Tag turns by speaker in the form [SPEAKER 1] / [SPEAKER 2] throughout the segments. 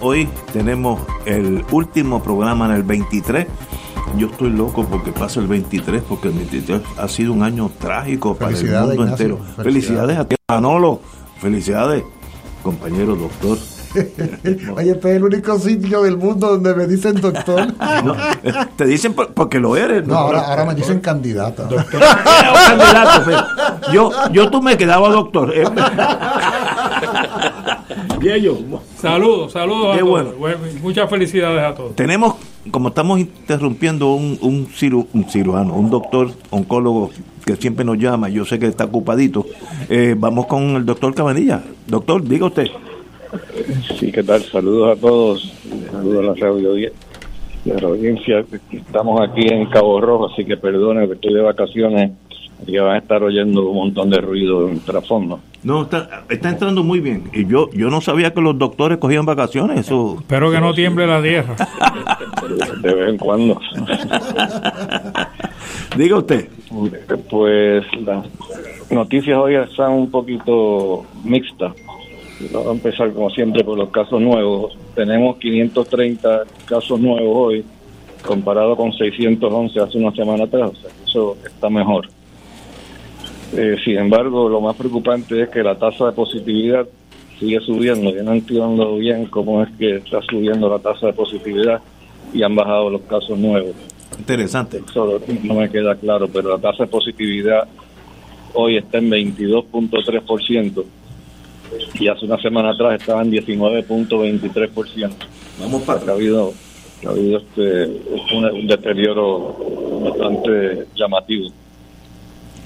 [SPEAKER 1] Hoy tenemos el último programa en el 23. Yo estoy loco porque pasa el 23, porque el 23 ha sido un año trágico para el mundo
[SPEAKER 2] Ignacio.
[SPEAKER 1] entero.
[SPEAKER 2] Felicidades.
[SPEAKER 1] Felicidades a ti, Manolo. Felicidades, compañero doctor.
[SPEAKER 2] Oye, este es el único sitio del mundo donde me dicen doctor.
[SPEAKER 1] No, eh, te dicen por- porque lo eres.
[SPEAKER 2] No, ahora, ahora me dicen candidata.
[SPEAKER 1] Eh, un candidato, yo, yo tú me quedaba doctor. Yo.
[SPEAKER 3] Saludos, saludos
[SPEAKER 1] Qué
[SPEAKER 3] a todos.
[SPEAKER 1] bueno.
[SPEAKER 3] Bueno, Muchas felicidades a todos.
[SPEAKER 1] Tenemos, como estamos interrumpiendo un, un, ciru- un cirujano, un doctor oncólogo que siempre nos llama, yo sé que está ocupadito, eh, vamos con el doctor Cabanilla. Doctor, diga usted.
[SPEAKER 4] Sí, ¿qué tal? Saludos a todos. Saludos a la radio la audiencia. Estamos aquí en Cabo Rojo, así que perdone que estoy de vacaciones y que van a estar oyendo un montón de ruido en trasfondo.
[SPEAKER 1] No, está, está entrando muy bien. Y yo, yo no sabía que los doctores cogían vacaciones. Eso.
[SPEAKER 3] Espero que no tiemble la tierra.
[SPEAKER 4] De vez en cuando.
[SPEAKER 1] Diga usted.
[SPEAKER 4] Pues las noticias hoy están un poquito mixtas. Vamos a empezar como siempre por los casos nuevos. Tenemos 530 casos nuevos hoy, comparado con 611 hace una semana atrás. O sea, eso está mejor. Eh, sin embargo, lo más preocupante es que la tasa de positividad sigue subiendo. Yo no entiendo bien cómo es que está subiendo la tasa de positividad y han bajado los casos nuevos.
[SPEAKER 1] Interesante.
[SPEAKER 4] Eso no me queda claro, pero la tasa de positividad hoy está en 22.3% y hace una semana atrás estaba en 19.23%.
[SPEAKER 1] Vamos
[SPEAKER 4] Ha habido, ha habido este, un, un deterioro bastante llamativo.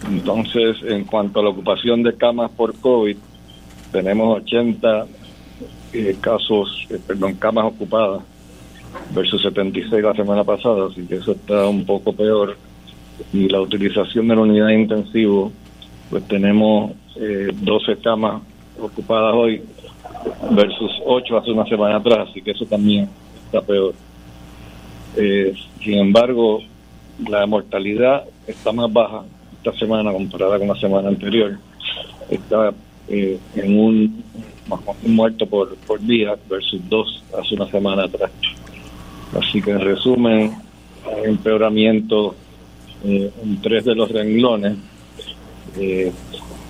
[SPEAKER 4] Entonces, en cuanto a la ocupación de camas por COVID, tenemos 80 eh, casos, eh, perdón, camas ocupadas versus 76 la semana pasada, así que eso está un poco peor. Y la utilización de la unidad de intensivo, pues tenemos eh, 12 camas ocupadas hoy versus 8 hace una semana atrás, así que eso también está peor. Eh, sin embargo, la mortalidad está más baja esta semana comparada con la semana anterior. Está eh, en un, muerto por, por día versus dos hace una semana atrás. Así que en resumen, hay empeoramiento eh, en tres de los renglones, eh,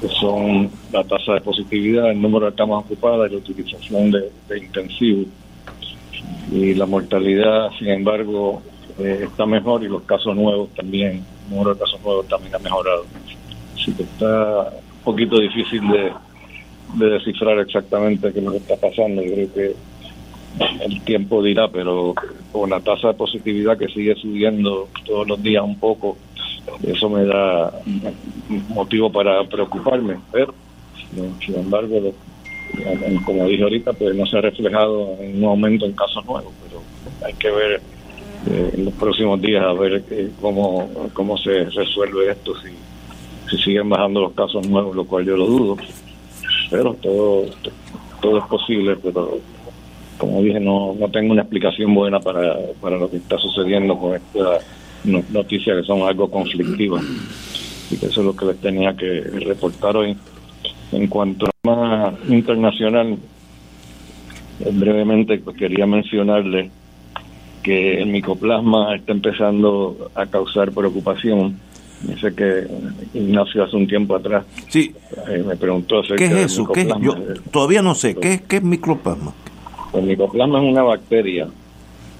[SPEAKER 4] que son la tasa de positividad, el número de camas ocupadas y la utilización de, de intensivos. Y la mortalidad, sin embargo, está mejor y los casos nuevos también, número de casos nuevos también ha mejorado. Así que está un poquito difícil de, de descifrar exactamente qué es lo que está pasando. Creo que el tiempo dirá, pero con la tasa de positividad que sigue subiendo todos los días un poco, eso me da motivo para preocuparme. Pero, sin embargo, como dije ahorita, pues no se ha reflejado en un aumento en casos nuevos, pero hay que ver eh, en los próximos días a ver eh, cómo, cómo se resuelve esto, si, si siguen bajando los casos nuevos, lo cual yo lo dudo. Pero todo, todo es posible, pero como dije, no, no tengo una explicación buena para, para lo que está sucediendo con estas no- noticias que son algo conflictivas. Y que eso es lo que les tenía que reportar hoy. En cuanto a más internacional, eh, brevemente pues, quería mencionarles que el micoplasma está empezando a causar preocupación. Dice que Ignacio hace un tiempo atrás
[SPEAKER 1] Sí,
[SPEAKER 4] eh, me preguntó acerca
[SPEAKER 1] ¿qué es eso? ¿Qué es?
[SPEAKER 4] micoplasma.
[SPEAKER 1] Yo todavía no sé. ¿Qué, es- qué es microplasma?
[SPEAKER 4] El micoplasma es una bacteria.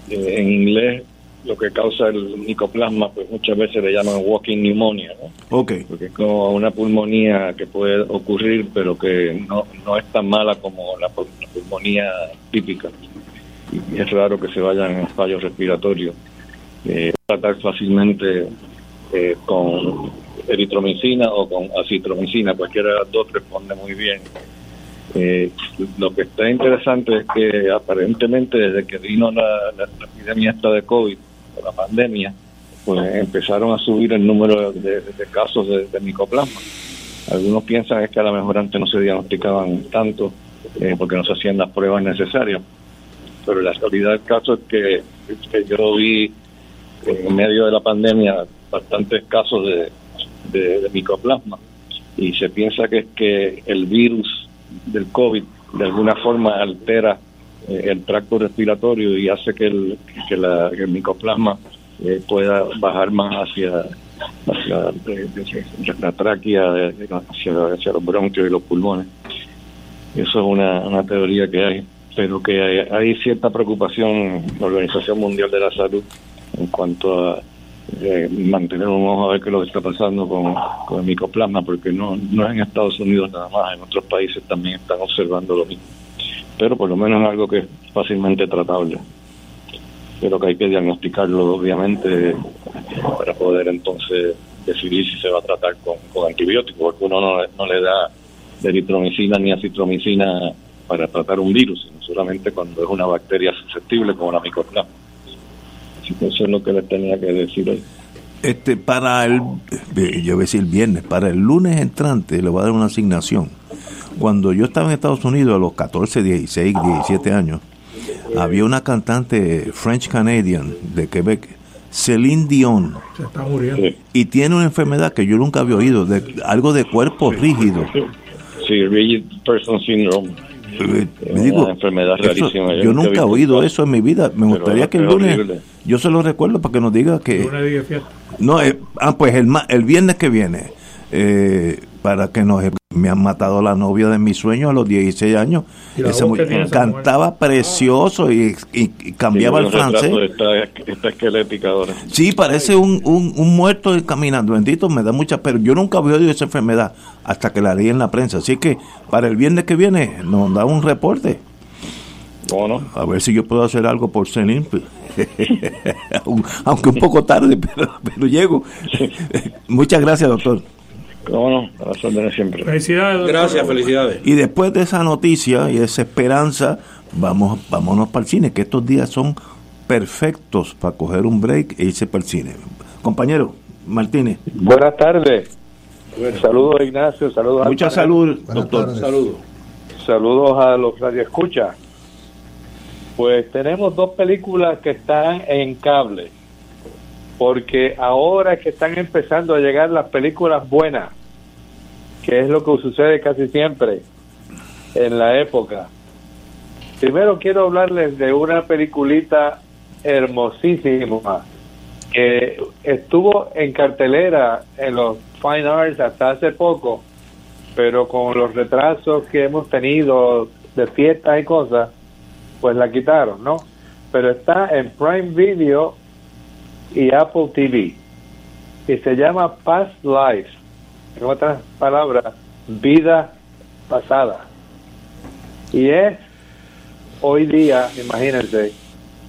[SPEAKER 4] Eh, en inglés, lo que causa el micoplasma, pues muchas veces le llaman walking pneumonia, ¿no?
[SPEAKER 1] Ok.
[SPEAKER 4] porque es como una pulmonía que puede ocurrir, pero que no, no es tan mala como la pulmonía típica. Y es raro que se vayan en fallos respiratorios. eh, tratar fácilmente eh, con eritromicina o con acitromicina, cualquiera de las dos responde muy bien. Eh, lo que está interesante es que aparentemente desde que vino la, epidemia esta de COVID, la pandemia, pues empezaron a subir el número de, casos de, micoplasma. Algunos piensan es que a lo mejor antes no se diagnosticaban tanto eh, porque no se hacían las pruebas necesarias, pero la realidad del caso es que, que yo vi en medio de la pandemia bastantes casos de, de, micoplasma y se piensa que es que el virus del COVID de alguna forma altera eh, el tracto respiratorio y hace que el, que la, el micoplasma eh, pueda bajar más hacia, hacia la tráquea, hacia, hacia, los bronquios y los pulmones. Eso es una, una teoría que hay, pero que hay, cierta preocupación la Organización Mundial de la Salud en cuanto a eh, mantener un ojo a ver qué es lo que está pasando con, con, el micoplasma, porque no, no es en Estados Unidos nada más, en otros países también están observando lo mismo. Pero por lo menos es algo que es fácilmente tratable. Pero que hay que diagnosticarlo, obviamente, para poder entonces decidir si se va a tratar con, con antibióticos, porque uno no, no le da eritromicina ni acitromicina para tratar un virus, sino solamente cuando es una bacteria susceptible como la micoplasma. Eso es lo que les tenía que decir hoy.
[SPEAKER 1] Este, para el, eh, yo voy a decir viernes, para el lunes entrante le voy a dar una asignación. Cuando yo estaba en Estados Unidos a los 14, 16, 17 años, había una cantante French Canadian de Quebec, Celine Dion.
[SPEAKER 3] Se está muriendo.
[SPEAKER 1] Y tiene una enfermedad que yo nunca había oído, de algo de cuerpo rígido.
[SPEAKER 4] Sí, rigid person syndrome
[SPEAKER 1] digo, enfermedad yo nunca he oído eso en mi vida. Me gustaría que el lunes yo se lo recuerdo para que nos diga que no eh, ah pues el el viernes que viene eh, para que nos me han matado la novia de mi sueño a los 16 años. cantaba precioso y, cambiaba el francés.
[SPEAKER 4] Está, esquelética ahora.
[SPEAKER 1] Sí, parece un, un, un, muerto caminando. Bendito, me da mucha. Pero yo nunca había oído esa enfermedad hasta que la leí en la prensa. Así que para el viernes que viene nos da un reporte.
[SPEAKER 4] Bueno.
[SPEAKER 1] A ver si yo puedo hacer algo por Celine. Aunque un poco tarde, pero, pero llego. Muchas gracias, doctor.
[SPEAKER 4] No, no, siempre.
[SPEAKER 3] Felicidades.
[SPEAKER 5] Gracias, felicidades.
[SPEAKER 1] Y después de esa noticia y esa esperanza, vamos, vámonos para el cine, que estos días son perfectos para coger un break e irse para el cine. Compañero Martínez.
[SPEAKER 6] Buenas tardes. Saludos, Ignacio. Saludos
[SPEAKER 1] Mucha salud, doctor.
[SPEAKER 6] Saludos. Saludos a los radioescuchas. Pues tenemos dos películas que están en cable porque ahora que están empezando a llegar las películas buenas, que es lo que sucede casi siempre en la época. Primero quiero hablarles de una peliculita hermosísima que estuvo en cartelera en los Fine Arts hasta hace poco, pero con los retrasos que hemos tenido de fiestas y cosas, pues la quitaron, ¿no? Pero está en Prime Video y Apple TV. Y se llama Past Life. En otras palabras, vida pasada. Y es hoy día, imagínense,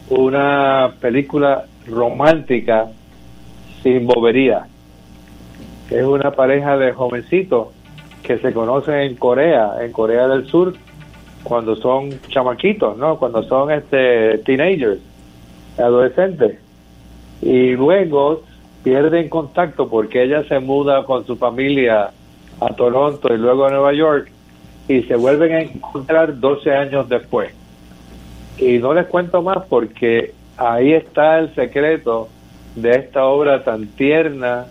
[SPEAKER 6] una película romántica sin bobería. Es una pareja de jovencitos que se conocen en Corea, en Corea del Sur, cuando son chamaquitos, ¿no? Cuando son este teenagers, adolescentes y luego pierden contacto porque ella se muda con su familia a Toronto y luego a Nueva York y se vuelven a encontrar 12 años después. Y no les cuento más porque ahí está el secreto de esta obra tan tierna,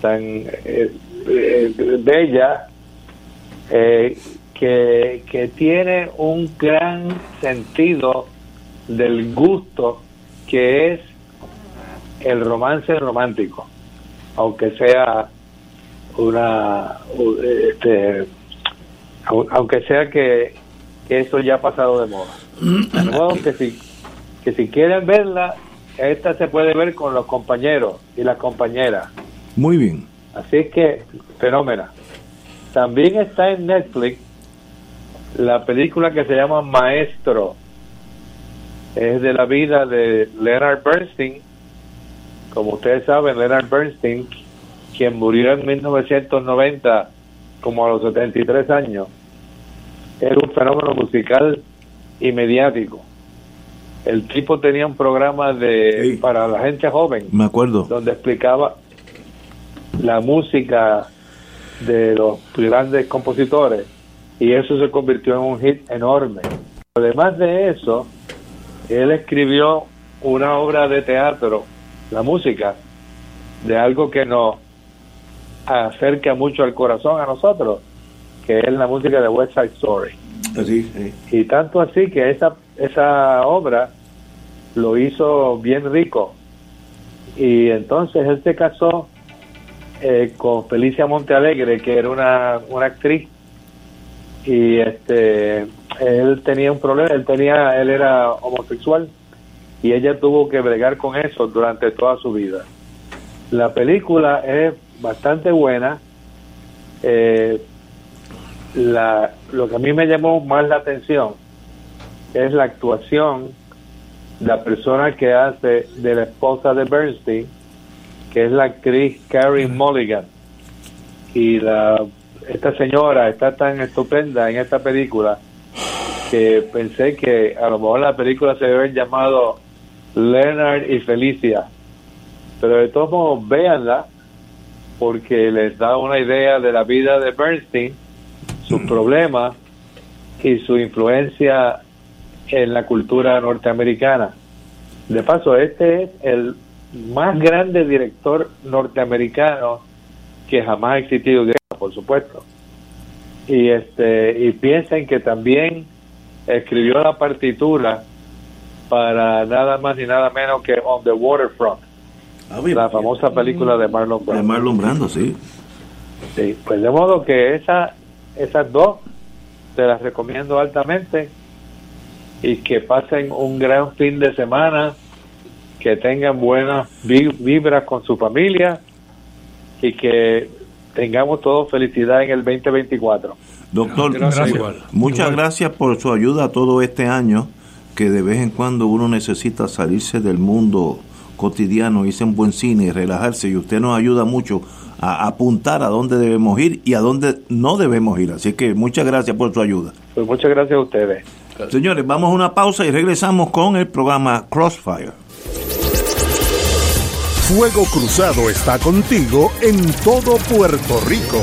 [SPEAKER 6] tan eh, eh, bella, eh, que, que tiene un gran sentido del gusto que es el romance romántico, aunque sea una, este, aunque sea que, eso ya ha pasado de moda. De que si, que si quieren verla, esta se puede ver con los compañeros y las compañeras.
[SPEAKER 1] Muy bien.
[SPEAKER 6] Así es que, fenómena. También está en Netflix la película que se llama Maestro. Es de la vida de Leonard Bernstein como ustedes saben, Leonard Bernstein, quien murió en 1990 como a los 73 años, era un fenómeno musical y mediático. El tipo tenía un programa de para la gente joven.
[SPEAKER 1] Me acuerdo.
[SPEAKER 6] Donde explicaba la música de los grandes compositores y eso se convirtió en un hit enorme. Además de eso, él escribió una obra de teatro, la música, de algo que nos acerca mucho al corazón a nosotros, que es la música de West Side Story. Y tanto así que esa, esa obra lo hizo bien rico. Y entonces él se casó eh, con Felicia Montealegre, que era una, una actriz, y este él tenía un problema, él tenía, él era homosexual y ella tuvo que bregar con eso durante toda su vida. La película es bastante buena. Eh, la, lo que a mí me llamó más la atención es la actuación de la persona que hace de la esposa de Bernstein, que es la actriz Carrie Mulligan. Y la, esta señora está tan estupenda en esta película que pensé que a lo mejor la película se debe haber llamado Leonard y Felicia. Pero de todos modos, véanla porque les da una idea de la vida de Bernstein, sus mm. problemas y su influencia en la cultura norteamericana. De paso, este es el más grande director norteamericano que jamás ha existido, por supuesto. Y este y piensen que también escribió la partitura para nada más ni nada menos que On the Waterfront, ah, la famosa película de Marlon Brando.
[SPEAKER 1] De Marlon Brando, sí.
[SPEAKER 6] Sí, pues de modo que esa, esas dos te las recomiendo altamente y que pasen un gran fin de semana que tengan buenas vibras con su familia y que tengamos todos felicidad en el 2024.
[SPEAKER 1] Doctor, muchas gracias por su ayuda todo este año, que de vez en cuando uno necesita salirse del mundo cotidiano, irse en buen cine y relajarse, y usted nos ayuda mucho a apuntar a dónde debemos ir y a dónde no debemos ir. Así que muchas gracias por su ayuda.
[SPEAKER 6] Pues muchas gracias a ustedes.
[SPEAKER 1] Señores, vamos a una pausa y regresamos con el programa Crossfire.
[SPEAKER 7] Fuego Cruzado está contigo en todo Puerto Rico.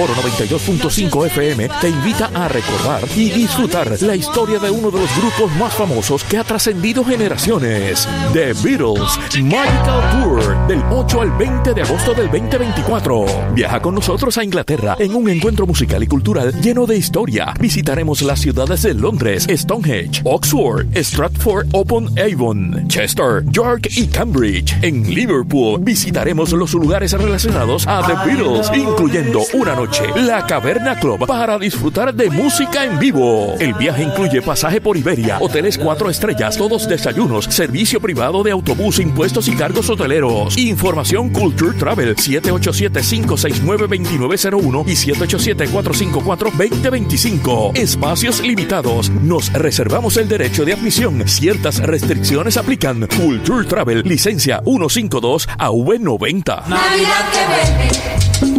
[SPEAKER 5] Oro 92.5 FM te invita a recordar y disfrutar la historia de uno de los grupos más famosos que ha trascendido generaciones. The Beatles Magical Tour del 8 al 20 de agosto del 2024. Viaja con nosotros a Inglaterra en un encuentro musical y cultural lleno de historia. Visitaremos las ciudades de Londres, Stonehenge, Oxford, Stratford upon Avon, Chester, York y Cambridge. En Liverpool visitaremos los lugares relacionados a The Beatles incluyendo una noche la Caverna Club para disfrutar de música en vivo. El viaje incluye pasaje por Iberia, hoteles cuatro estrellas, todos desayunos, servicio privado de autobús, impuestos y cargos hoteleros. Información Culture Travel 787-569-2901 y 787-454-2025. Espacios limitados. Nos reservamos el derecho de admisión. Ciertas restricciones aplican. Culture Travel, licencia 152 a V90. Navidad que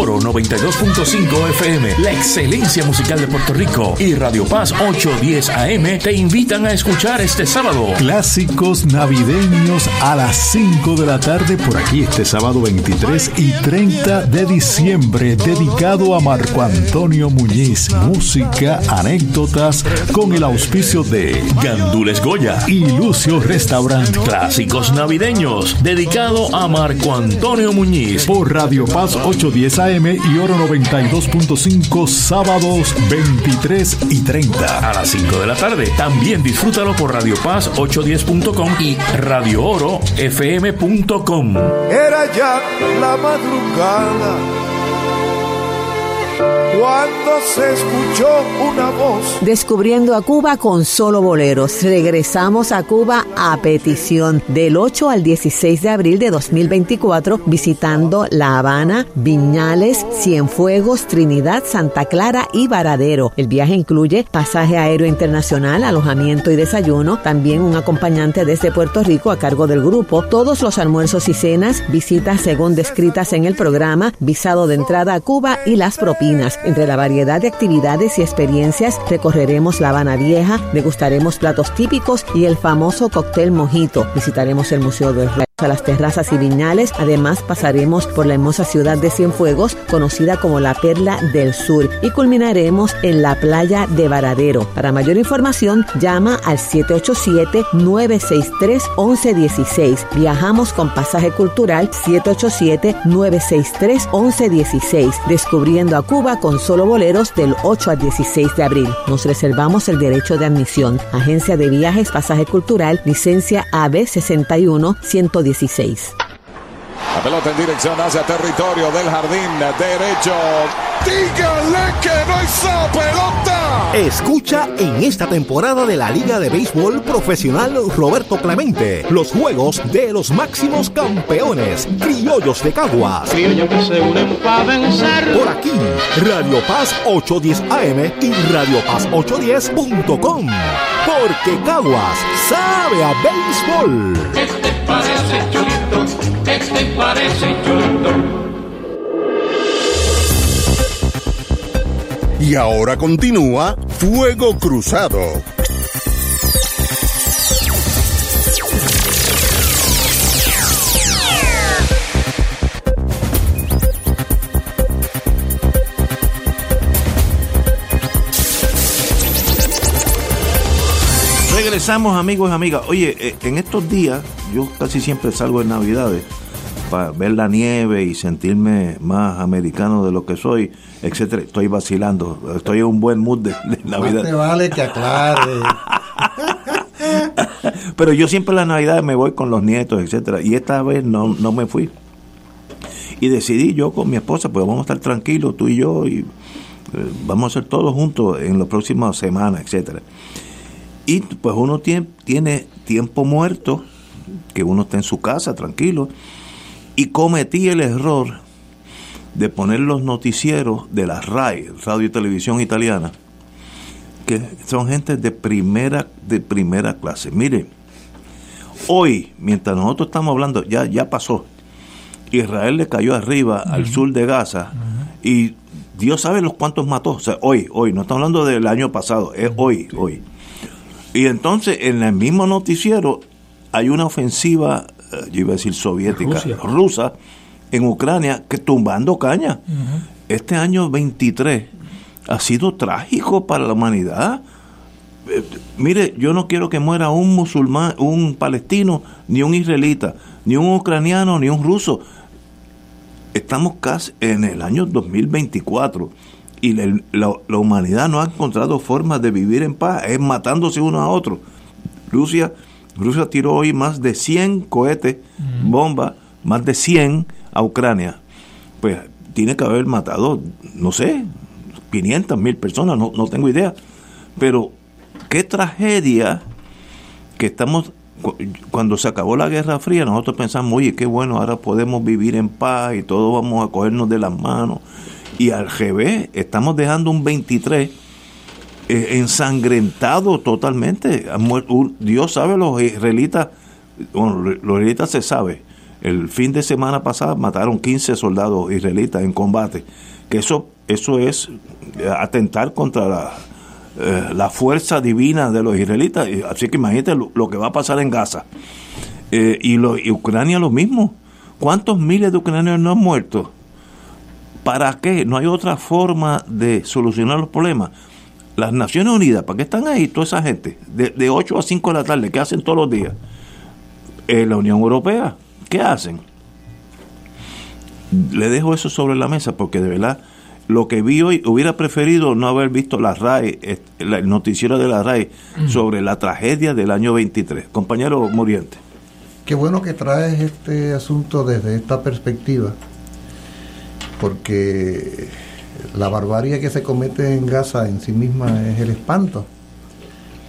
[SPEAKER 5] Oro 92.5 FM, la excelencia musical de Puerto Rico y Radio Paz 810 AM te invitan a escuchar este sábado.
[SPEAKER 8] Clásicos navideños a las 5 de la tarde por aquí este sábado 23 y 30 de diciembre dedicado a Marco Antonio Muñiz. Música, anécdotas con el auspicio de
[SPEAKER 5] Gandules Goya
[SPEAKER 8] y Lucio Restaurant.
[SPEAKER 5] Clásicos navideños dedicado a Marco Antonio Muñiz
[SPEAKER 8] por Radio Paz 810 AM y Oro 92.5 sábados 23 y 30
[SPEAKER 5] a las 5 de la tarde. También disfrútalo por Radio Paz 810.com y Radio Oro FM.com.
[SPEAKER 9] Era ya la madrugada cuando se escuchó una voz.
[SPEAKER 10] Descubriendo a Cuba con solo boleros. Regresamos a Cuba a petición del 8 al 16 de abril de 2024 visitando La Habana, Viñales, Cienfuegos, Trinidad, Santa Clara y Varadero. El viaje incluye pasaje aéreo internacional, alojamiento y desayuno, también un acompañante desde Puerto Rico a cargo del grupo, todos los almuerzos y cenas, visitas según descritas en el programa, visado de entrada a Cuba y las propinas. Entre la variedad de actividades y experiencias, recorreremos La Habana Vieja, degustaremos platos típicos y el famoso cóctel mojito. Visitaremos el Museo del Rey a las terrazas y viñales. Además, pasaremos por la hermosa ciudad de Cienfuegos, conocida como la Perla del Sur, y culminaremos en la playa de Varadero. Para mayor información, llama al 787-963-1116. Viajamos con pasaje cultural 787-963-1116, descubriendo a Cuba con solo boleros del 8 al 16 de abril. Nos reservamos el derecho de admisión. Agencia de Viajes, Pasaje Cultural, licencia AB 61 110
[SPEAKER 11] la pelota en dirección hacia territorio del jardín derecho.
[SPEAKER 9] Dígale que no esa pelota.
[SPEAKER 12] Escucha en esta temporada de la Liga de Béisbol Profesional Roberto Clemente los juegos de los máximos campeones, criollos de Caguas.
[SPEAKER 13] Criollos que se unen para vencer.
[SPEAKER 12] Por aquí, Radio Paz 810 AM y Radio Paz 810.com. Porque Caguas sabe a béisbol.
[SPEAKER 13] Este parece.
[SPEAKER 7] Y ahora continúa Fuego Cruzado.
[SPEAKER 1] Regresamos amigos y amigas. Oye, eh, en estos días yo casi siempre salgo en Navidades para ver la nieve y sentirme más americano de lo que soy, etcétera. Estoy vacilando, estoy en un buen mood de, de Navidad.
[SPEAKER 2] Te vale que aclare.
[SPEAKER 1] Pero yo siempre en la Navidad me voy con los nietos, etcétera. Y esta vez no, no me fui. Y decidí yo con mi esposa, pues vamos a estar tranquilos, tú y yo, y eh, vamos a hacer todos juntos en las próximas semanas, etcétera. Y pues uno tiene, tiene tiempo muerto, que uno está en su casa tranquilo, y cometí el error de poner los noticieros de la RAI, Radio y Televisión Italiana, que son gente de primera, de primera clase. Mire, hoy, mientras nosotros estamos hablando, ya, ya pasó. Israel le cayó arriba al sur de Gaza y Dios sabe los cuantos mató. O sea, hoy, hoy, no estamos hablando del año pasado, es hoy, hoy. Y entonces en el mismo noticiero hay una ofensiva, yo iba a decir soviética,
[SPEAKER 3] Rusia.
[SPEAKER 1] rusa, en Ucrania, que tumbando caña. Este año 23 ha sido trágico para la humanidad. Eh, mire, yo no quiero que muera un musulmán, un palestino, ni un israelita, ni un ucraniano, ni un ruso. Estamos casi en el año 2024 y la, la- la humanidad no ha encontrado formas de vivir en paz, es matándose uno a otro. Rusia, Rusia tiró hoy más de 100 cohetes, bombas, más de 100 a Ucrania. Pues tiene que haber matado, no sé, 500 mil personas, no, no tengo idea. Pero qué tragedia que estamos, cu- cuando se acabó la Guerra Fría, nosotros pensamos, oye, qué bueno, ahora podemos vivir en paz y todos vamos a cogernos de las manos. Y al revés, estamos dejando un 23 eh, ensangrentado totalmente. Dios sabe, los israelitas, bueno, los israelitas se sabe, el fin de semana pasado mataron 15 soldados israelitas en combate, que eso, eso es eh, atentar contra la, eh, la fuerza divina de los israelitas. Así que imagínate lo, lo que va a pasar en Gaza. Eh, y, lo, y Ucrania lo mismo. ¿Cuántos miles de ucranianos no han muerto? ¿Para qué? No hay otra forma de solucionar los problemas. Las Naciones Unidas, ¿para qué están ahí toda esa gente? De, de 8 a 5 de la tarde, ¿qué hacen todos los días? Eh, la Unión Europea, ¿qué hacen? Le dejo eso sobre la mesa porque de verdad lo que vi hoy hubiera preferido no haber visto la RAE, la- el noticiero de la RAE sobre la tragedia del año 23. Compañero Moriente.
[SPEAKER 2] Qué bueno que traes este asunto desde esta perspectiva, porque la barbarie que se comete en Gaza en sí misma es el espanto.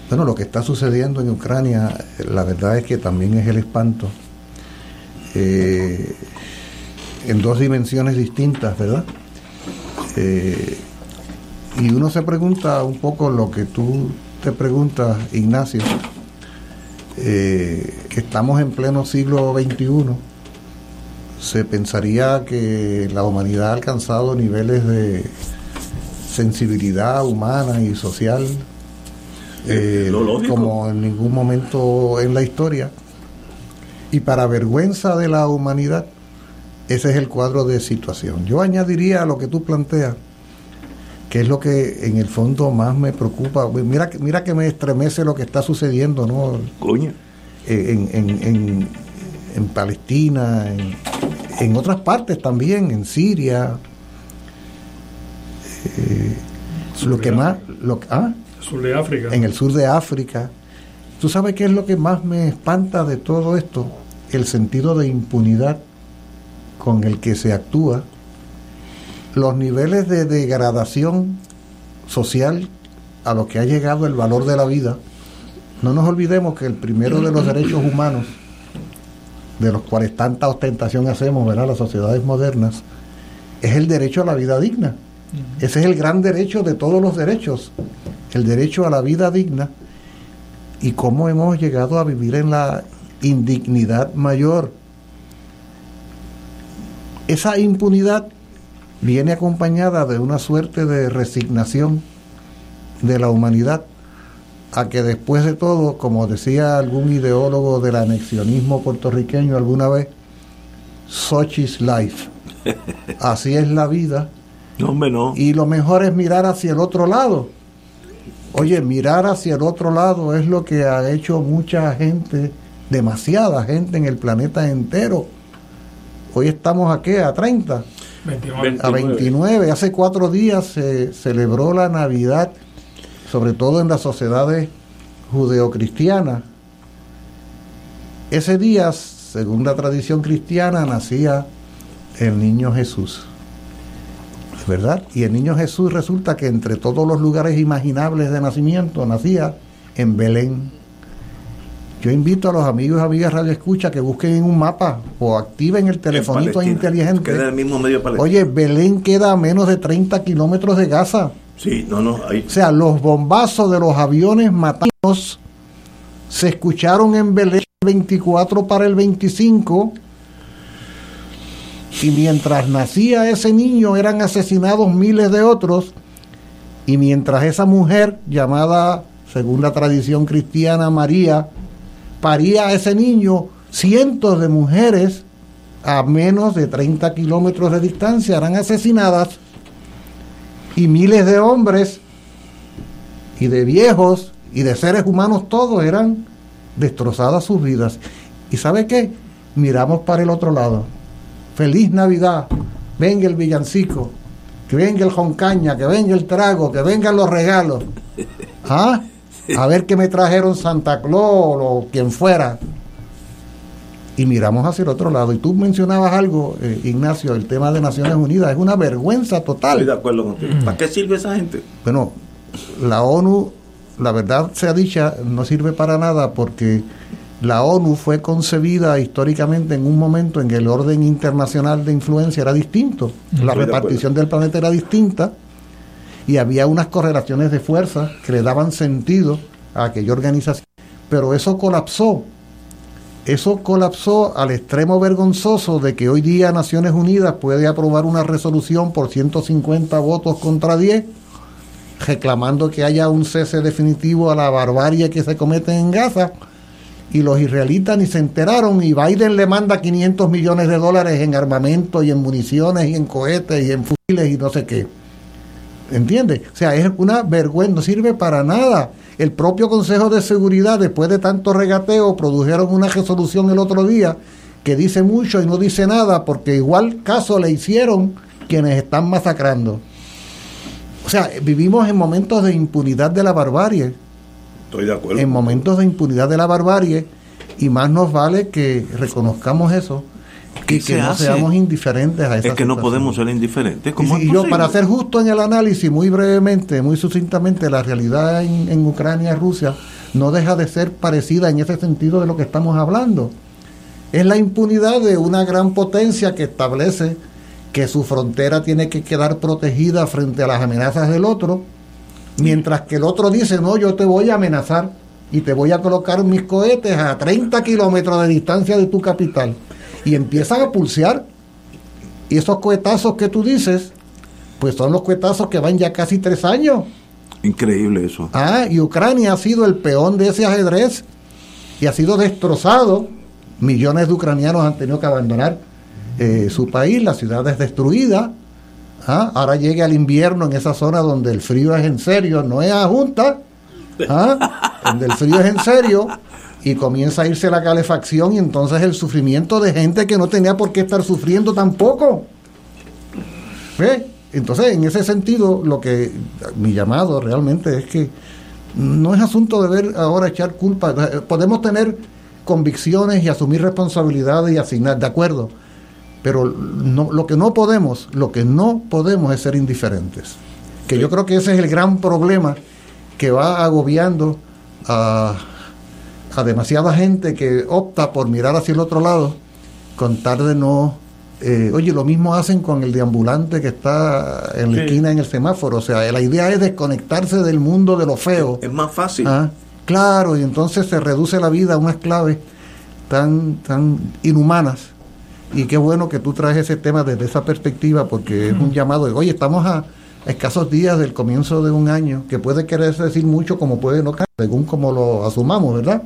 [SPEAKER 2] Bueno, lo que está sucediendo en Ucrania, la verdad es que también es el espanto. Eh, en dos dimensiones distintas, ¿verdad? Eh, y uno se pregunta un poco lo que tú te preguntas, Ignacio, eh, que estamos en pleno siglo XXI, se pensaría que la humanidad ha alcanzado niveles de sensibilidad humana y social eh, como en ningún momento en la historia. Y para vergüenza de la humanidad, ese es el cuadro de situación. Yo añadiría a lo que tú planteas, que es lo que en el fondo más me preocupa. Mira, mira que me estremece lo que está sucediendo, ¿no?
[SPEAKER 1] Coño.
[SPEAKER 2] En, en, en, en Palestina, en, otras partes también, en Siria. Eh, lo que más. Lo, ¿ah?
[SPEAKER 3] Sur de África.
[SPEAKER 2] En el sur de África. ¿Tú sabes qué es lo que más me espanta de todo esto? El sentido de impunidad con el que se actúa, los niveles de degradación social a los que ha llegado el valor de la vida. No nos olvidemos que el primero de los derechos humanos, de los cuales tanta ostentación hacemos, ¿verdad? Las sociedades modernas, es el derecho a la vida digna. Ese es el gran derecho de todos los derechos, el derecho a la vida digna y cómo hemos llegado a vivir en la indignidad mayor. Esa impunidad viene acompañada de una suerte de resignación de la humanidad a que después de todo, como decía algún ideólogo del anexionismo puertorriqueño alguna vez, such is life. Así es la vida. Y lo mejor es mirar hacia el otro lado Oye, mirar hacia el otro lado es lo que ha hecho mucha gente, demasiada gente en el planeta entero. Hoy estamos aquí a 30, a 29. Hace cuatro días se celebró la Navidad, sobre todo en las sociedades judeocristianas. Ese día, según la tradición cristiana, nacía el niño Jesús. ¿verdad? Y el niño Jesús resulta que entre todos los lugares imaginables de nacimiento nacía en Belén. Yo invito a los amigos y amigas Radio Escucha que busquen en un mapa o activen el telefonito inteligente.
[SPEAKER 1] Queda el mismo medio
[SPEAKER 2] Oye, Belén queda a menos de 30 kilómetros de Gaza.
[SPEAKER 1] Sí, no, no, ahí.
[SPEAKER 2] O sea, los bombazos de los aviones matados se escucharon en Belén 24 para el 25 y mientras nacía ese niño eran asesinados miles de otros, y mientras esa mujer llamada, según la tradición cristiana, María, paría a ese niño, cientos de mujeres a menos de 30 kilómetros de distancia eran asesinadas y miles de hombres y de viejos y de seres humanos todos eran destrozadas sus vidas. ¿Y sabe qué? Miramos para el otro lado feliz Navidad, venga el villancico, que venga el joncaña, que venga el trago, que vengan los regalos. ¿Ah? A ver qué me trajeron Santa Claus o quien fuera. Y miramos hacia el otro lado. Y tú mencionabas algo, eh, Ignacio, el tema de Naciones Unidas. Es una vergüenza total.
[SPEAKER 1] Estoy de acuerdo contigo. ¿Para qué sirve esa gente?
[SPEAKER 2] Bueno, la ONU, la verdad sea dicha, no sirve para nada porque la ONU fue concebida históricamente en un momento en que el orden internacional de influencia era distinto, la repartición del planeta era distinta y había unas correlaciones de fuerza que le daban sentido a aquella organización. Pero eso colapsó. Eso colapsó al extremo vergonzoso de que hoy día Naciones Unidas puede aprobar una resolución por 150 votos contra 10 reclamando que haya un cese definitivo a la barbarie que se comete en Gaza y los israelitas ni se enteraron y Biden le manda 500 millones de dólares en armamento y en municiones y en cohetes y en fusiles y no sé qué. ¿Entiendes? O sea, es una vergüenza, no sirve para nada. El propio Consejo de Seguridad, después de tanto regateo, produjeron una resolución el otro día que dice mucho y no dice nada, porque igual caso le hicieron quienes están masacrando. O sea, vivimos en momentos de impunidad de la barbarie
[SPEAKER 1] acuerdo.
[SPEAKER 2] En momentos de impunidad de la barbarie, y más nos vale que reconozcamos eso.
[SPEAKER 1] ¿Qué
[SPEAKER 2] y que
[SPEAKER 1] se
[SPEAKER 2] no
[SPEAKER 1] hace?
[SPEAKER 2] seamos indiferentes a esa
[SPEAKER 1] Es que no
[SPEAKER 2] situación.
[SPEAKER 1] podemos ser indiferentes.
[SPEAKER 2] Y,
[SPEAKER 1] ¿Cómo
[SPEAKER 2] si-
[SPEAKER 1] es
[SPEAKER 2] y yo, para ser justo en el análisis, muy brevemente, muy sucintamente, la realidad en, en Ucrania y Rusia no deja de ser parecida en ese sentido de lo que estamos hablando. Es la impunidad de una gran potencia que establece que su frontera tiene que quedar protegida frente a las amenazas del otro, mientras que el otro dice, no, yo te voy a amenazar y te voy a colocar mis cohetes a 30 kilómetros de distancia de tu capital. Y empiezan a pulsear. Y esos cohetazos que tú dices, pues son los cohetazos que van ya casi tres años.
[SPEAKER 1] Increíble eso.
[SPEAKER 2] Ah, y Ucrania ha sido el peón de ese ajedrez y ha sido destrozado. Millones de ucranianos han tenido que abandonar eh, su país, la ciudad es destruida. Ah, Ahora llega el invierno en esa zona donde el frío es en serio, no es a junta, ah, donde el frío es en serio y comienza a irse la calefacción y entonces el sufrimiento de gente que no tenía por qué estar sufriendo tampoco. ¿Ve? Entonces, en ese sentido, lo que mi llamado realmente es que no es asunto de ver ahora echar culpa. Podemos tener convicciones y asumir responsabilidades y asignar, de acuerdo. Pero no, lo que no podemos, lo que no podemos es ser indiferentes. Que yo creo que ese es el gran problema que va agobiando a, a demasiada gente que opta por mirar hacia el otro lado con tal de no eh, oye, lo mismo hacen con el deambulante que está en la
[SPEAKER 1] Sí.
[SPEAKER 2] esquina en el semáforo. O sea, la idea es desconectarse del mundo de lo feo.
[SPEAKER 1] Es más fácil.
[SPEAKER 2] Ah, claro, y entonces se reduce la vida a unas claves tan, tan inhumanas. Y qué bueno que tú traes ese tema desde esa perspectiva, porque es un llamado de, oye, estamos a, a escasos días del comienzo de un año, que puede querer decir mucho como puede no, según como lo asumamos, ¿verdad?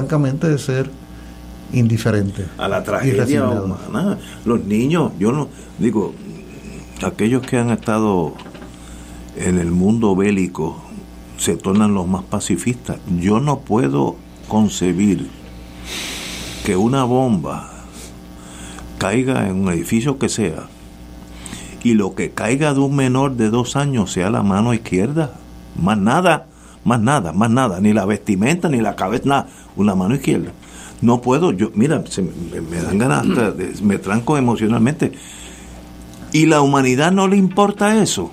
[SPEAKER 2] Francamente de ser indiferente.
[SPEAKER 1] a la tragedia humana. Los niños, yo no digo, aquellos que han estado en el mundo bélico se tornan los más pacifistas. Yo no puedo concebir que una bomba caiga en un edificio que sea y lo que caiga de un menor de dos años sea la mano izquierda. Más nada, más nada, más nada. Ni la vestimenta, ni la cabeza, nada. Una mano izquierda. No puedo, yo, mira, me, dan ganas, de- me tranco emocionalmente. Y la humanidad no le importa eso.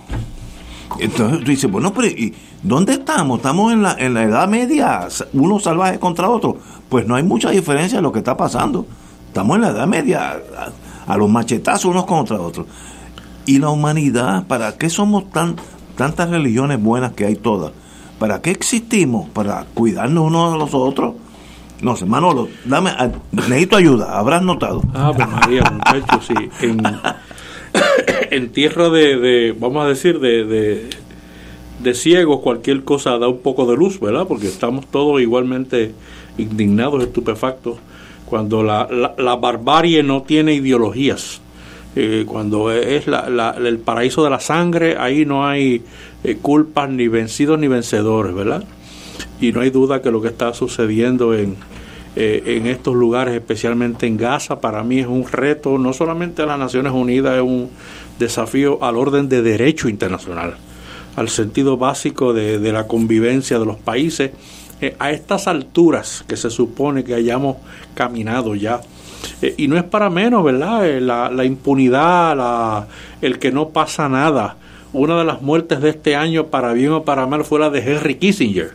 [SPEAKER 1] Entonces tú dices, bueno, pero ¿y dónde estamos? ¿Estamos en la, en la Edad Media, uno salvaje contra otro? Pues no hay mucha diferencia en lo que está pasando. Estamos en la Edad Media, a, a los machetazos unos contra otros. Y la humanidad, ¿para qué somos tan tantas religiones buenas que hay todas? ¿Para qué existimos? ¿Para cuidarnos unos a los otros? No sé, Manolo, dame, necesito ayuda, habrás notado.
[SPEAKER 14] Ah, pues María, muchachos, sí. En, tierra de, vamos a decir, de, de, ciegos, cualquier cosa da un poco de luz, ¿verdad? Porque estamos todos igualmente indignados, estupefactos, cuando la, la barbarie no tiene ideologías. Eh, cuando es la- la- el paraíso de la sangre, ahí no hay eh, culpas ni vencidos ni vencedores, ¿verdad? Y no hay duda que lo que está sucediendo en, eh, en estos lugares, especialmente en Gaza, para mí es un reto, no solamente a las Naciones Unidas, es un desafío al orden de derecho internacional, al sentido básico de, de la convivencia de los países. Eh, a estas alturas que se supone que hayamos caminado ya, eh, y no es para menos, ¿verdad? Eh, la, la impunidad, la, el que no pasa nada. Una de las muertes de este año, para bien o para mal, fue la de Henry Kissinger.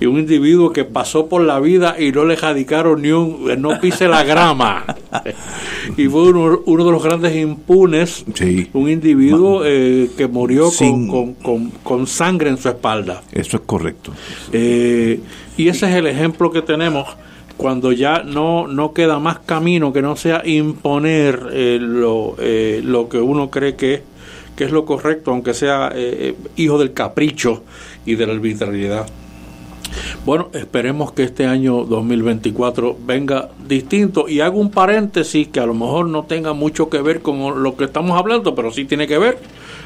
[SPEAKER 14] Y un individuo que pasó por la vida y no le jadicaron ni un, no pise la grama. y fue uno, uno de los grandes impunes, un individuo eh, que murió con,
[SPEAKER 1] Sin-
[SPEAKER 14] con, con- con sangre en su espalda.
[SPEAKER 1] Eso es correcto.
[SPEAKER 14] Eh, y ese es el ejemplo que tenemos cuando ya no, no queda más camino que no sea imponer eh, lo, eh, lo que uno cree que es, que es lo correcto, aunque sea eh, eh, hijo del capricho y de la arbitrariedad. Bueno, esperemos que este año 2024 venga distinto y hago un paréntesis que a lo mejor no tenga mucho que ver con lo que estamos hablando, pero sí tiene que ver.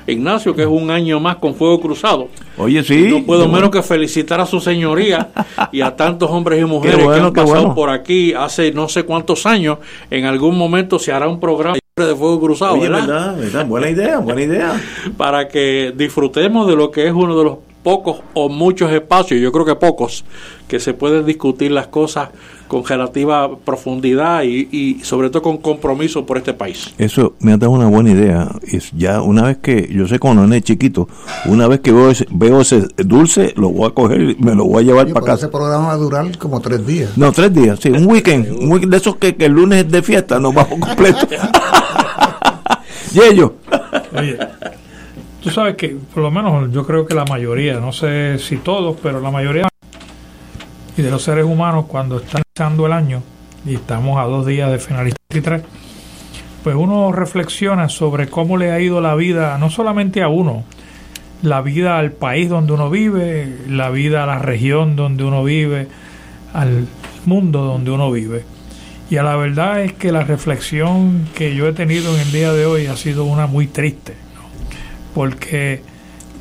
[SPEAKER 14] Ignacio, que es un año más con fuego cruzado.
[SPEAKER 1] Oye, sí.
[SPEAKER 14] No puedo menos
[SPEAKER 1] bueno.
[SPEAKER 14] que felicitar a su señoría y a tantos hombres y mujeres
[SPEAKER 1] bueno,
[SPEAKER 14] que han pasado
[SPEAKER 1] bueno.
[SPEAKER 14] por aquí hace no sé cuántos años. En algún momento se hará un programa de fuego cruzado,
[SPEAKER 1] Oye,
[SPEAKER 14] ¿verdad?
[SPEAKER 1] verdad, verdad, buena idea, buena idea.
[SPEAKER 14] Para que disfrutemos de lo que es uno de los pocos o muchos espacios, yo creo que pocos, que se pueden discutir las cosas con relativa profundidad y, y sobre todo con compromiso por este país.
[SPEAKER 1] Eso me ha dado una buena idea. Es ya una vez que, yo sé cuando no es chiquito, una vez que veo ese, veo ese dulce, lo voy a coger y me lo voy a llevar
[SPEAKER 2] Oye,
[SPEAKER 1] para casa.
[SPEAKER 2] Ese programa va a durar como tres días.
[SPEAKER 1] No, tres días, sí, un weekend, un weekend de esos que, que el lunes es de fiesta, nos vamos completo. y ellos,
[SPEAKER 3] Oye, tú sabes que, por lo menos yo creo que la mayoría, no sé si todos, pero la mayoría y de los seres humanos cuando están empezando el año y estamos a dos días de finalizar el 23, pues uno reflexiona sobre cómo le ha ido la vida, no solamente a uno, la vida al país donde uno vive, la vida a la región donde uno vive, al mundo donde uno vive. Y a la verdad es que la reflexión que yo he tenido en el día de hoy ha sido una muy triste. Porque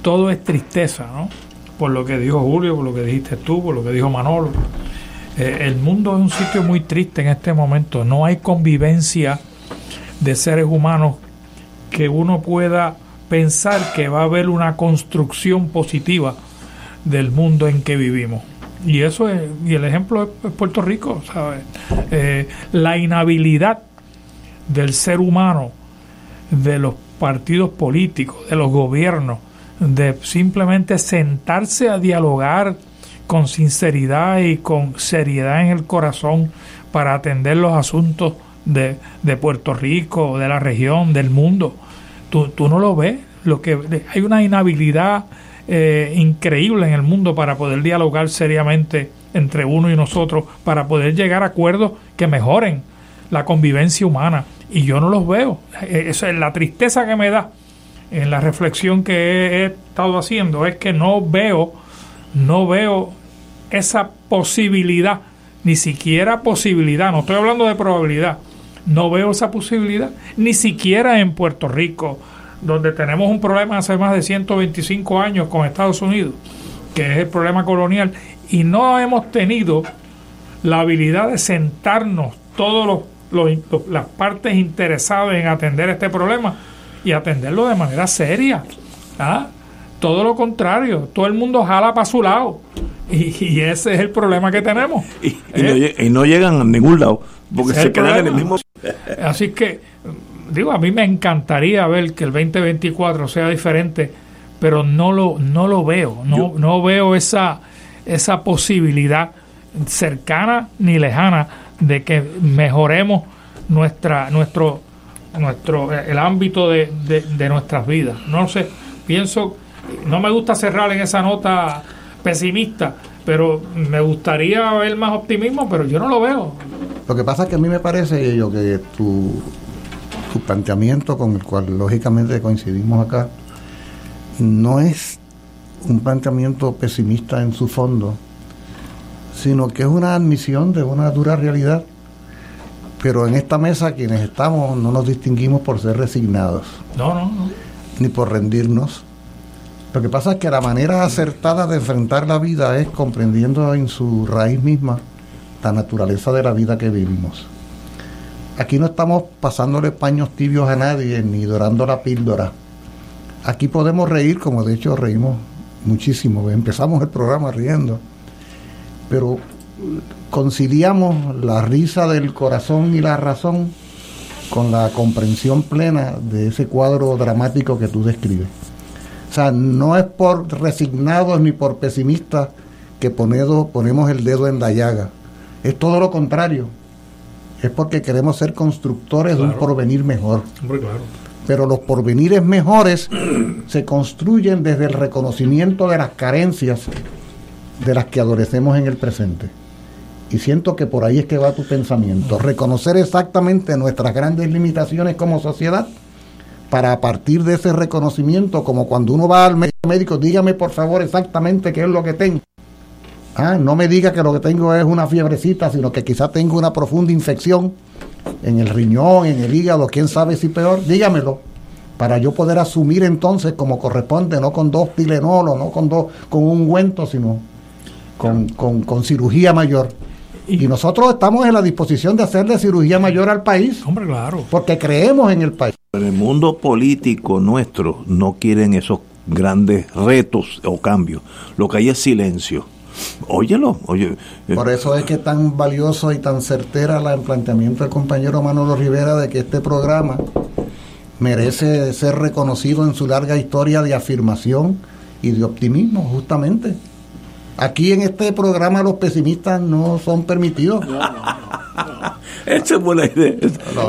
[SPEAKER 3] todo es tristeza, ¿no? Por lo que dijo Julio, por lo que dijiste tú, por lo que dijo Manolo. Eh, el mundo es un sitio muy triste en este momento. No hay convivencia de seres humanos que uno pueda pensar que va a haber una construcción positiva del mundo en que vivimos. Y eso es, y el ejemplo es, Puerto Rico, ¿sabes? Eh, la inhabilidad del ser humano, de los partidos políticos, de los gobiernos, de simplemente sentarse a dialogar con sinceridad y con seriedad en el corazón para atender los asuntos de, de Puerto Rico, de la región, del mundo. Tú, tú no lo ves. Lo que, hay una inhabilidad eh, increíble en el mundo para poder dialogar seriamente entre uno y nosotros, para poder llegar a acuerdos que mejoren la convivencia humana. Y yo no los veo. Eh, Esa es la tristeza que me da en la reflexión que he, he estado haciendo, es que no veo, no veo esa posibilidad, ni siquiera posibilidad, no estoy hablando de probabilidad, no veo esa posibilidad, ni siquiera en Puerto Rico, donde tenemos un problema hace más de 125 años con Estados Unidos, que es el problema colonial, y no hemos tenido la habilidad de sentarnos todos los, los- los- las partes interesadas en atender este problema y atenderlo de manera seria. ¿ah? Todo lo contrario, todo el mundo jala para su lado. Y, y ese es el problema que tenemos.
[SPEAKER 1] y, no, y no llegan a ningún lado, porque se quedan en el mismo...
[SPEAKER 3] Así que, digo, a mí me encantaría ver que el 2024 sea diferente, pero no lo, no lo veo, no, no veo esa, esa posibilidad cercana ni lejana de que mejoremos nuestra, nuestro, nuestro, el ámbito de, de, de nuestras vidas. No sé, pienso, no me gusta cerrar en esa nota pesimista, pero me gustaría ver más optimismo, pero yo no lo veo.
[SPEAKER 2] Lo que pasa es que a mí me parece yo que tu, tu planteamiento con el cual lógicamente coincidimos acá no es un planteamiento pesimista en su fondo, sino que es una admisión de una dura realidad. Pero en esta mesa quienes estamos no nos distinguimos por ser resignados,
[SPEAKER 3] No, no, no.
[SPEAKER 2] ni por rendirnos. Lo que pasa es que la manera acertada de enfrentar la vida es comprendiendo en su raíz misma la naturaleza de la vida que vivimos. Aquí no estamos pasándole paños tibios a nadie ni dorando la píldora. Aquí podemos reír, como de hecho reímos muchísimo. Empezamos el programa riendo, pero conciliamos la risa del corazón y la razón con la comprensión plena de ese cuadro dramático que tú describes. O sea, no es por resignados ni por pesimistas que ponedo- ponemos el dedo en la llaga. Es todo lo contrario. Es porque queremos ser constructores de un porvenir mejor.
[SPEAKER 3] Hombre, claro.
[SPEAKER 2] Pero los porvenires mejores se construyen desde el reconocimiento de las carencias de las que adolecemos en el presente. Y siento que por ahí es que va tu pensamiento. Reconocer exactamente nuestras grandes limitaciones como sociedad para a partir de ese reconocimiento, como cuando uno va al mé- médico, dígame por favor exactamente qué es lo que tengo. Ah, no me diga que lo que tengo es una fiebrecita, sino que quizá tengo una profunda infección en el riñón, en el hígado, quién sabe si peor, dígamelo, para yo poder asumir entonces como corresponde, no con dos Tilenol o no con dos, con un ungüento, sino con, con, con cirugía mayor. Y nosotros estamos en la disposición de hacerle cirugía mayor al país.
[SPEAKER 3] Hombre, claro.
[SPEAKER 2] Porque creemos en el país.
[SPEAKER 1] En el mundo político nuestro no quieren esos grandes retos o cambios. Lo que hay es silencio. Óyelo, oye. eh,
[SPEAKER 2] Por eso es que tan valioso y tan certera la- el planteamiento del compañero Manolo Rivera de que este programa merece ser reconocido en su larga historia de afirmación y de optimismo, justamente. Aquí en este programa los pesimistas no son permitidos.
[SPEAKER 1] Esa es buena idea.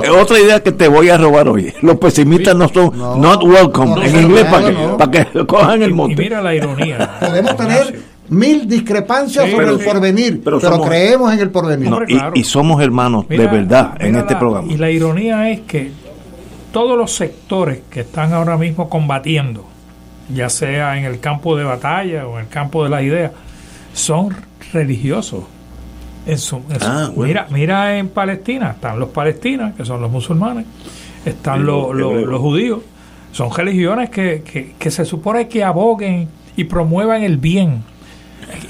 [SPEAKER 1] Es otra idea que te voy a robar hoy. Los pesimistas no son not welcome
[SPEAKER 2] no,
[SPEAKER 1] en
[SPEAKER 2] no,
[SPEAKER 1] inglés
[SPEAKER 2] no,
[SPEAKER 1] para que,
[SPEAKER 2] no.
[SPEAKER 1] para que cojan el
[SPEAKER 3] Y
[SPEAKER 1] monte.
[SPEAKER 3] mira la ironía.
[SPEAKER 2] Podemos tener mil discrepancias
[SPEAKER 3] Sí,
[SPEAKER 2] sobre
[SPEAKER 3] pero
[SPEAKER 2] el porvenir,
[SPEAKER 1] pero
[SPEAKER 2] pero,
[SPEAKER 1] somos-
[SPEAKER 2] creemos en el porvenir.
[SPEAKER 1] No, y, y somos hermanos
[SPEAKER 3] Mira-
[SPEAKER 1] de verdad en este
[SPEAKER 3] la-
[SPEAKER 1] programa.
[SPEAKER 3] Y la ironía es que todos los sectores que están ahora mismo combatiendo, ya sea en el campo de batalla o en el campo de las ideas, son religiosos. En su- en su-
[SPEAKER 1] Ah, bueno.
[SPEAKER 3] mira, mira en Palestina, están los palestinos, que son los musulmanes, están los,
[SPEAKER 1] los
[SPEAKER 3] judíos, son religiones que, que, que se supone que aboguen y promuevan el bien.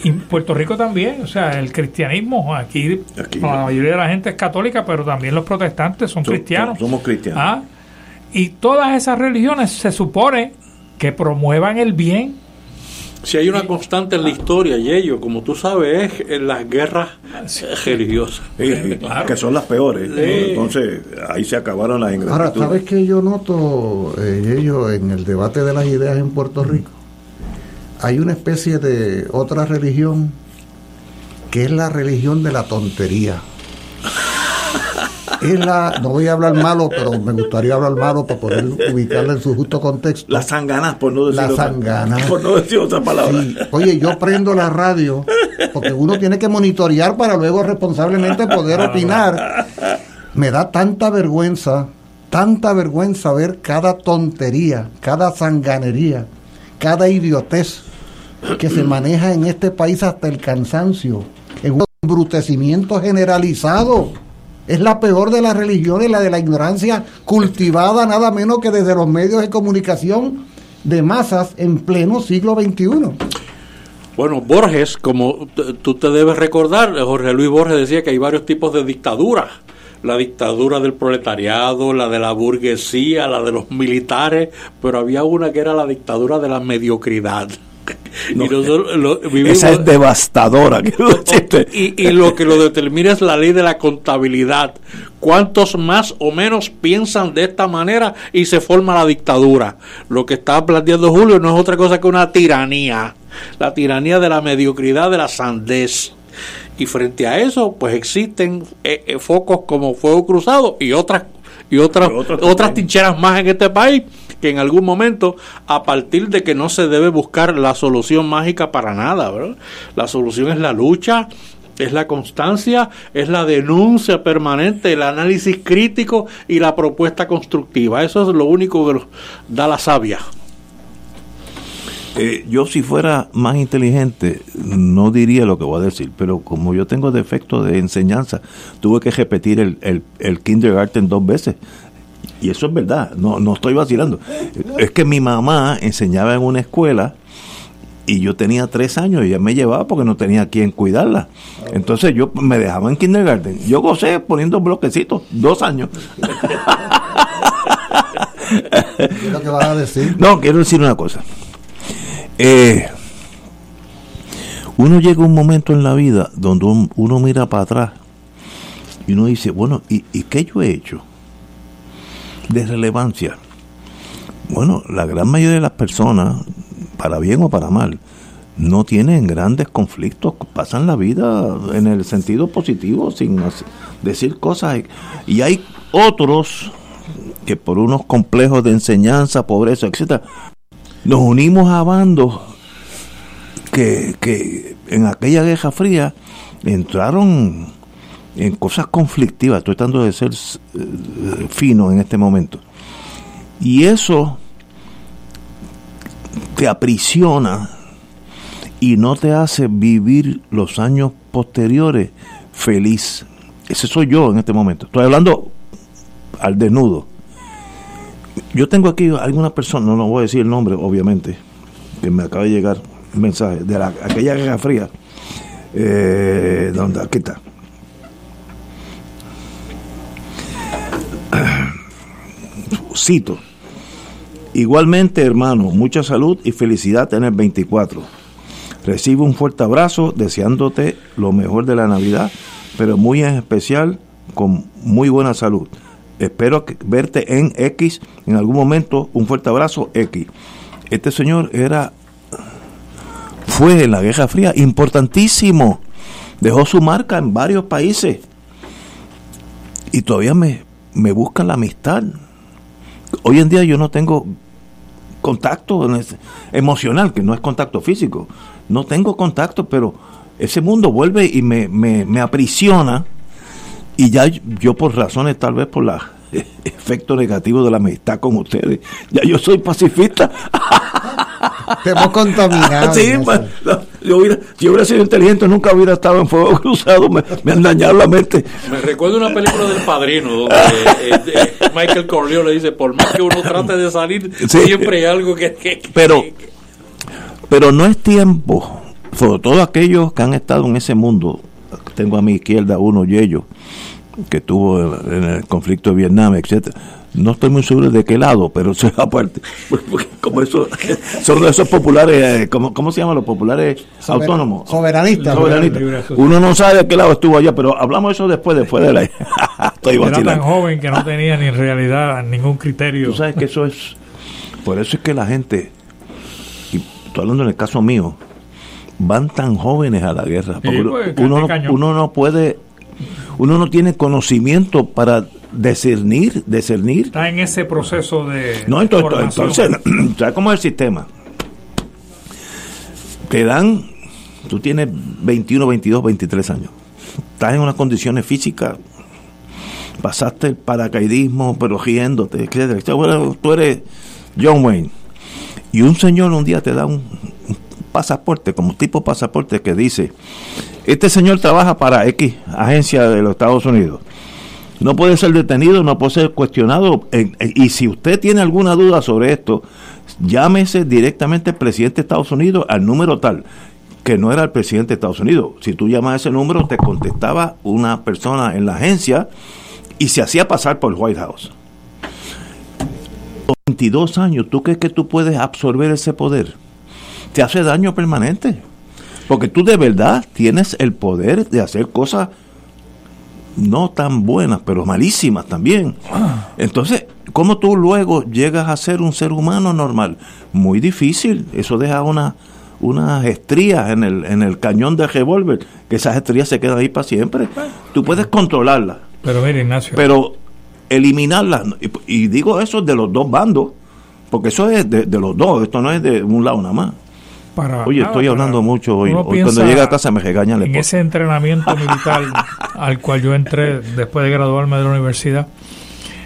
[SPEAKER 3] Y Puerto Rico también, o sea, el cristianismo, aquí, la mayoría de la gente es católica, pero también los protestantes son
[SPEAKER 1] So-
[SPEAKER 3] cristianos.
[SPEAKER 1] Somos cristianos.
[SPEAKER 3] Ah, Y todas esas religiones se supone que promuevan el bien.
[SPEAKER 14] Si hay una constante en la historia, y ello, como tú sabes, es en las guerras religiosas.
[SPEAKER 1] Sí, que son las peores.
[SPEAKER 14] Sí.
[SPEAKER 1] Entonces, ahí se acabaron las
[SPEAKER 2] Ahora,
[SPEAKER 1] ingratitudes.
[SPEAKER 2] ¿sabes qué yo noto, eh, ello, en el debate de las ideas en Puerto Rico? Hay una especie de otra religión que es la religión de la tontería. Es la, no voy a hablar malo, pero me gustaría hablar malo para poder ubicarla en su justo contexto.
[SPEAKER 1] Las sanganas, por no decir
[SPEAKER 2] La
[SPEAKER 1] otra-
[SPEAKER 2] sangana.
[SPEAKER 1] Por no decir otra palabra.
[SPEAKER 2] Sí. Oye, yo prendo la radio porque uno tiene que monitorear para luego responsablemente poder opinar. Me da tanta vergüenza, tanta vergüenza ver cada tontería, cada sanganería, cada idiotez que se maneja en este país hasta el cansancio, en un embrutecimiento generalizado. Es la peor de las religiones, la de la ignorancia cultivada nada menos que desde los medios de comunicación de masas en pleno siglo XXI.
[SPEAKER 14] Bueno, Borges, como tú te debes recordar, Jorge Luis Borges decía que hay varios tipos de dictaduras. La dictadura del proletariado, la de la burguesía, la de los militares, pero había una que era la dictadura de la mediocridad. Y nosotros lo- vivimos-
[SPEAKER 1] Esa es devastadora. quiero decirte.
[SPEAKER 14] y, y lo que lo determina es la ley de la contabilidad. ¿Cuántos más o menos piensan de esta manera y se forma la dictadura? Lo que está planteando Julio no es otra cosa que una tiranía. La tiranía de la mediocridad, de la sandez. Y frente a eso, pues existen eh, eh, focos como Fuego Cruzado y otras y otras otras trincheras más en este país que en algún momento, a partir de que no se debe buscar la solución mágica para nada, ¿verdad? La solución es la lucha, es la constancia, es la denuncia permanente, el análisis crítico y la propuesta constructiva. Eso es lo único que nos da la savia.
[SPEAKER 1] Eh, yo si fuera más inteligente no diría lo que voy a decir, pero como yo tengo defecto de enseñanza, tuve que repetir el, el, el kindergarten dos veces. Y eso es verdad, no, no estoy vacilando. Es que mi mamá enseñaba en una escuela y yo tenía tres años y ella me llevaba porque no tenía quien cuidarla. Entonces yo me dejaba en kindergarten. Yo gocé poniendo bloquecitos, dos años.
[SPEAKER 2] ¿Qué es lo que vas a decir?
[SPEAKER 1] No, quiero decir una cosa. Eh, uno llega un momento en la vida donde un- uno mira para atrás y uno dice, bueno, ¿y, y qué yo he hecho de relevancia? Bueno, la gran mayoría de las personas, para bien o para mal, no tienen grandes conflictos, pasan la vida en el sentido positivo, sin decir cosas. Y hay otros que por unos complejos de enseñanza, pobreza, etcétera, nos unimos a bandos que, que en aquella guerra fría entraron en cosas conflictivas. Estoy tratando de ser eh, fino en este momento. Y eso te aprisiona y no te hace vivir los años posteriores feliz. Ese soy yo en este momento. Estoy hablando al desnudo. Yo tengo aquí alguna persona, no, no voy a decir el nombre, obviamente, que me acaba de llegar un mensaje de la, aquella guerra fría. Eh, ¿Dónde? Aquí está. Cito. Igualmente, hermano, mucha salud y felicidad en el 24. Recibe un fuerte abrazo, deseándote lo mejor de la Navidad, pero muy en especial con muy buena salud. Espero verte en X en algún momento. Un fuerte abrazo, X. Este señor era, fue en la Guerra Fría importantísimo. Dejó su marca en varios países. Y todavía me, me buscan la amistad. Hoy en día yo no tengo contacto emocional, que no es contacto físico. No tengo contacto, pero ese mundo vuelve y me, me, me aprisiona. Y ya yo por razones, tal vez por la efecto negativo de la amistad con ustedes, ya yo soy pacifista.
[SPEAKER 2] Te hemos contaminado.
[SPEAKER 1] Sí, pues, no, yo hubiera- si yo hubiera sido inteligente, nunca hubiera estado en fuego cruzado, me, me han dañado la mente.
[SPEAKER 14] Me recuerdo una película del padrino donde eh, eh, Michael Corleone le dice, por más que uno trate de salir,
[SPEAKER 1] Sí.
[SPEAKER 14] siempre hay algo que... que-
[SPEAKER 1] Pero, pero no es tiempo, sobre todo aquellos que han estado en ese mundo. Tengo a mi izquierda uno, Yello, que estuvo en el conflicto de Vietnam, etcétera. No estoy muy seguro de qué lado, pero eso es aparte. Porque como eso, son de esos populares, eh, ¿cómo, ¿cómo se llaman los populares
[SPEAKER 2] Sober-
[SPEAKER 1] autónomos?
[SPEAKER 2] soberanistas.
[SPEAKER 3] Asociación.
[SPEAKER 1] Uno no sabe de qué lado estuvo allá, pero hablamos eso después, después de la... estoy
[SPEAKER 3] Era tan joven que no tenía ni en realidad ningún criterio.
[SPEAKER 1] Tú sabes que eso es. Por eso es que la gente, y estoy hablando en el caso mío, van tan jóvenes a la guerra. Porque
[SPEAKER 3] pues,
[SPEAKER 1] uno, no, uno no puede, uno no tiene conocimiento para discernir, discernir.
[SPEAKER 3] Está en ese proceso de
[SPEAKER 1] No, entonces, entonces ¿sabes cómo es el sistema? Te dan, tú tienes 21, 22, 23 años. Estás en unas condiciones físicas, pasaste el paracaidismo, pero riéndote, etcétera, etcétera. Bueno, tú eres John Wayne. Y un señor un día te da un, un pasaporte, como tipo pasaporte, que dice, este señor trabaja para X agencia de los Estados Unidos. No puede ser detenido, no puede ser cuestionado. y si usted tiene alguna duda sobre esto, llámese directamente al presidente de Estados Unidos al número tal, que no era el presidente de Estados Unidos. Si tú llamas a ese número, te contestaba una persona en la agencia y se hacía pasar por el White House. 22 años, ¿tú crees que tú puedes absorber ese poder? Te hace daño permanente. Porque tú de verdad tienes el poder de hacer cosas no tan buenas, pero malísimas también. Entonces, ¿cómo tú luego llegas a ser un ser humano normal? Muy difícil. Eso deja una, unas estrías en el, en el cañón de revólver, que esas estrías se quedan ahí para siempre. Tú puedes controlarlas,
[SPEAKER 3] Pero mira, Ignacio,
[SPEAKER 1] pero eliminarlas, y, y digo eso de los dos bandos, porque eso es de, de los dos, esto no es de un lado nada más.
[SPEAKER 3] Para
[SPEAKER 1] Oye,
[SPEAKER 3] nada,
[SPEAKER 1] estoy
[SPEAKER 3] para-
[SPEAKER 1] hablando mucho hoy. Hoy cuando llega a casa me regañan la
[SPEAKER 3] en ese entrenamiento militar al cual yo entré después de graduarme de la universidad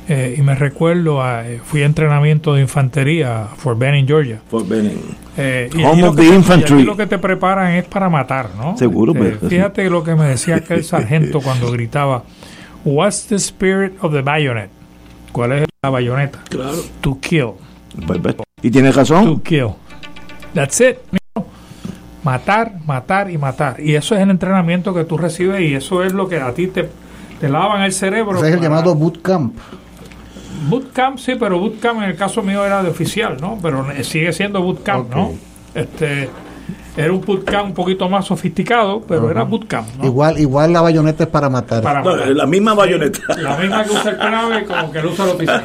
[SPEAKER 3] eh, y me recuerdo a- eh, fui a entrenamiento de infantería a Fort Benning Georgia
[SPEAKER 1] Fort Benning.
[SPEAKER 3] Eh, y
[SPEAKER 1] Home of the Infantry.
[SPEAKER 3] lo que te preparan es para matar ¿no?
[SPEAKER 1] Seguro,
[SPEAKER 3] Eh,
[SPEAKER 1] pues,
[SPEAKER 3] fíjate lo que me decía aquel sargento cuando gritaba What's the spirit of the bayonet? ¿cuál es la bayoneta?
[SPEAKER 14] Claro.
[SPEAKER 3] to kill
[SPEAKER 1] Pues, ves, Y tiene razón.
[SPEAKER 3] to kill. That's it. Matar, matar y matar. Y eso es el entrenamiento que tú recibes y eso es lo que a ti te, te lavan el cerebro.
[SPEAKER 2] Ese es el llamado bootcamp.
[SPEAKER 3] Bootcamp, sí, pero bootcamp en el caso mío era de oficial, ¿no? Pero sigue siendo bootcamp, ¿no? Este, era un bootcamp un poquito más sofisticado, pero era bootcamp, ¿no?
[SPEAKER 2] Igual, igual la bayoneta es para matar.
[SPEAKER 3] Para
[SPEAKER 1] No,
[SPEAKER 3] matar.
[SPEAKER 1] la misma bayoneta.
[SPEAKER 3] La misma que usa el clave como que lo usa el oficial.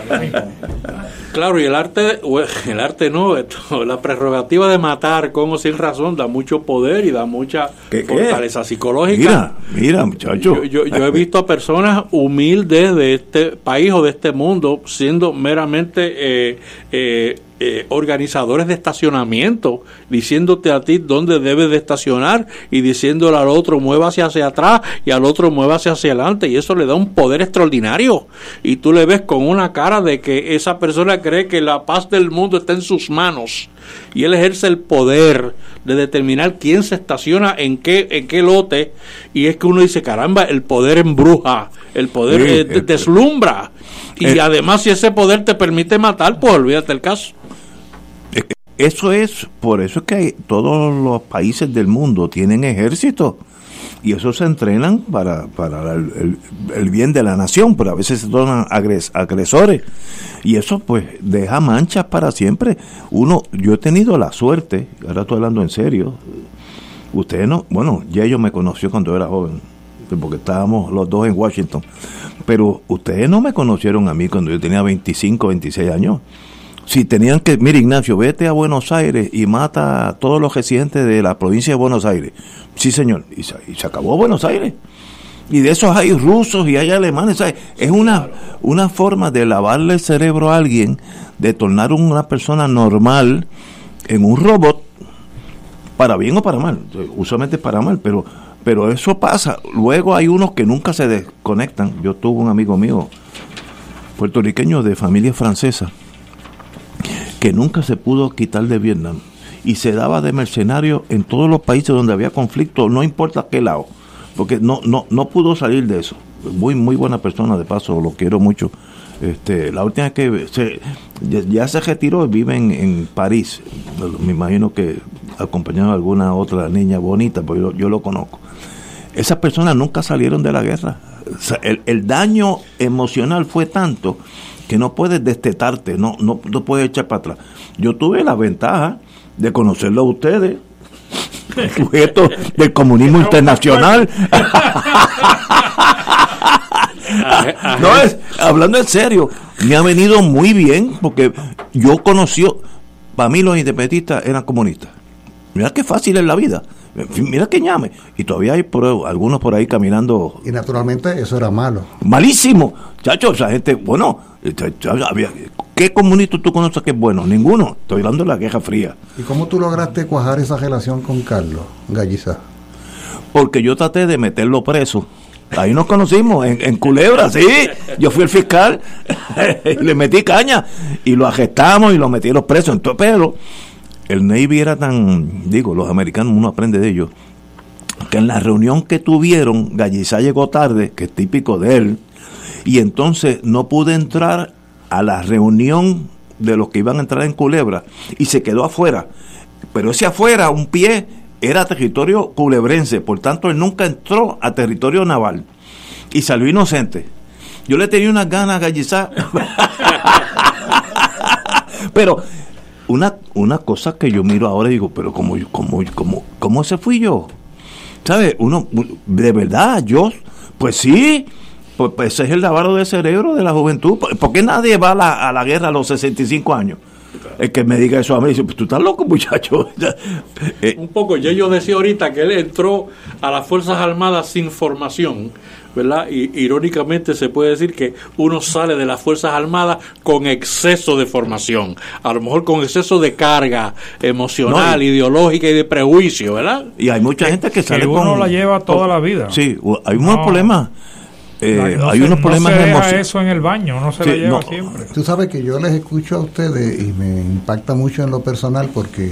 [SPEAKER 14] Claro, y el arte, el arte no, esto, la prerrogativa de matar con o sin razón da mucho poder y da mucha
[SPEAKER 1] ¿Qué, qué?
[SPEAKER 14] fortaleza psicológica.
[SPEAKER 1] Mira, mira, muchacho.
[SPEAKER 14] Yo, yo- yo he visto a personas humildes de este país o de este mundo siendo meramente eh, eh, eh, organizadores de estacionamiento, diciéndote a ti dónde debes de estacionar y diciéndole al otro muévase hacia atrás y al otro muévase hacia adelante y eso le da un poder extraordinario. Y tú le ves con una cara de que esa persona cree que la paz del mundo está en sus manos. Y él ejerce el poder de determinar quién se estaciona en qué en qué lote. Y es que uno dice caramba el poder embruja el poder
[SPEAKER 1] Sí,
[SPEAKER 14] eh,
[SPEAKER 1] eh,
[SPEAKER 14] deslumbra y
[SPEAKER 1] eh,
[SPEAKER 14] además si ese poder te permite matar pues olvídate el caso
[SPEAKER 1] eso es, por eso es que todos los países del mundo tienen ejércitos y esos se entrenan para, para el, bien de la nación, pero a veces se tornan agres- agresores y eso pues deja manchas para siempre. Uno, yo he tenido la suerte, ahora estoy hablando en serio, ustedes no, bueno, ya yo me conoció cuando era joven, porque estábamos los dos en Washington, pero ustedes no me conocieron a mí cuando yo tenía 25, 26 años. Si tenían que, mire Ignacio, vete a Buenos Aires y mata a todos los residentes de la provincia de Buenos Aires. Sí, señor, y se, acabó Buenos Aires. Y de esos hay rusos y hay alemanes. Es una, una forma de lavarle el cerebro a alguien, de tornar una persona normal en un robot, para bien o para mal. Usualmente para mal, pero, pero eso pasa. Luego hay unos que nunca se desconectan. Yo tuve un amigo mío, puertorriqueño de familia francesa, que nunca se pudo quitar de Vietnam y se daba de mercenario en todos los países donde había conflicto, no importa qué lado, porque no no no pudo salir de eso. Muy muy buena persona de paso, lo quiero mucho. Este, la última que se, ya, se retiró, vive en, en París. Me imagino que acompañado de alguna otra niña bonita, porque yo, yo lo conozco. Esas personas nunca salieron de la guerra. El daño emocional fue tanto que no puedes destetarte, no, no, no puedes echar para atrás. Yo tuve la ventaja de conocerlo a ustedes, sujetos del comunismo internacional. no es, hablando en serio, me ha venido muy bien porque yo conocí, para mí los independentistas eran comunistas. Mira qué fácil es la vida. Mira que ñame. Y todavía hay por, algunos por ahí caminando.
[SPEAKER 2] Y naturalmente eso era malo.
[SPEAKER 1] Malísimo. Chacho, esa gente, bueno, ¿qué comunista tú conoces que es bueno? Ninguno. Estoy hablando de la Guerra Fría.
[SPEAKER 2] ¿Y cómo tú lograste cuajar esa relación con Carlos Galliza?
[SPEAKER 1] Porque yo traté de meterlo preso. Ahí nos conocimos, en, en Culebra, sí. Yo fui el fiscal, y le metí caña y lo arrestamos y lo metieron preso. Entonces, pero el Navy era tan, digo, los americanos, uno aprende de ellos, que en la reunión que tuvieron, Gallizá llegó tarde, que es típico de él, y entonces no pude entrar a la reunión de los que iban a entrar en Culebra y se quedó afuera. Pero ese afuera, un pie, era territorio culebrense, por tanto él nunca entró a territorio naval y salió inocente. Yo le tenía unas ganas a Gallizá. pero una, una cosa que yo miro ahora y digo, pero como, como, como, ¿cómo ese fui yo? ¿Sabes? Uno, de verdad, yo, pues sí, pues, pues ese es el lavado de cerebro de la juventud. ¿Por por qué nadie va a la, a la guerra a los 65 años? El que me diga eso a mí, dice, pues tú estás loco, muchacho. Eh,
[SPEAKER 14] Un poco, ya yo decía ahorita que él entró a las Fuerzas Armadas sin formación, ¿verdad? Y irónicamente se puede decir que uno sale de las Fuerzas Armadas con exceso de formación, a lo mejor con exceso de carga emocional,
[SPEAKER 1] No, y-
[SPEAKER 14] ideológica y de prejuicio, ¿verdad?
[SPEAKER 1] y hay mucha gente que sale
[SPEAKER 3] uno
[SPEAKER 1] con...
[SPEAKER 3] la lleva toda la vida.
[SPEAKER 1] Sí, hay unos
[SPEAKER 3] No.
[SPEAKER 1] problemas. Eh,
[SPEAKER 3] No
[SPEAKER 1] hay
[SPEAKER 3] se-
[SPEAKER 1] unos problemas
[SPEAKER 3] no se deja eso en el baño, no se
[SPEAKER 1] Sí,
[SPEAKER 3] lleva
[SPEAKER 1] no.
[SPEAKER 3] siempre.
[SPEAKER 2] Tú sabes que yo les escucho a ustedes y me impacta mucho en lo personal porque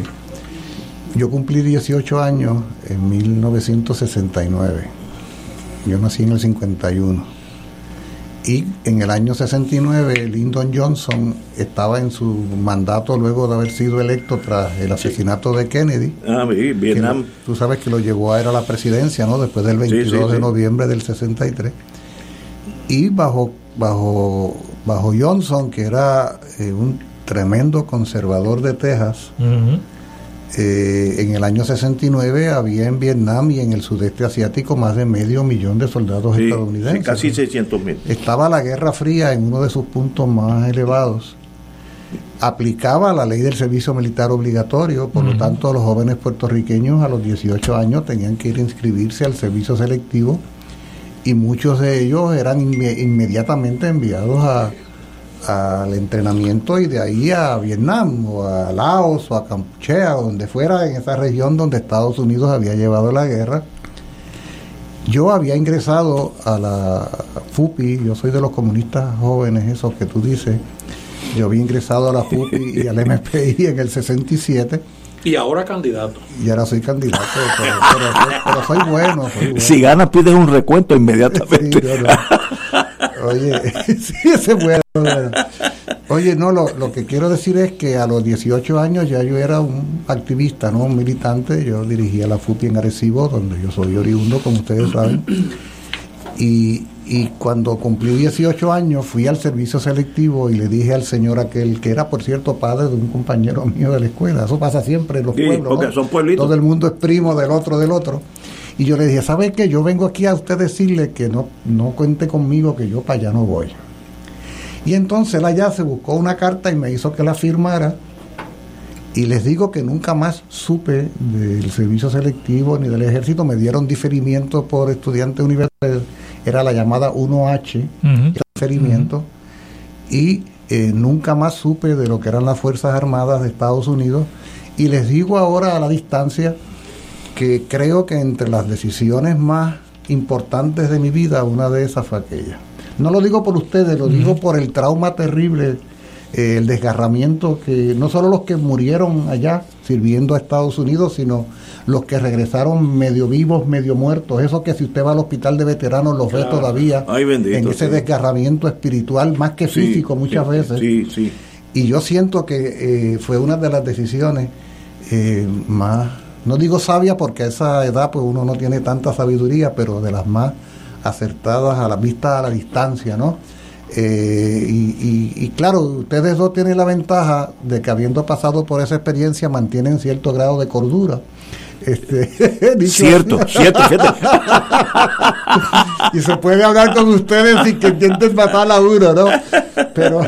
[SPEAKER 2] yo cumplí 18 años en 1969. Yo nací en el 51. Y en el año 69 Lyndon Johnson estaba en su mandato luego de haber sido electo tras el asesinato de Kennedy.
[SPEAKER 1] Ah, sí, Vietnam.
[SPEAKER 2] lo- tú sabes que lo llevó a era la presidencia, ¿no? Después del 22
[SPEAKER 1] sí,
[SPEAKER 2] de
[SPEAKER 1] sí.
[SPEAKER 2] noviembre del 63. Y bajo bajo bajo Johnson, que era eh, un tremendo conservador de Texas, eh, en el año 69 había en Vietnam y en el sudeste asiático más de medio millón de soldados
[SPEAKER 1] Sí,
[SPEAKER 2] estadounidenses.
[SPEAKER 1] sí, casi 600 mil.
[SPEAKER 2] Estaba la Guerra Fría en uno de sus puntos más elevados. Aplicaba la ley del servicio militar obligatorio, por lo tanto los jóvenes puertorriqueños a los 18 años tenían que ir a inscribirse al servicio selectivo y muchos de ellos eran inme- inmediatamente enviados a, al entrenamiento y de ahí a Vietnam o a Laos o a Campuchea o donde fuera en esa región donde Estados Unidos había llevado la guerra. Yo había ingresado a la FUPI, yo soy de los comunistas jóvenes, esos que tú dices. Yo había ingresado a la FUPI y al MPI en el 67
[SPEAKER 14] Y ahora candidato.
[SPEAKER 2] y ahora soy candidato, pero, pero- pero soy bueno. Soy bueno.
[SPEAKER 1] Si ganas, pides un recuento inmediatamente.
[SPEAKER 2] Sí, no, no. Oye, sí, ese es bueno. bueno. Oye, no, lo, lo que quiero decir es que a los 18 años ya yo era un activista, ¿no? Un militante. Yo dirigía la FUPI en Arecibo, donde yo soy oriundo, como ustedes saben. Y, y cuando cumplí 18 años fui al servicio selectivo y le dije al señor aquel, que era por cierto padre de un compañero mío de la escuela, eso pasa siempre en los
[SPEAKER 1] Sí,
[SPEAKER 2] pueblos,
[SPEAKER 1] porque
[SPEAKER 2] ¿no?
[SPEAKER 1] son pueblitos.
[SPEAKER 2] todo el mundo es primo del otro, del otro. Y yo le dije, ¿sabe qué? Yo vengo aquí a usted decirle que no, no cuente conmigo, que yo para allá no voy. Y entonces él allá se buscó una carta y me hizo que la firmara. Y les digo que nunca más supe del servicio selectivo ni del ejército. Me dieron diferimiento por estudiante universitario. Era la llamada 1H,
[SPEAKER 3] Ujú.
[SPEAKER 2] diferimiento. Y eh, nunca más supe de lo que eran las Fuerzas Armadas de Estados Unidos. Y les digo ahora a la distancia que creo que entre las decisiones más importantes de mi vida, una de esas fue aquella. No lo digo por ustedes, lo digo por el trauma terrible, eh, el desgarramiento que no solo los que murieron allá sirviendo a Estados Unidos, sino los que regresaron medio vivos, medio muertos, esos que si usted va al hospital de veteranos los ve todavía
[SPEAKER 1] Ay, bendito,
[SPEAKER 2] en ese
[SPEAKER 1] sí.
[SPEAKER 2] desgarramiento espiritual más que
[SPEAKER 1] Sí,
[SPEAKER 2] físico muchas
[SPEAKER 1] sí,
[SPEAKER 2] veces. Y yo siento que eh, fue una de las decisiones eh, más, no digo sabia porque a esa edad pues uno no tiene tanta sabiduría, pero de las más acertadas a la vista a la distancia, ¿no? Eh, y, y- y claro, ustedes dos tienen la ventaja de que habiendo pasado por esa experiencia mantienen cierto grado de cordura. Este, dicho
[SPEAKER 1] Cierto, cierto, cierto.
[SPEAKER 2] y se puede hablar con ustedes sin que intenten matar a uno, ¿no? Pero,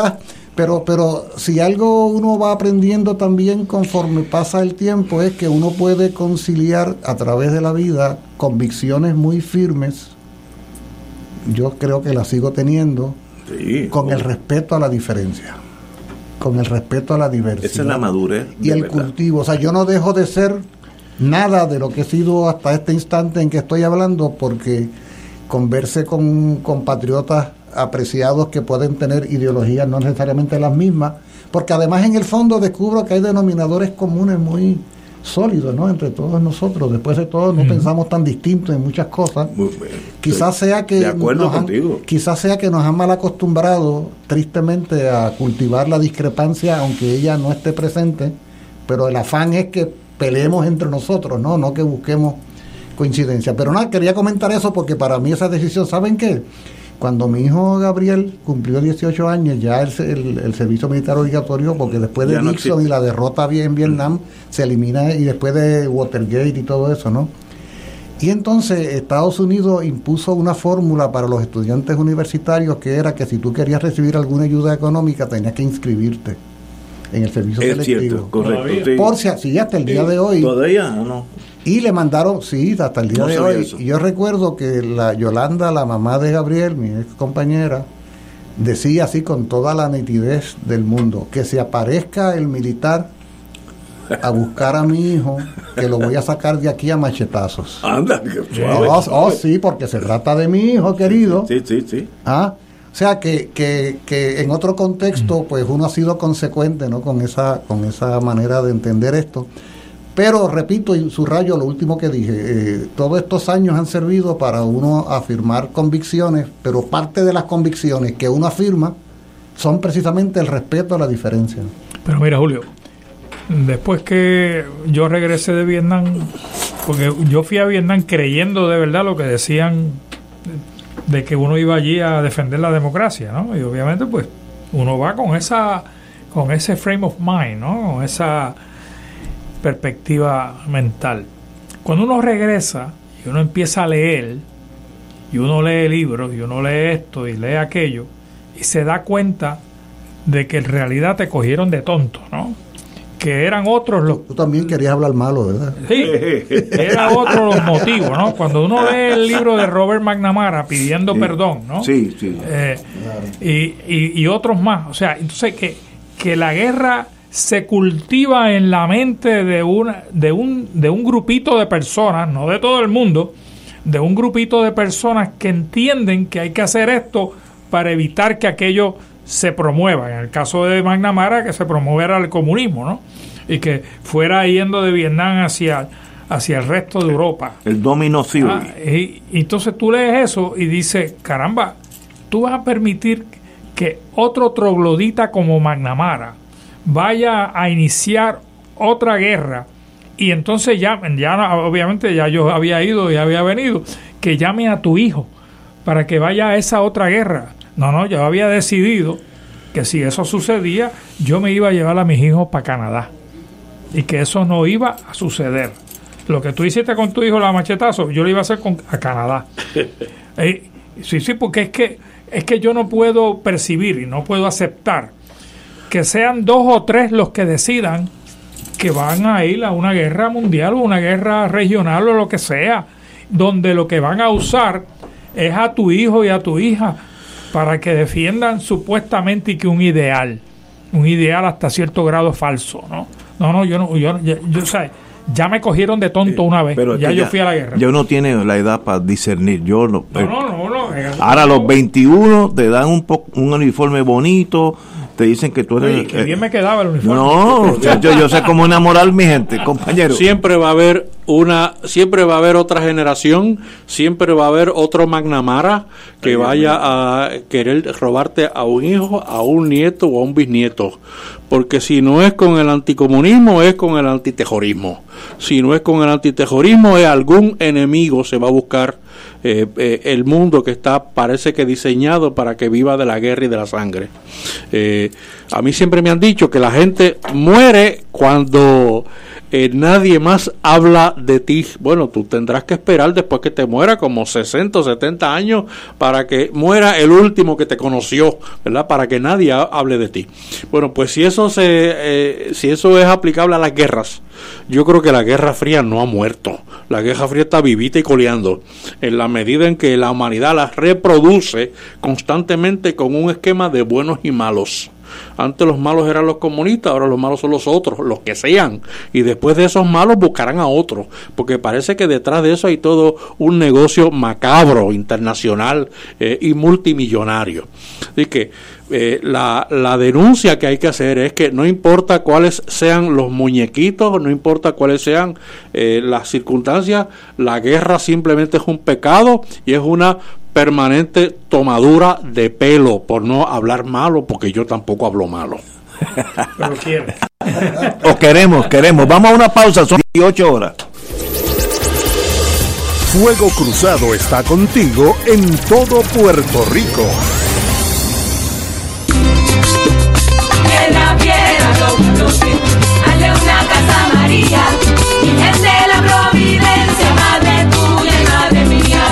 [SPEAKER 2] pero, pero si algo uno va aprendiendo también conforme pasa el tiempo es que uno puede conciliar a través de la vida convicciones muy firmes. Yo creo que las sigo teniendo
[SPEAKER 1] Sí.
[SPEAKER 2] con el respeto a la diferencia, con el respeto a la diversidad
[SPEAKER 1] Esa es la madurez.
[SPEAKER 2] y el
[SPEAKER 1] verdad.
[SPEAKER 2] cultivo. O sea, yo no dejo de ser nada de lo que he sido hasta este instante en que estoy hablando porque converse con compatriotas apreciados que pueden tener ideologías no necesariamente las mismas, porque además en el fondo descubro que hay denominadores comunes muy sólidos, ¿no? Entre todos nosotros. Después de todo, no pensamos tan distintos en muchas cosas.
[SPEAKER 1] Muy.
[SPEAKER 2] Quizás sea que
[SPEAKER 1] De acuerdo
[SPEAKER 2] nos han-
[SPEAKER 1] contigo.
[SPEAKER 2] quizás sea que nos han mal acostumbrado tristemente a cultivar la discrepancia aunque ella no esté presente, pero el afán es que peleemos entre nosotros, no, no que busquemos coincidencia. Pero nada, quería comentar eso porque para mí esa decisión, ¿saben qué? Cuando mi hijo Gabriel cumplió 18 años, ya el, el- el servicio militar obligatorio, porque después de
[SPEAKER 1] no
[SPEAKER 2] Nixon
[SPEAKER 1] existe.
[SPEAKER 2] y la derrota en Vietnam, se elimina y después de Watergate y todo eso, ¿no? Y entonces Estados Unidos impuso una fórmula para los estudiantes universitarios que era que si tú querías recibir alguna ayuda económica tenías que inscribirte en el servicio
[SPEAKER 1] Es
[SPEAKER 2] selectivo.
[SPEAKER 1] cierto, correcto.
[SPEAKER 3] Todavía.
[SPEAKER 1] sí.
[SPEAKER 2] Por si sí, hasta el día
[SPEAKER 1] Sí,
[SPEAKER 2] de hoy.
[SPEAKER 1] Todavía no.
[SPEAKER 2] Y le mandaron, sí, hasta el día
[SPEAKER 1] No
[SPEAKER 2] de hoy.
[SPEAKER 1] eso.
[SPEAKER 2] Y yo recuerdo que la Yolanda, la mamá de Gabriel, mi ex compañera, decía así con toda la nitidez del mundo, que se aparezca el militar a buscar a mi hijo, que lo voy a sacar de aquí a machetazos.
[SPEAKER 1] Anda, qué suave.
[SPEAKER 2] Oh, oh, sí, porque se trata de mi hijo querido.
[SPEAKER 1] Sí, sí, sí.
[SPEAKER 2] ¿Ah? O sea que, que, que en otro contexto, pues uno ha sido consecuente ¿no? con, esa, con esa manera de entender esto. Pero repito y subrayo lo último que dije, eh, todos estos años han servido para uno afirmar convicciones, pero parte de las convicciones que uno afirma son precisamente el respeto a la diferencia.
[SPEAKER 3] Pero mira, Julio, después que yo regresé de Vietnam, porque yo fui a Vietnam creyendo de verdad lo que decían de que uno iba allí a defender la democracia, ¿no? Y obviamente, pues, uno va con esa, con ese frame of mind, ¿no? Con esa perspectiva mental. Cuando uno regresa y uno empieza a leer, y uno lee libros, y uno lee esto y lee aquello, y se da cuenta de que en realidad te cogieron de tonto, ¿no? Que eran otros los...
[SPEAKER 2] Tú también querías hablar malo, ¿verdad?
[SPEAKER 3] Sí, eran otros los motivos, ¿no? Cuando uno lee el libro de Robert McNamara pidiendo
[SPEAKER 1] Sí.
[SPEAKER 3] perdón, ¿no?
[SPEAKER 1] Sí, sí.
[SPEAKER 3] Eh, y, y- y otros más. O sea, entonces que, que la guerra se cultiva en la mente de, una, de, un, de un grupito de personas, no de todo el mundo, de un grupito de personas que entienden que hay que hacer esto para evitar que aquello se promueva. En el caso de McNamara, que se promoviera el comunismo, ¿no? Y que fuera yendo de Vietnam hacia, hacia el resto de Europa.
[SPEAKER 1] El domino theory.
[SPEAKER 3] Ah, y, y entonces tú lees eso y dices, caramba, tú vas a permitir que otro troglodita como Magnamara vaya a iniciar otra guerra y entonces ya, ya obviamente ya yo había ido y había venido, que llame a tu hijo para que vaya a esa otra guerra. No, no, yo había decidido que si eso sucedía, yo me iba a llevar a mis hijos para Canadá y que eso no iba a suceder. Lo que tú hiciste con tu hijo, la machetazo, yo lo iba a hacer con, a Canadá. Eh, sí, sí, porque es que, es que yo no puedo percibir y no puedo aceptar que sean dos o tres los que decidan que van a ir a una guerra mundial o una guerra regional o lo que sea, donde lo que van a usar es a tu hijo y a tu hija para que defiendan supuestamente que un ideal, un ideal hasta cierto grado falso, ¿no? No, no, yo no, yo, yo, yo, sé, ya me cogieron de tonto una vez.
[SPEAKER 1] Pero
[SPEAKER 3] ya yo fui a la guerra.
[SPEAKER 1] Yo no tiene la edad para discernir. Yo no.
[SPEAKER 3] No, no, no, no, eh,
[SPEAKER 1] Ahora a los 21 te dan un po- un uniforme bonito, te dicen que tú eres.
[SPEAKER 3] Oye, que
[SPEAKER 1] eh,
[SPEAKER 3] bien me quedaba el uniforme.
[SPEAKER 1] no, yo, yo sé cómo enamorar mi gente, compañero.
[SPEAKER 14] Siempre va a haber una, siempre va a haber otra generación, siempre va a haber otro Magnamara que vaya a querer robarte a un hijo, a un nieto o a un bisnieto. Porque si no es con el anticomunismo, es con el antitejorismo. Si no es con el antitejorismo, es algún enemigo se va a buscar eh, eh, el mundo que está, parece que diseñado para que viva de la guerra y de la sangre. Eh, a mí siempre me han dicho que la gente muere cuando eh, nadie más habla de ti. Bueno, tú tendrás que esperar después que te muera como 60 o 70 años para que muera el último que te conoció, ¿verdad? Para que nadie ha- hable de ti. Bueno, pues si eso se, eh, si eso es aplicable a las guerras, yo creo que la Guerra Fría no ha muerto. La Guerra Fría está vivita y coleando en la medida en que la humanidad la reproduce constantemente con un esquema de buenos y malos. Antes los malos eran los comunistas, ahora los malos son los otros, los que sean. Y después de esos malos buscarán a otros, porque parece que detrás de eso hay todo un negocio macabro, internacional eh, y multimillonario. Así que eh, la, la denuncia que hay que hacer es que no importa cuáles sean los muñequitos, no importa cuáles sean eh, las circunstancias, la guerra simplemente es un pecado y es una permanente tomadura de pelo, por no hablar malo, porque yo tampoco hablo malo.
[SPEAKER 3] Pero.
[SPEAKER 1] O queremos, queremos. Vamos a una pausa, son 18 horas.
[SPEAKER 7] Fuego Cruzado está contigo en todo Puerto Rico.
[SPEAKER 15] Una casa María, Virgen de la Providencia, madre tuya y madre mía.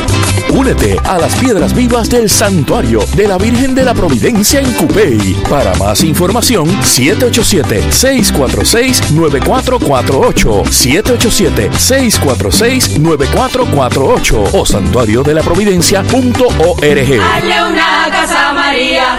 [SPEAKER 5] Únete a las piedras vivas del santuario de la Virgen de la Providencia en Cupey. Para más información, 787-646-9448. 787-646-9448 o santuario de la providencia.org.
[SPEAKER 15] Una casa María.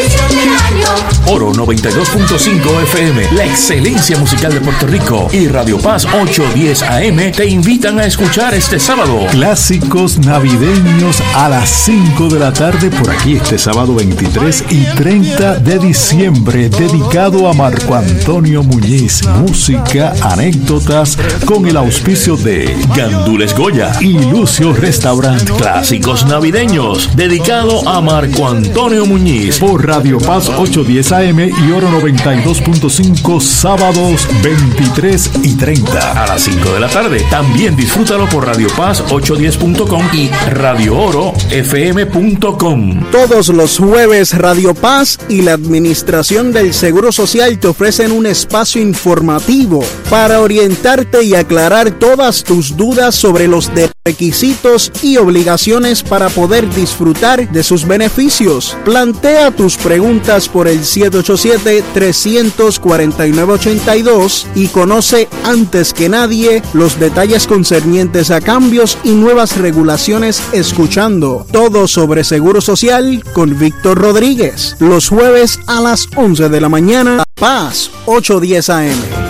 [SPEAKER 15] Tradición del año.
[SPEAKER 5] Oro 92.5 FM, la excelencia musical de Puerto Rico y Radio Paz 810 AM te invitan a escuchar este sábado.
[SPEAKER 8] Clásicos navideños a las 5 de la tarde por aquí este sábado 23 y 30 de diciembre dedicado a Marco Antonio Muñiz. Música, anécdotas con el auspicio de
[SPEAKER 5] Gandules Goya
[SPEAKER 8] y Lucio Restaurant
[SPEAKER 5] Clásicos navideños, dedicado a Marco Antonio Muñiz
[SPEAKER 8] por Radio Paz 810 810 AM y Oro 92.5 sábados 23 y 30.
[SPEAKER 5] A las 5 de la tarde. También disfrútalo por Radio Paz 810.com y Radio Oro FM.com.
[SPEAKER 16] Todos los jueves Radio Paz y la Administración del Seguro Social te ofrecen un espacio informativo para orientarte y aclarar todas tus dudas sobre los requisitos y obligaciones para poder disfrutar de sus beneficios. Plantea tus preguntas por el 787-349-82 y conoce antes que nadie los detalles concernientes a cambios y nuevas regulaciones escuchando todo sobre Seguro Social con Víctor Rodríguez. Los jueves a las 11 de la mañana, Paz 810 AM.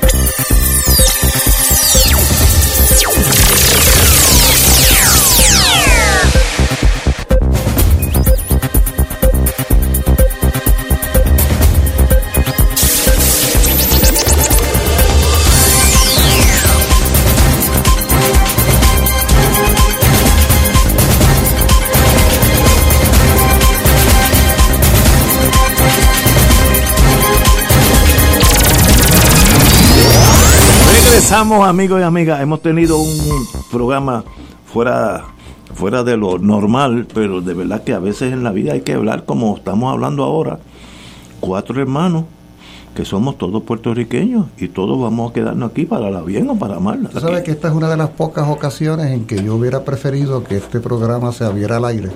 [SPEAKER 1] Regresamos amigos y amigas, hemos tenido un programa fuera fuera de lo normal, pero de verdad que a veces en la vida hay que hablar como estamos hablando ahora, cuatro hermanos que somos todos puertorriqueños y todos vamos a quedarnos aquí para la bien o para mal.
[SPEAKER 2] Tú sabes que esta es una de las pocas ocasiones en que yo hubiera preferido que este programa se abriera al aire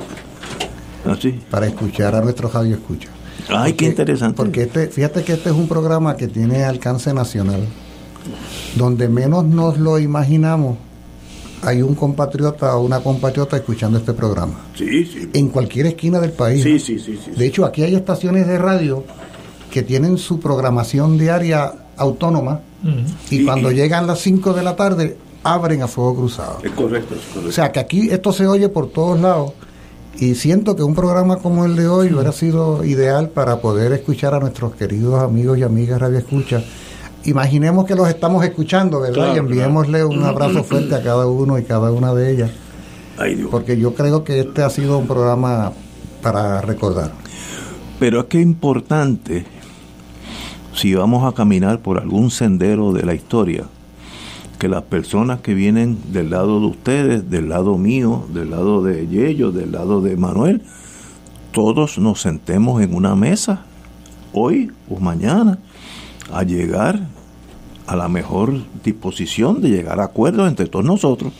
[SPEAKER 1] Así.
[SPEAKER 2] para escuchar a nuestros radio escucha.
[SPEAKER 1] Ay, qué interesante.
[SPEAKER 2] Porque este, fíjate que este es un programa que tiene alcance nacional, donde menos nos lo imaginamos, hay un compatriota o una compatriota escuchando este programa.
[SPEAKER 1] Sí, sí.
[SPEAKER 2] En cualquier esquina del país.
[SPEAKER 1] Sí, sí, sí, sí.
[SPEAKER 2] De hecho, aquí hay estaciones de radio que tienen su programación diaria autónoma y, cuando
[SPEAKER 1] y-
[SPEAKER 2] llegan las 5 de la tarde abren a fuego cruzado.
[SPEAKER 1] Es correcto, es correcto.
[SPEAKER 2] O sea que aquí esto se oye por todos lados y siento que un programa como el de hoy hubiera sido ideal para poder escuchar a nuestros queridos amigos y amigas Radio Escucha. Imaginemos que los estamos escuchando, ¿verdad?
[SPEAKER 1] Claro,
[SPEAKER 2] y enviémosle un abrazo fuerte a cada uno y cada una de ellas. Porque yo creo que este ha sido un programa para recordar.
[SPEAKER 1] Pero es que es importante, si vamos a caminar por algún sendero de la historia, que las personas que vienen del lado de ustedes, del lado mío, del lado de Yello, del lado de Manuel, todos nos sentemos en una mesa, hoy o mañana, a llegar a la mejor disposición de llegar a acuerdos entre todos nosotros.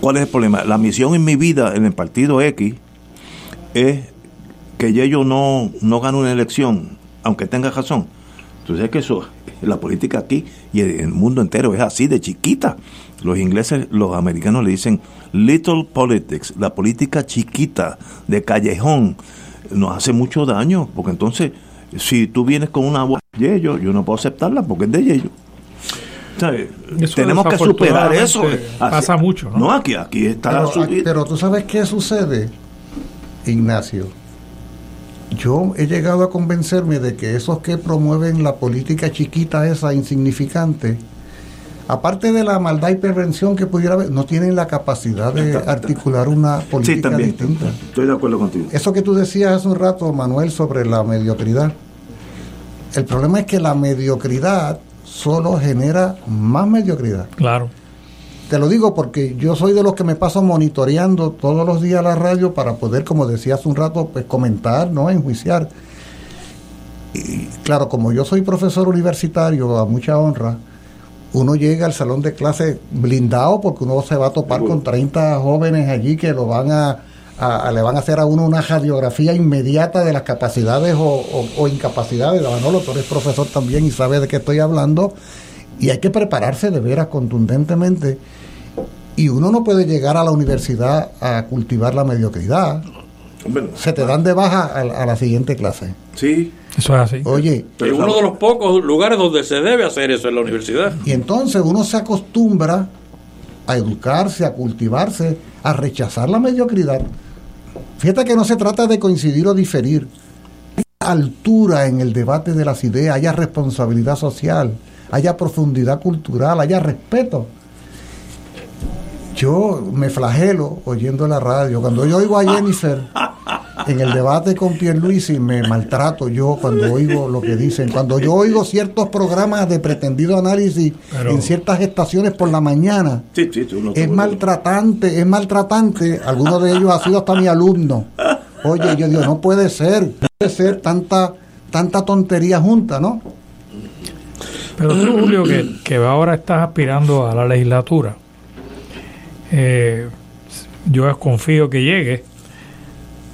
[SPEAKER 1] ¿Cuál es el problema? La misión en mi vida en el partido X es que Yello no, no gane una elección, aunque tenga razón. Entonces es que eso, la política aquí y en el mundo entero es así de chiquita. Los ingleses, los americanos le dicen little politics, la política chiquita, de callejón, nos hace mucho daño, porque entonces, si tú vienes con una voz de Yello, yo no puedo aceptarla porque es de.
[SPEAKER 3] Eso
[SPEAKER 1] Tenemos que superar eso. Así-
[SPEAKER 3] pasa mucho, ¿no?
[SPEAKER 1] No, aquí, aquí está la
[SPEAKER 2] Pero,
[SPEAKER 1] subida.
[SPEAKER 2] pero tú sabes qué sucede, Ignacio. Yo he llegado a convencerme de que esos que promueven la política chiquita esa insignificante, aparte de la maldad y prevención que pudiera haber, no tienen la capacidad de articular una
[SPEAKER 1] Sí,
[SPEAKER 2] política
[SPEAKER 1] también.
[SPEAKER 2] distinta.
[SPEAKER 1] Estoy de acuerdo contigo.
[SPEAKER 2] Eso que tú decías hace un rato, Manuel, sobre la mediocridad. El problema es que la mediocridad solo genera más mediocridad.
[SPEAKER 3] Claro.
[SPEAKER 2] Te lo digo porque yo soy de los que me paso monitoreando todos los días la radio para poder, como decía hace un rato, pues comentar, no enjuiciar. Y claro, como yo soy profesor universitario, a mucha honra, uno llega al salón de clase blindado porque uno se va a topar con 30 jóvenes allí que lo van a, a- a- le van a hacer a uno una radiografía inmediata de las capacidades o, o- o incapacidades. Manolo, tú eres profesor también y sabes de qué estoy hablando. Y hay que prepararse de veras contundentemente. Y uno no puede llegar a la universidad a cultivar la mediocridad. se te dan de baja a, a la siguiente clase.
[SPEAKER 1] Sí.
[SPEAKER 3] Eso es así.
[SPEAKER 2] Oye,
[SPEAKER 14] Es uno de los pocos lugares donde se debe hacer eso en la universidad.
[SPEAKER 2] y entonces uno se acostumbra a educarse, a cultivarse, a rechazar la mediocridad. Fíjate que no se trata de coincidir o diferir. Hay altura en el debate de las ideas, haya responsabilidad social, haya profundidad cultural, haya respeto. Yo me flagelo oyendo la radio. Cuando yo oigo a Jennifer en el debate con Pierluisi, me maltrato yo cuando oigo lo que dicen. Cuando yo oigo ciertos programas de pretendido análisis
[SPEAKER 1] Pero-
[SPEAKER 2] en ciertas estaciones por la mañana,
[SPEAKER 1] Sí, sí, tú no
[SPEAKER 2] es maltratante, es maltratante. Algunos de ellos ha sido hasta mi alumno. Oye, yo digo, no puede ser, no puede ser tanta, tanta tontería junta, ¿no?
[SPEAKER 3] Pero tú, Julio, que, que ahora estás aspirando a la legislatura, eh, yo confío que llegue,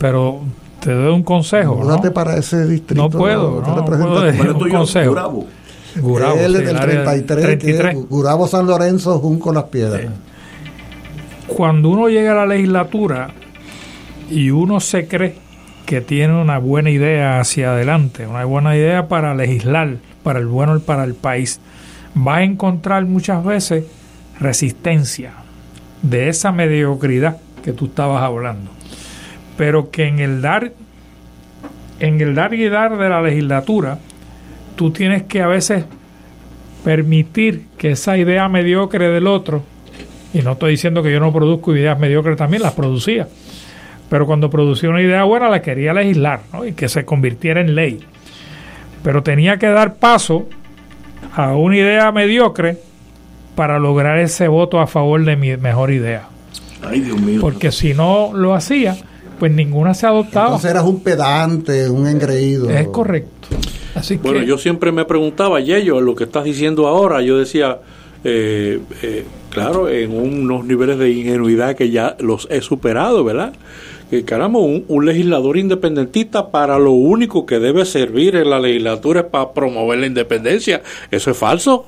[SPEAKER 3] pero te doy un consejo. ¿no?
[SPEAKER 2] Múdate para ese distrito.
[SPEAKER 3] No puedo,
[SPEAKER 2] Te
[SPEAKER 3] no, no puedo un consejo. Gurabo,
[SPEAKER 2] Él
[SPEAKER 3] sí,
[SPEAKER 2] es del
[SPEAKER 3] el área
[SPEAKER 2] 33,
[SPEAKER 3] 33.
[SPEAKER 2] que es Gurabo San Lorenzo, Junco Las Piedras.
[SPEAKER 3] Cuando uno llega a la legislatura y uno se cree que tiene una buena idea hacia adelante, una buena idea para legislar, para el bueno y para el país, va a encontrar muchas veces resistencia de esa mediocridad que tú estabas hablando. Pero que en el dar en el dar y dar de la legislatura, tú tienes que a veces permitir que esa idea mediocre del otro, y no estoy diciendo que yo no produzco ideas mediocres también, las producía, pero cuando producía una idea buena la quería legislar ¿no? y que se convirtiera en ley. Pero tenía que dar paso a una idea mediocre para lograr ese voto a favor de mi mejor idea.
[SPEAKER 1] Ay, Dios mío.
[SPEAKER 3] Porque si no lo hacía, pues ninguna se adoptaba.
[SPEAKER 2] Entonces eras un pedante, un engreído.
[SPEAKER 3] Es correcto. Así
[SPEAKER 14] Bueno,
[SPEAKER 3] que
[SPEAKER 14] yo siempre me preguntaba, Yello, lo que estás diciendo ahora, yo decía, eh, eh, claro, en unos niveles de ingenuidad que ya los he superado, ¿verdad? Que caramba, un, un legislador independentista para lo único que debe servir en la legislatura es para promover la independencia. Eso es falso.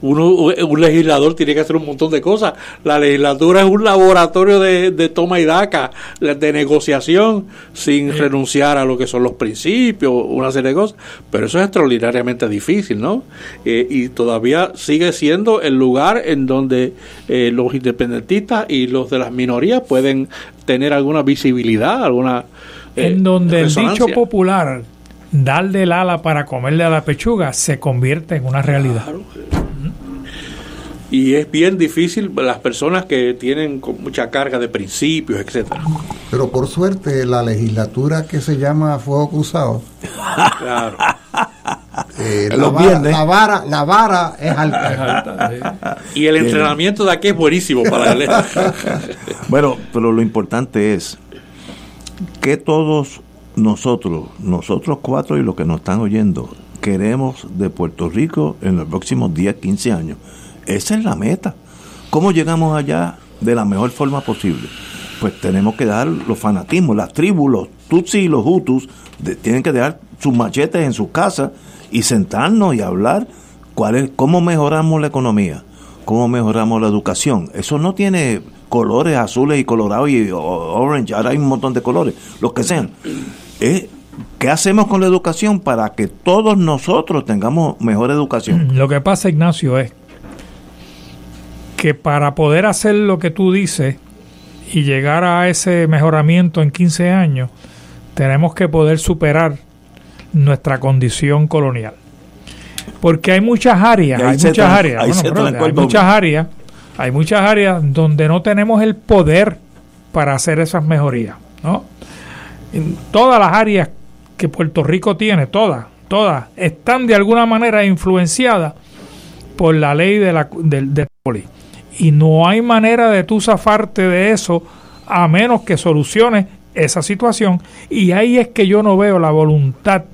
[SPEAKER 14] Uno, un legislador tiene que hacer un montón de cosas. La legislatura es un laboratorio de, de toma y daca, de negociación, sin renunciar a lo que son los principios, una serie de cosas. Pero eso es extraordinariamente difícil, ¿no? Eh, y todavía sigue siendo el lugar en donde eh, los independentistas y los de las minorías pueden tener alguna visibilidad, alguna... eh,
[SPEAKER 3] en donde el dicho popular, darle el ala para comerle a la pechuga, se convierte en una realidad.
[SPEAKER 14] Y es bien difícil las personas que tienen con mucha carga de principios, etcétera.
[SPEAKER 2] Pero por suerte, la legislatura que se llama Fuego Cruzado,
[SPEAKER 14] Claro.
[SPEAKER 2] Eh, la,
[SPEAKER 1] Los
[SPEAKER 2] vara,
[SPEAKER 1] viernes.
[SPEAKER 2] la, vara, la vara es alta.
[SPEAKER 14] Y el entrenamiento de aquí es buenísimo para él.
[SPEAKER 1] Bueno, pero lo importante es que todos nosotros, nosotros cuatro y los que nos están oyendo, queremos de Puerto Rico en los próximos 10, 15 años. Esa es la meta. ¿Cómo llegamos allá de la mejor forma posible? Pues tenemos que dar los fanatismos, las tribus, los tutsis y los hutus, de- tienen que dejar sus machetes en sus casas y sentarnos y hablar cuál es, cómo mejoramos la economía, cómo mejoramos la educación. Eso no tiene colores azules y colorados y orange, ahora hay un montón de colores, los que sean. Es, ¿Qué hacemos con la educación para que todos nosotros tengamos mejor educación?
[SPEAKER 3] Lo que pasa, Ignacio, es que para poder hacer lo que tú dices y llegar a ese mejoramiento en 15 años, tenemos que poder superar nuestra condición colonial. Porque hay muchas áreas, hay muchas áreas, bueno, hay muchas áreas, hay muchas áreas donde no tenemos el poder para hacer esas mejorías, ¿no? En todas las áreas que Puerto Rico tiene, todas, todas, están de alguna manera influenciadas por la ley de la del poli. Y no hay manera de tú zafarte de eso a menos que soluciones esa situación. Y ahí es que yo no veo la voluntad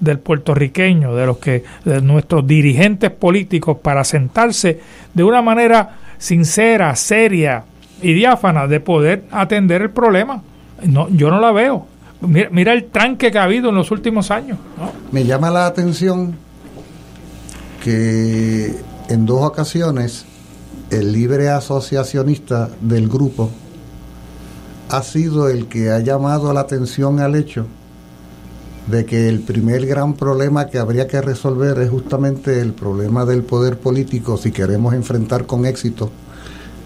[SPEAKER 3] del puertorriqueño, de los que, de nuestros dirigentes políticos, para sentarse de una manera sincera, seria y diáfana de poder atender el problema. No, yo no la veo. Mira, mira el tranque que ha habido en los últimos años.
[SPEAKER 2] Me llama la atención que en dos ocasiones el libre asociacionista del grupo ha sido el que ha llamado la atención al hecho de que el primer gran problema que habría que resolver es justamente el problema del poder político si queremos enfrentar con éxito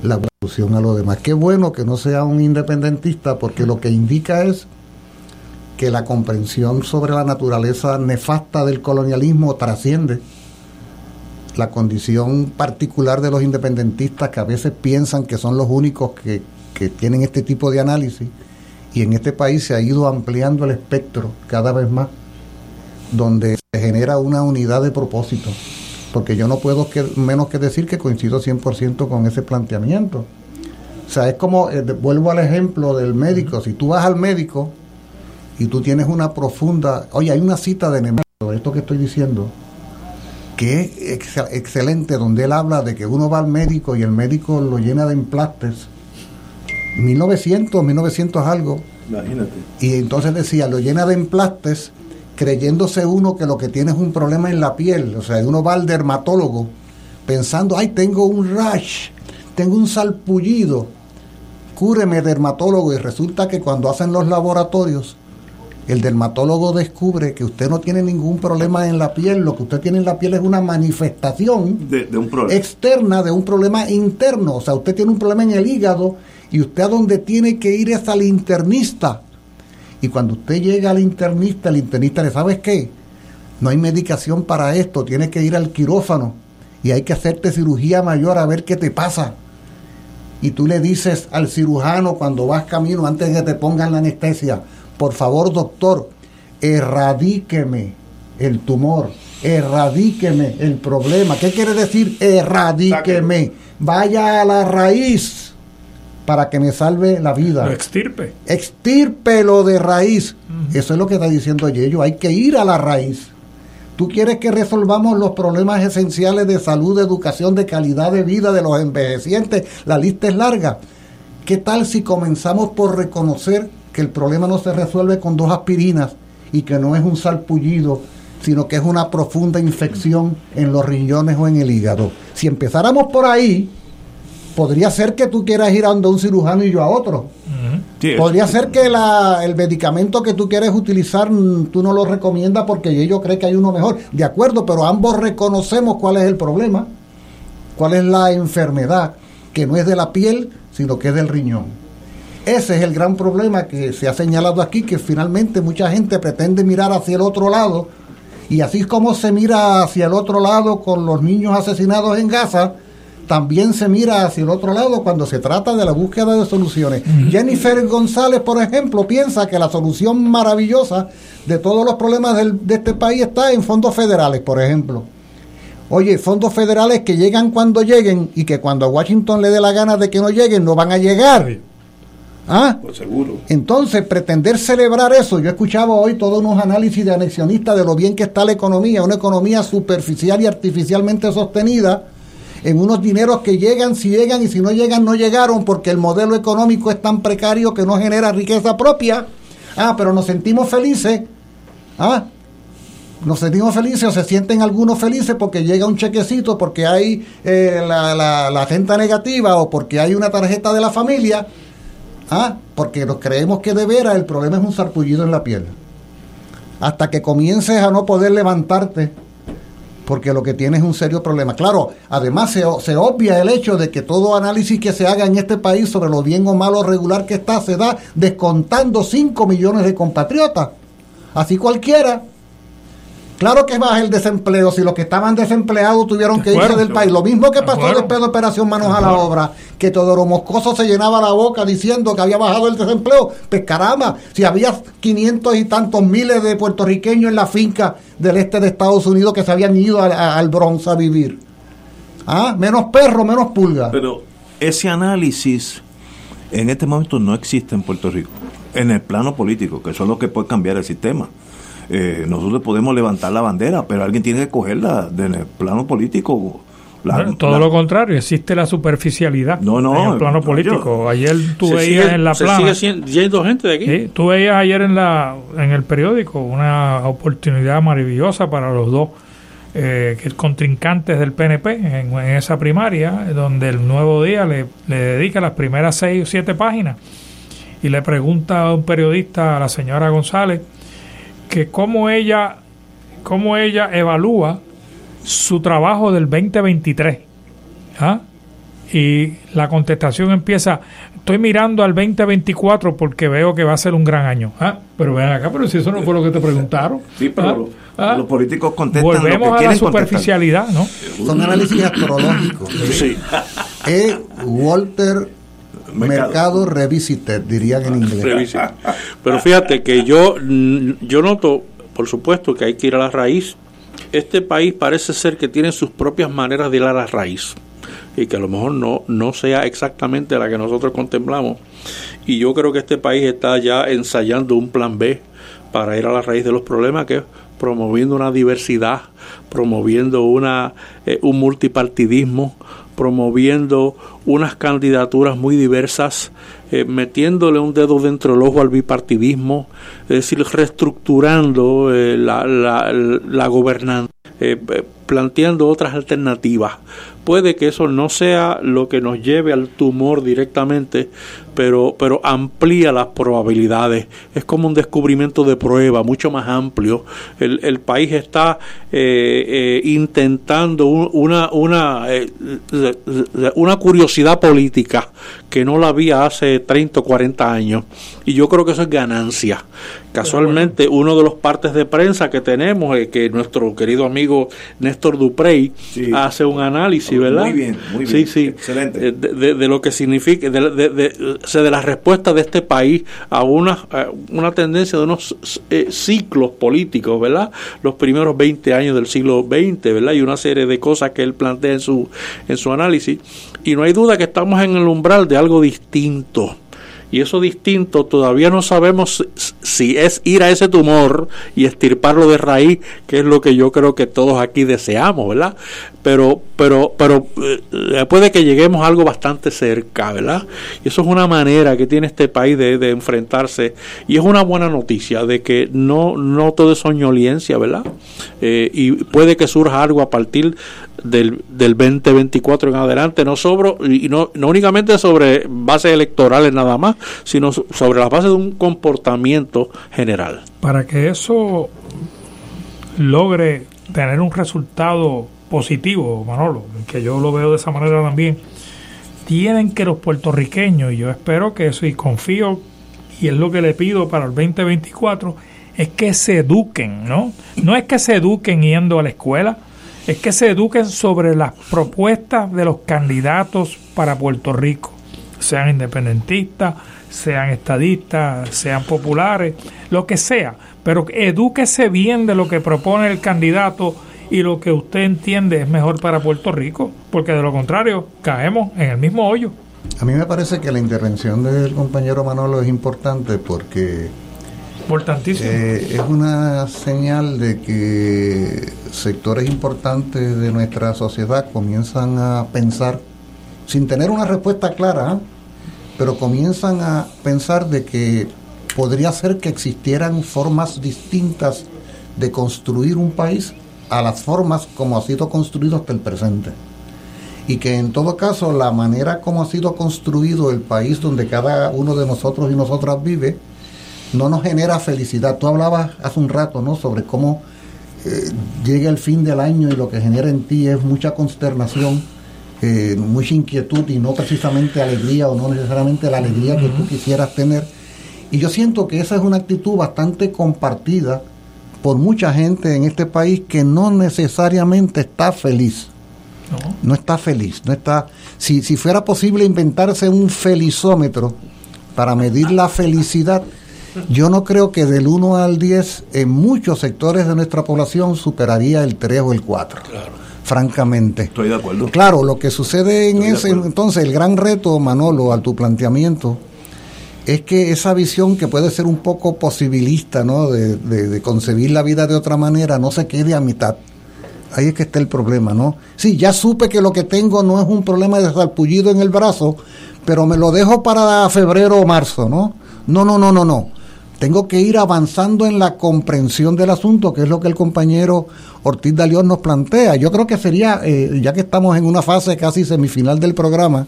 [SPEAKER 2] la solución a lo demás. Qué bueno que no sea un independentista porque lo que indica es que la comprensión sobre la naturaleza nefasta del colonialismo trasciende la condición particular de los independentistas que a veces piensan que son los únicos que, que tienen este tipo de análisis y en este país se ha ido ampliando el espectro cada vez más, donde se genera una unidad de propósito, porque yo no puedo que, menos que decir que coincido 100% con ese planteamiento. O sea, es como, eh, vuelvo al ejemplo del médico, si tú vas al médico y tú tienes una profunda, oye, hay una cita de Nemesio, esto que estoy diciendo, que es ex- excelente, donde él habla de que uno va al médico y el médico lo llena de emplastes, 1900, 1900 algo,
[SPEAKER 1] Imagínate.
[SPEAKER 2] y entonces decía, lo llena de emplastes, creyéndose uno que lo que tiene es un problema en la piel. O sea, uno va al dermatólogo pensando, ay, tengo un rash, tengo un salpullido, cúreme dermatólogo. Y resulta que cuando hacen los laboratorios, el dermatólogo descubre que usted no tiene ningún problema en la piel, lo que usted tiene en la piel es una manifestación
[SPEAKER 1] De, de un problema.
[SPEAKER 2] externa de un problema interno. O sea, usted tiene un problema en el hígado y usted a donde tiene que ir es al internista. Y cuando usted llega al internista, el internista le sabes qué, no hay medicación para esto, tiene que ir al quirófano y hay que hacerte cirugía mayor a ver qué te pasa. Y tú le dices al cirujano cuando vas camino, antes de que te pongan la anestesia, por favor doctor, erradíqueme el tumor, erradíqueme el problema. ¿Qué quiere decir erradíqueme? Vaya a la raíz para que me salve la vida.
[SPEAKER 3] Lo extirpe.
[SPEAKER 2] Extírpelo de raíz. Eso es lo que está diciendo Yello. Hay que ir a la raíz. Tú quieres que resolvamos los problemas esenciales de salud, de educación, de calidad de vida de los envejecientes. La lista es larga. ¿Qué tal si comenzamos por reconocer que el problema no se resuelve con dos aspirinas y que no es un salpullido, sino que es una profunda infección en los riñones o en el hígado? Si empezáramos por ahí, podría ser que tú quieras ir a un cirujano y yo a otro.
[SPEAKER 1] Sí,
[SPEAKER 2] Podría
[SPEAKER 1] es-
[SPEAKER 2] ser que la- el medicamento que tú quieres utilizar mm, tú no lo recomiendas porque ellos creen que hay uno mejor. De acuerdo, pero ambos reconocemos cuál es el problema, cuál es la enfermedad, que no es de la piel, sino que es del riñón. Ese es el gran problema que se ha señalado aquí, que finalmente mucha gente pretende mirar hacia el otro lado, y así como se mira hacia el otro lado con los niños asesinados en Gaza, también se mira hacia el otro lado cuando se trata de la búsqueda de soluciones. Jennifer González, por ejemplo, piensa que la solución maravillosa de todos los problemas del- de este país está en fondos federales, por ejemplo. Oye, fondos federales que llegan cuando lleguen y que cuando a Washington le dé la gana de que no lleguen, no van a llegar. ¿Ah?
[SPEAKER 1] Pues seguro.
[SPEAKER 2] Entonces, pretender celebrar eso, yo escuchaba hoy todos unos análisis de anexionistas de lo bien que está la economía, una economía superficial y artificialmente sostenida, en unos dineros que llegan, si llegan, y si no llegan, no llegaron, porque el modelo económico es tan precario que no genera riqueza propia. Ah, pero nos sentimos felices. Ah, nos sentimos felices o se sienten algunos felices porque llega un chequecito, porque hay eh, la, la, la renta negativa o porque hay una tarjeta de la familia. Ah, porque nos creemos que de veras el problema es un sarpullido en la piel. Hasta que comiences a no poder levantarte, porque lo que tienes es un serio problema. Claro, además se, se obvia el hecho de que todo análisis que se haga en este país sobre lo bien o malo regular que está se da descontando 5 millones de compatriotas. Así cualquiera. Claro que baja el desempleo si los que estaban desempleados tuvieron que irse del país. Lo mismo que
[SPEAKER 3] De
[SPEAKER 2] pasó
[SPEAKER 3] acuerdo.
[SPEAKER 2] después de Operación Manos
[SPEAKER 3] De
[SPEAKER 2] a la
[SPEAKER 3] acuerdo.
[SPEAKER 2] Obra, que Teodoro Moscoso se llenaba la boca diciendo que había bajado el desempleo. Pues caramba, si había 500 y tantos miles de puertorriqueños en la finca del este de Estados Unidos que se habían ido a- a- al Bronx a vivir. Ah, menos perro, menos pulga.
[SPEAKER 1] Pero ese análisis en este momento no existe en Puerto Rico, en el plano político, que eso es lo que puede cambiar el sistema. Eh, nosotros podemos levantar la bandera, pero alguien tiene que cogerla en el plano político. La-
[SPEAKER 3] Bueno, todo
[SPEAKER 1] la-
[SPEAKER 3] lo contrario, existe la superficialidad
[SPEAKER 1] No, no,
[SPEAKER 3] en el plano
[SPEAKER 1] no,
[SPEAKER 3] político. Ayer tú
[SPEAKER 14] Se
[SPEAKER 3] veías
[SPEAKER 14] sigue-
[SPEAKER 3] en la
[SPEAKER 14] se
[SPEAKER 3] plana.
[SPEAKER 14] sigue siendo- yendo gente de aquí.
[SPEAKER 3] Sí, tú veías ayer en la en el periódico una oportunidad maravillosa para los dos eh, que contrincantes del PNP en, en esa primaria, donde el Nuevo Día le, le dedica las primeras seis o siete páginas y le pregunta a un periodista, a la señora González, que cómo ella, cómo ella evalúa su trabajo del 2023. ¿Ah? Y la contestación empieza, estoy mirando al 2024 porque veo que va a ser un gran año. ¿Ah? Pero ven acá, pero si eso no fue lo que te preguntaron.
[SPEAKER 1] Sí, pero
[SPEAKER 3] ¿Ah?
[SPEAKER 1] los políticos contestan
[SPEAKER 3] Volvemos
[SPEAKER 1] lo que
[SPEAKER 3] a la
[SPEAKER 1] contestar.
[SPEAKER 3] superficialidad, ¿no?
[SPEAKER 2] Son análisis astrológicos.
[SPEAKER 14] Sí.
[SPEAKER 2] Es Walter Mercado Revisited, dirían en inglés.
[SPEAKER 14] Pero fíjate que yo, yo noto, por supuesto, que hay que ir a la raíz. Este país parece ser que tiene sus propias maneras de ir a la raíz y que a lo mejor no, no sea exactamente la que nosotros contemplamos. Y yo creo que este país está ya ensayando un plan B para ir a la raíz de los problemas, que es promoviendo una diversidad, promoviendo una, eh, un multipartidismo, promoviendo unas candidaturas muy diversas, eh, metiéndole un dedo dentro del ojo al bipartidismo, es decir, reestructurando eh, la, la, la gobernanza, eh, eh, planteando otras alternativas. Puede que eso no sea lo que nos lleve al tumor directamente, pero, pero amplía las probabilidades. Es como un descubrimiento de prueba, mucho más amplio. El, el país está eh, eh, intentando un- una, una, eh, una curiosidad política que no la había hace 30 o 40 años. Y yo creo que eso es ganancia. Casualmente, uno de los partes de prensa que tenemos, eh, que nuestro querido amigo Néstor Duprey hace un análisis, ¿verdad?
[SPEAKER 1] Muy bien, muy
[SPEAKER 14] Sí,
[SPEAKER 1] bien.
[SPEAKER 14] sí.
[SPEAKER 1] Excelente.
[SPEAKER 14] Eh, De, de- de lo que significa, de, de, la respuesta de este país a una, a una tendencia de unos eh, ciclos políticos, ¿verdad? Los primeros 20 años del siglo XX, ¿verdad? Y una serie de cosas que él plantea en su, en su análisis. Y no hay duda que estamos en el umbral de algo distinto. Y eso distinto todavía no sabemos si- es ir a ese tumor y estirparlo de raíz, que es lo que yo creo que todos aquí deseamos, ¿verdad? Pero, pero, pero eh, puede que lleguemos a algo bastante cerca, ¿verdad? Y eso es una manera que tiene este país de, de enfrentarse. Y es una buena noticia de que no, no todo es soñoliencia, ¿verdad? Eh, y puede que surja algo a partir del, del 2024 en adelante, no sobre, y no, no únicamente sobre bases electorales nada más, sino so- sobre las bases de un comportamiento general.
[SPEAKER 3] Para que eso logre tener un resultado positivo, Manolo, que yo lo veo de esa manera también, tienen que los puertorriqueños, y yo espero que eso y confío, y es lo que le pido para el 2024, es que se eduquen, ¿no? No es que se eduquen yendo a la escuela, es que se eduquen sobre las propuestas de los candidatos para Puerto Rico, sean independentistas, sean estadistas, sean populares, lo que sea, pero edúquese bien de lo que propone el candidato y lo que usted entiende es mejor para Puerto Rico, porque de lo contrario caemos en el mismo hoyo.
[SPEAKER 2] A mí me parece que la intervención del compañero Manolo es importante porque
[SPEAKER 3] Importantísimo.
[SPEAKER 2] eh, es una señal de que sectores importantes de nuestra sociedad comienzan a pensar, sin tener una respuesta clara, ¿ah? pero comienzan a pensar de que podría ser que existieran formas distintas de construir un país a las formas como ha sido construido hasta el presente. Y que en todo caso la manera como ha sido construido el país donde cada uno de nosotros y nosotras vive, no nos genera felicidad. Tú hablabas hace un rato, ¿no? Sobre cómo eh, llega el fin del año y lo que genera en ti es mucha consternación, eh, mucha inquietud y no precisamente alegría o no necesariamente la alegría que tú quisieras tener. Y yo siento que esa es una actitud bastante compartida por mucha gente en este país que no necesariamente está feliz. No está feliz, no está. Si, si fuera posible inventarse un felizómetro para medir la felicidad, yo no creo que del 1 al 10 en muchos sectores de nuestra población superaría el 3 o el 4. Francamente.
[SPEAKER 1] Estoy de acuerdo.
[SPEAKER 2] Claro, lo que sucede en ese entonces, el gran reto, Manolo, a tu planteamiento, es que esa visión que puede ser un poco posibilista, ¿no? De, de- de concebir la vida de otra manera, no se quede a mitad. Ahí es que está el problema, ¿no? Sí, ya supe que lo que tengo no es un problema de salpullido en el brazo, pero me lo dejo para febrero o marzo, ¿no? No, no, no, no, no. Tengo que ir avanzando en la comprensión del asunto, que es lo que el compañero Ortiz de León nos plantea. Yo creo que sería, eh, ya que estamos en una fase casi semifinal del programa,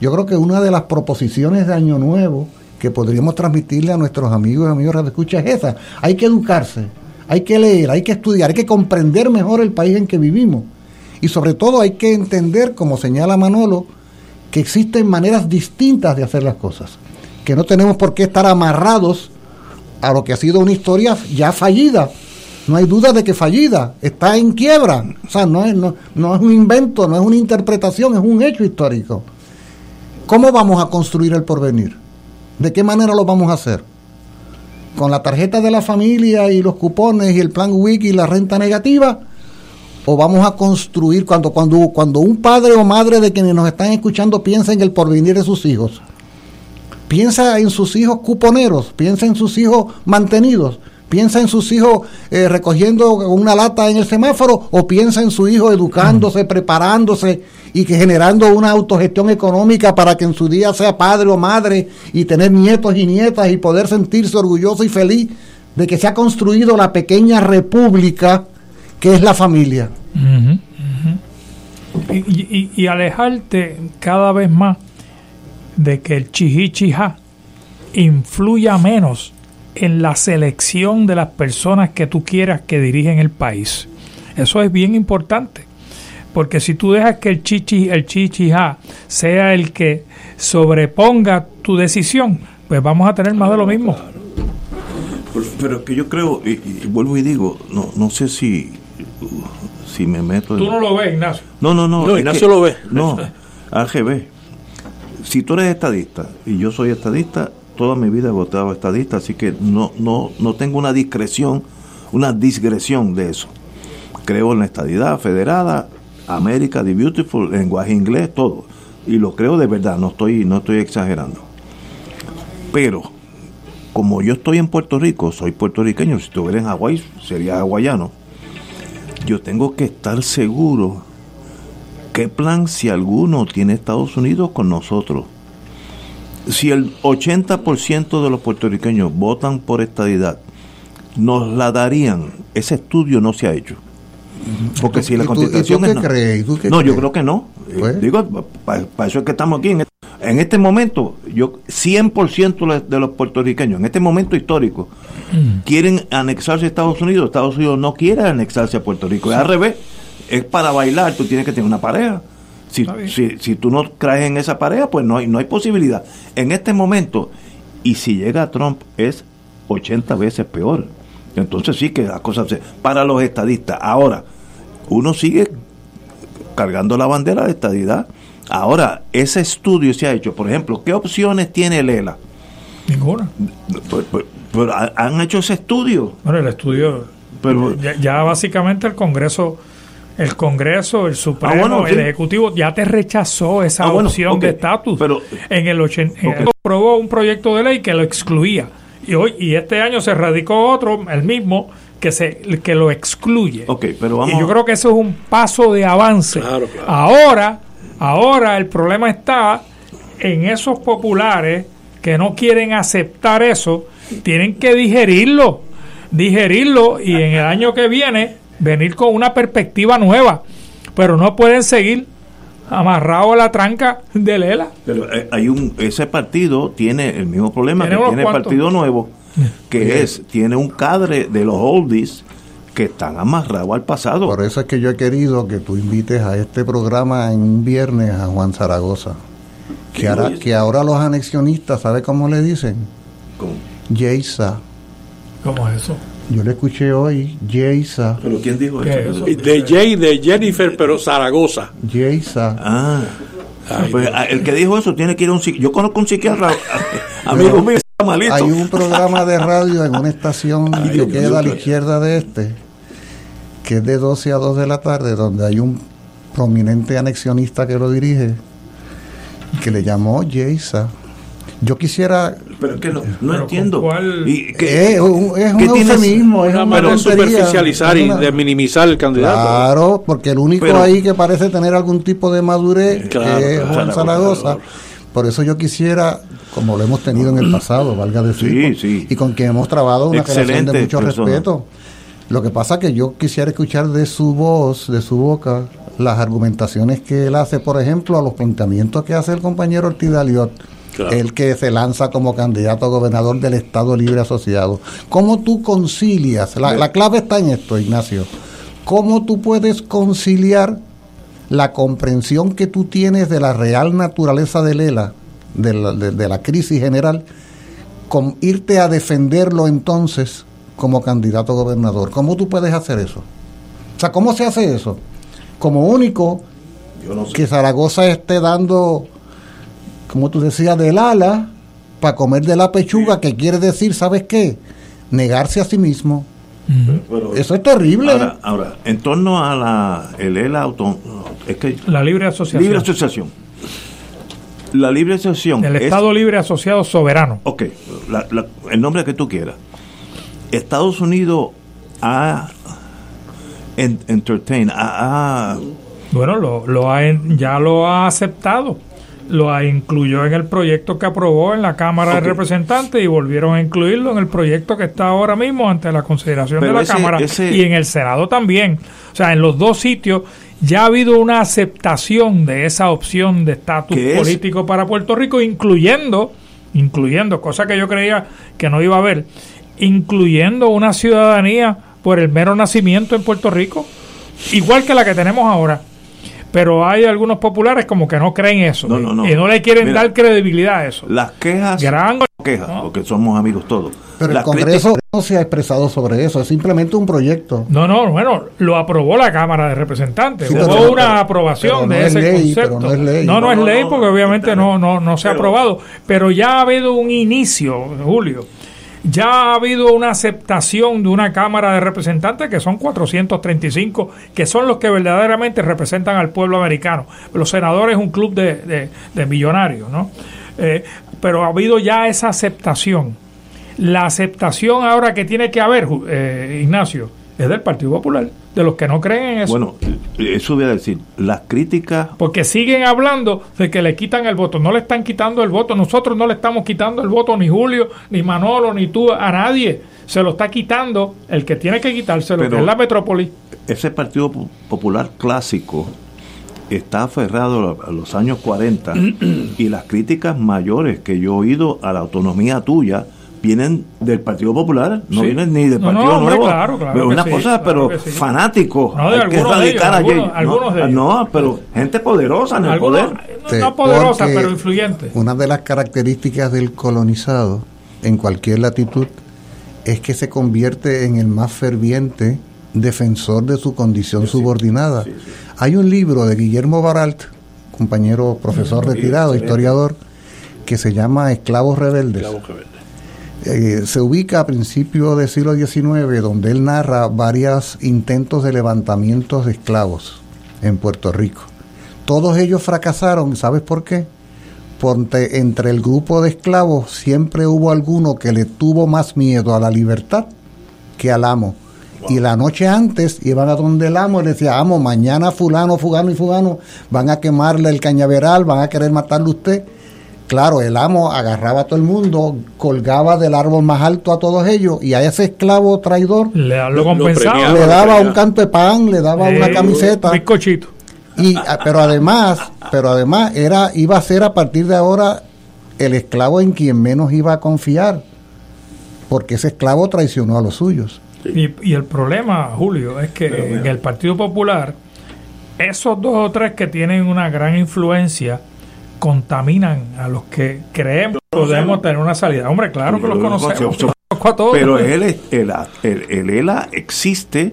[SPEAKER 2] yo creo que una de las proposiciones de Año Nuevo que podríamos transmitirle a nuestros amigos y amigos de escucha es esa. Hay que educarse, hay que leer, hay que estudiar, hay que comprender mejor el país en que vivimos. Y sobre todo hay que entender, como señala Manolo, que existen maneras distintas de hacer las cosas. Que no tenemos por qué estar amarrados a lo que ha sido una historia ya fallida. No hay duda de que fallida, está en quiebra. O sea, no es, no, no es un invento, no es una interpretación, es un hecho histórico. ¿Cómo vamos a construir el porvenir? ¿De qué manera lo vamos a hacer? ¿Con la tarjeta de la familia y los cupones y el plan wiki y la renta negativa? ¿O vamos a construir cuando, cuando, cuando un padre o madre de quienes nos están escuchando piensa en el porvenir de sus hijos? Piensa en sus hijos cuponeros, piensa en sus hijos mantenidos, piensa en sus hijos eh, recogiendo una lata en el semáforo o piensa en su hijo educándose, preparándose y que generando una autogestión económica para que en su día sea padre o madre y tener nietos y nietas y poder sentirse orgulloso y feliz de que se ha construido la pequeña república que es la familia.
[SPEAKER 3] Y- y alejarte cada vez más de que el chihichija influya menos en la selección de las personas que tú quieras que dirigen el país. Eso es bien importante. Porque si tú dejas que el chichi, el chichija sea el que sobreponga tu decisión, pues vamos a tener más de lo mismo.
[SPEAKER 1] Pero, pero que yo creo, y, y vuelvo y digo, no, no sé si, si me meto en-
[SPEAKER 3] Tú no lo ves, Ignacio.
[SPEAKER 1] No, no, no.
[SPEAKER 14] Ignacio
[SPEAKER 1] que-
[SPEAKER 14] lo ve.
[SPEAKER 1] No, AGB. Si tú eres estadista y yo soy estadista, toda mi vida he votado estadista, así que no, no, no tengo una discreción, una disgresión de eso. Creo en la estadidad federada, América, the Beautiful, lenguaje inglés, todo. Y lo creo de verdad, no estoy, no estoy exagerando. Pero, como yo estoy en Puerto Rico, soy puertorriqueño, si estuviera en Hawái, sería hawaiano, yo tengo que estar seguro qué plan, si alguno, tiene Estados Unidos con nosotros. Si el 80% de los puertorriqueños votan por estadidad, nos la darían. Ese estudio no se ha hecho. Porque si la
[SPEAKER 2] ¿Y tú- y tú
[SPEAKER 1] constitución es no.
[SPEAKER 2] crees? ¿Y tú qué
[SPEAKER 1] no, yo
[SPEAKER 2] crees?
[SPEAKER 1] creo que no. Eh,
[SPEAKER 2] Pues.
[SPEAKER 1] Digo, para eso es que estamos aquí. En este, en este momento, yo 100% de- de los puertorriqueños, en este momento histórico, quieren anexarse a Estados Unidos. Estados Unidos no quiere anexarse a Puerto Rico. Es al revés. Es para bailar, tú tienes que tener una pareja. Si, si, si tú no crees en esa pareja, pues no hay, no hay posibilidad. En este momento, y si llega Trump, es 80 veces peor. Entonces sí que las cosas se... Para los estadistas. Ahora, uno sigue cargando la bandera de estadidad. Ahora, ese estudio se ha hecho. Por ejemplo, ¿qué opciones tiene Lela?
[SPEAKER 3] Ninguna.
[SPEAKER 1] Pues, pues, pero ha- han hecho ese estudio.
[SPEAKER 3] Bueno, el estudio.
[SPEAKER 1] Pero-
[SPEAKER 3] ya, ya básicamente el Congreso, el Congreso, el Supremo,
[SPEAKER 1] Ah, bueno,
[SPEAKER 3] el
[SPEAKER 1] sí.
[SPEAKER 3] Ejecutivo ya te rechazó esa
[SPEAKER 1] Ah, bueno,
[SPEAKER 3] opción de estatus.
[SPEAKER 1] pero-
[SPEAKER 3] en el 80 en-
[SPEAKER 1] Ok.
[SPEAKER 3] aprobó un proyecto de ley que lo excluía. Y hoy y este año se radicó otro, el mismo, que se que lo excluye.
[SPEAKER 1] Ok, pero vamos
[SPEAKER 3] Y yo creo que eso es un paso de avance.
[SPEAKER 14] Claro, claro.
[SPEAKER 3] Ahora, ahora el problema está en esos populares que no quieren aceptar eso, tienen que digerirlo, digerirlo y en el año que viene venir con una perspectiva nueva, pero no pueden seguir amarrados a la tranca de Lela.
[SPEAKER 1] Pero eh, hay un ese partido tiene el mismo problema que tiene el. Partido Nuevo, que es tiene un cadre de los oldies que están amarrados al pasado.
[SPEAKER 2] Por eso es que yo he querido que tú invites a este programa en un viernes a Juan Zaragoza. Que ahora, que ahora los anexionistas, ¿sabe cómo le dicen?
[SPEAKER 1] ¿Cómo?
[SPEAKER 2] Yeisa.
[SPEAKER 3] ¿Cómo es eso?
[SPEAKER 2] Yo le escuché hoy, Yeisa.
[SPEAKER 1] Pero quién dijo
[SPEAKER 3] ¿Qué es
[SPEAKER 1] eso?
[SPEAKER 14] De Jay, de Jennifer, pero Zaragoza.
[SPEAKER 2] Yeisa.
[SPEAKER 1] Ah, pues, el que dijo eso tiene que ir a un psiquiatra. Yo conozco un psiquiatra, amigo mío, está malito.
[SPEAKER 2] Hay un programa de radio en una estación que queda a la izquierda de este, que es de 12 a 2 de la tarde, donde hay un prominente anexionista que lo dirige, que le llamó Yeisa. Yo quisiera...
[SPEAKER 1] Pero es que no, no
[SPEAKER 3] Pero
[SPEAKER 1] entiendo.
[SPEAKER 3] ¿con cuál?
[SPEAKER 1] ¿Y qué-
[SPEAKER 2] Es un, es un eufemismo, es
[SPEAKER 14] Una
[SPEAKER 2] tontería,
[SPEAKER 14] superficializar
[SPEAKER 2] es
[SPEAKER 14] y de minimizar el candidato.
[SPEAKER 2] Claro, porque el único
[SPEAKER 1] Pero-
[SPEAKER 2] ahí que parece tener algún tipo de madurez
[SPEAKER 14] Claro,
[SPEAKER 2] es
[SPEAKER 14] claro,
[SPEAKER 2] Juan
[SPEAKER 1] claro,
[SPEAKER 2] Zaragoza.
[SPEAKER 1] claro.
[SPEAKER 2] Por eso yo quisiera, como lo hemos tenido en el pasado, valga decir,
[SPEAKER 1] Sí, sí.
[SPEAKER 2] y con quien hemos trabado una relación
[SPEAKER 1] Excelente
[SPEAKER 2] de mucho
[SPEAKER 1] persona.
[SPEAKER 2] respeto. Lo que pasa que yo quisiera escuchar de su voz, de su boca, las argumentaciones que él hace, por ejemplo, a los planteamientos que hace el compañero Ortiz Daliot
[SPEAKER 14] Claro.
[SPEAKER 2] el que se lanza como candidato a gobernador del Estado Libre Asociado. ¿Cómo tú concilias? La, la clave está en esto, Ignacio. ¿Cómo tú puedes conciliar la comprensión que tú tienes de la real naturaleza del ELA, de la, de- de la crisis general, con irte a defenderlo entonces como candidato a gobernador? ¿Cómo tú puedes hacer eso? O sea, ¿cómo se hace eso? Como único, que Zaragoza esté dando, como tú decías, del ala para comer de la pechuga, que quiere decir, ¿sabes qué? Negarse a sí mismo.
[SPEAKER 1] Pero-
[SPEAKER 2] Eso es terrible.
[SPEAKER 1] Ahora, ahora, en torno a la el ELA auto, es que
[SPEAKER 3] La libre asociación.
[SPEAKER 1] libre asociación. La libre asociación
[SPEAKER 3] El
[SPEAKER 1] es-
[SPEAKER 3] Estado Libre Asociado Soberano.
[SPEAKER 1] Ok, la- la- el nombre que tú quieras. Estados Unidos ha en- entertain, ha, ha-
[SPEAKER 3] Bueno, lo, lo ha, en- ya lo ha aceptado. Lo incluyó en el proyecto que aprobó en la Cámara de Representantes y volvieron a incluirlo en el proyecto que está ahora mismo ante la consideración
[SPEAKER 1] Pero
[SPEAKER 3] de la
[SPEAKER 1] ese-
[SPEAKER 3] Cámara
[SPEAKER 1] ese-
[SPEAKER 3] y en el Senado también. O sea, en los dos sitios ya ha habido una aceptación de esa opción de estatus político para Puerto Rico, incluyendo, incluyendo, cosa que yo creía que no iba a haber, incluyendo una ciudadanía por el mero nacimiento en Puerto Rico, igual que la que tenemos ahora. Pero hay algunos populares como que no creen eso
[SPEAKER 1] No, no, no.
[SPEAKER 3] y no le quieren
[SPEAKER 1] Mira,
[SPEAKER 3] dar credibilidad a eso.
[SPEAKER 1] las quejas,
[SPEAKER 3] Gran
[SPEAKER 1] quejas, porque somos amigos todos.
[SPEAKER 2] Pero el Congreso no se ha expresado sobre eso, es simplemente un proyecto.
[SPEAKER 3] No, no, bueno, lo aprobó la Cámara de Representantes.
[SPEAKER 2] Sí,
[SPEAKER 3] Hubo
[SPEAKER 2] pero-
[SPEAKER 3] una
[SPEAKER 2] pero-
[SPEAKER 3] aprobación
[SPEAKER 2] pero no
[SPEAKER 3] de
[SPEAKER 2] es
[SPEAKER 3] ese
[SPEAKER 2] ley,
[SPEAKER 3] concepto.
[SPEAKER 2] pero no es ley.
[SPEAKER 3] No, no,
[SPEAKER 2] No,
[SPEAKER 3] es ley porque obviamente no, no, no se ha aprobado. Pero ya ha habido un inicio, Julio. Ya ha habido una aceptación de una Cámara de Representantes que son 435, que son los que verdaderamente representan al pueblo americano. Los senadores es un club de, de- millonarios, ¿no? Eh, pero ha habido ya esa aceptación. La aceptación ahora que tiene que haber, eh, Ignacio, es del Partido Popular, de los que no creen en eso.
[SPEAKER 1] Bueno, eso voy a decir, las críticas
[SPEAKER 3] porque siguen hablando de que le quitan el voto. No le están quitando el voto. Nosotros no le estamos quitando el voto ni Julio, ni Manolo, ni tú, a nadie. Se lo está quitando el que tiene que quitárselo,
[SPEAKER 1] Pero-
[SPEAKER 3] que es la metrópoli.
[SPEAKER 1] ese Partido Po- Popular clásico está aferrado a los años 40 y las críticas mayores que yo he oído a la autonomía tuya vienen del Partido Popular, no
[SPEAKER 3] Sí.
[SPEAKER 1] vienen ni del
[SPEAKER 3] No, no,
[SPEAKER 1] Partido
[SPEAKER 3] hombre,
[SPEAKER 1] Nuevo.
[SPEAKER 3] claro, claro
[SPEAKER 1] Pero
[SPEAKER 3] que
[SPEAKER 1] una
[SPEAKER 3] sí,
[SPEAKER 1] cosa,
[SPEAKER 3] claro
[SPEAKER 1] pero
[SPEAKER 3] sí.
[SPEAKER 1] fanáticos.
[SPEAKER 3] No, de
[SPEAKER 1] hay que
[SPEAKER 3] algunos de ellos,
[SPEAKER 1] radicar allí.
[SPEAKER 3] algunos- algunos de
[SPEAKER 1] no,
[SPEAKER 3] ellos.
[SPEAKER 1] no, pero gente poderosa en el
[SPEAKER 3] Algunos-
[SPEAKER 1] poder.
[SPEAKER 3] no, no poderosa,
[SPEAKER 2] porque
[SPEAKER 3] pero influyente.
[SPEAKER 2] Una de las características del colonizado en cualquier latitud es que se convierte en el más ferviente defensor de su condición subordinada. Hay un libro de Guillermo Baralt, compañero profesor retirado, historiador, que se llama Esclavos Rebeldes. Eh, se ubica a principios del siglo XIX, donde él narra varios intentos de levantamientos de esclavos en Puerto Rico. Todos ellos fracasaron, ¿sabes por qué? Porque entre el grupo de esclavos siempre hubo alguno que le tuvo más miedo a la libertad que al amo. Y la noche antes iban a donde el amo y le decía, amo, mañana fulano, fulano y fulano van a quemarle el cañaveral, van a querer matarle a usted. Claro, el amo agarraba a todo el mundo, colgaba del árbol más alto a todos ellos y a ese esclavo traidor
[SPEAKER 3] Le, lo compensaba.
[SPEAKER 2] le daba un canto de pan, le daba una camiseta.
[SPEAKER 3] bizcochito.
[SPEAKER 2] Y, ah, pero además, pero además era, iba a ser a partir de ahora el esclavo en quien menos iba a confiar, porque ese esclavo traicionó a los suyos.
[SPEAKER 3] Y, y el problema, Julio, es que en el Partido Popular, esos dos o tres que tienen una gran influencia contaminan a los que creemos que podemos tener una salida. Hombre, claro que los conocemos. a todos.
[SPEAKER 1] Pero el, el, el, el ELA existe,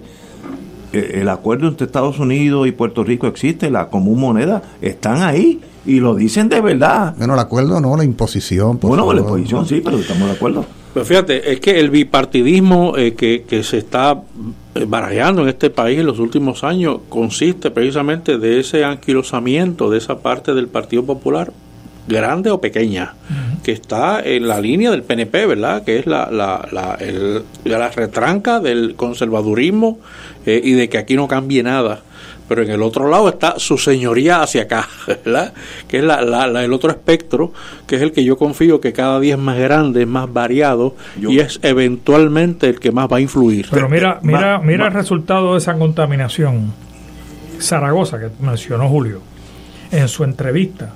[SPEAKER 1] eh, el acuerdo entre Estados Unidos y Puerto Rico existe, la común moneda, están ahí y lo dicen de verdad.
[SPEAKER 2] Bueno, el acuerdo no, la imposición. por
[SPEAKER 1] Bueno, la imposición sí, pero estamos de acuerdo.
[SPEAKER 14] Pero fíjate, es que el bipartidismo eh, que, que se está eh, barajando en este país en los últimos años consiste precisamente de ese anquilosamiento de esa parte del Partido Popular, grande o pequeña, que está en la línea del PNP, ¿verdad? Que es la, la, la, el- la retranca del conservadurismo eh, y de que aquí no cambie nada. Pero en el otro lado está su señoría hacia acá, ¿verdad? Que es la, la- la- el otro espectro, que es el que yo confío que cada día es más grande, es más variado y es eventualmente el que más va a influir.
[SPEAKER 3] Pero mira, mira,
[SPEAKER 14] Va-
[SPEAKER 3] mira
[SPEAKER 14] va-
[SPEAKER 3] el resultado de esa contaminación. Zaragoza, que mencionó Julio, en su entrevista,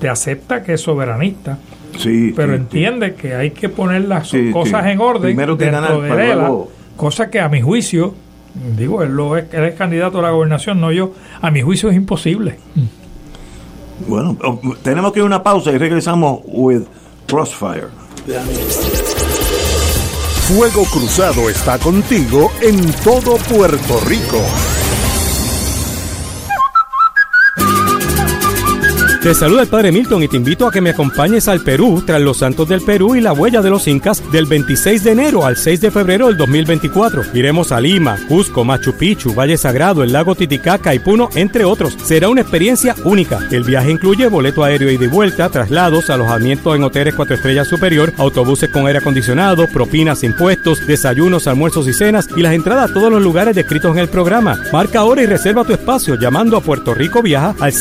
[SPEAKER 3] te acepta que es soberanista,
[SPEAKER 1] Sí,
[SPEAKER 3] pero
[SPEAKER 1] sí,
[SPEAKER 3] entiende que hay que poner las
[SPEAKER 1] Sí,
[SPEAKER 3] cosas
[SPEAKER 1] sí.
[SPEAKER 3] en orden
[SPEAKER 1] Primero que
[SPEAKER 3] dentro
[SPEAKER 1] ganar
[SPEAKER 3] de
[SPEAKER 1] para
[SPEAKER 3] ELA,
[SPEAKER 1] luego-
[SPEAKER 3] cosa que a mi juicio, digo, él, lo es, él es candidato a la gobernación, no yo, a mi juicio es imposible.
[SPEAKER 1] Bueno, oh, tenemos que ir a una pausa y regresamos with Crossfire.
[SPEAKER 7] Fuego Cruzado está contigo en todo Puerto Rico.
[SPEAKER 17] Te saluda el Padre Milton y te invito a que me acompañes al Perú tras los Santos del Perú y la huella de los Incas del 26 de enero al 6 de febrero del 2024. Iremos a Lima, Cusco, Machu Picchu, Valle Sagrado, el lago Titicaca y Puno, entre otros. Será una experiencia única. El viaje incluye boleto aéreo y vuelta, traslados, alojamiento en hoteles 4 estrellas superior, autobuses con aire acondicionado, propinas, impuestos, desayunos, almuerzos y cenas y las entradas a todos los lugares descritos en el programa. Marca ahora y reserva tu espacio llamando a Puerto Rico Viaja al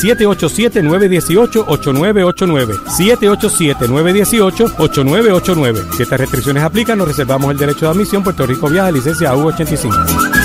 [SPEAKER 17] 787-918-8989. 787-918-8989. Si estas restricciones aplican, nos reservamos el derecho de admisión Puerto Rico Viaja, licencia U85.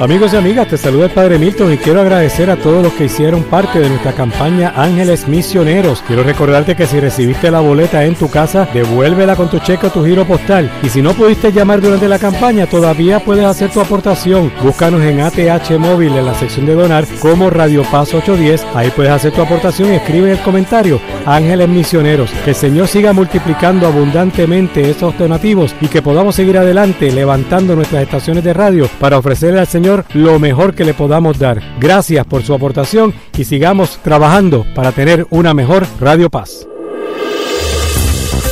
[SPEAKER 17] Amigos y amigas, te saluda el Padre Milton y quiero agradecer a todos los que hicieron parte de nuestra campaña Ángeles Misioneros. Quiero recordarte que si recibiste la boleta en tu casa, devuélvela con tu cheque o tu giro postal. Y si no pudiste llamar durante la campaña, todavía puedes hacer tu aportación. Búscanos en ATH Móvil en la sección de donar como Radio Paz 810. Ahí puedes hacer tu aportación y escribe en el comentario Ángeles Misioneros. Que el Señor siga multiplicando abundantemente esos donativos y que podamos seguir adelante levantando nuestras estaciones de radio para ofrecerle al Señor lo mejor que le podamos dar. Gracias por su aportación y sigamos trabajando para tener una mejor Radio Paz.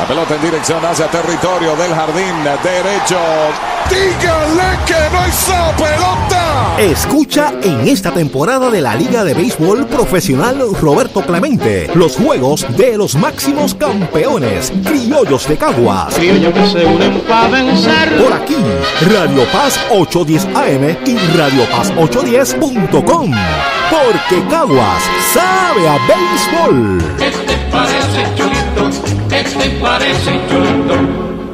[SPEAKER 11] La pelota en dirección hacia territorio del jardín derecho.
[SPEAKER 9] Dígale que no esa pelota.
[SPEAKER 12] Escucha en esta temporada de la Liga de Béisbol Profesional Roberto Clemente los juegos de los máximos campeones, criollos de Caguas.
[SPEAKER 13] Criollos que se unen para vencer.
[SPEAKER 12] Por aquí, Radio Paz 810 AM y Radio Paz 810.com. Porque Caguas sabe a béisbol.
[SPEAKER 13] ¿Qué te parece, chulito? ¿Qué te parece, chulito?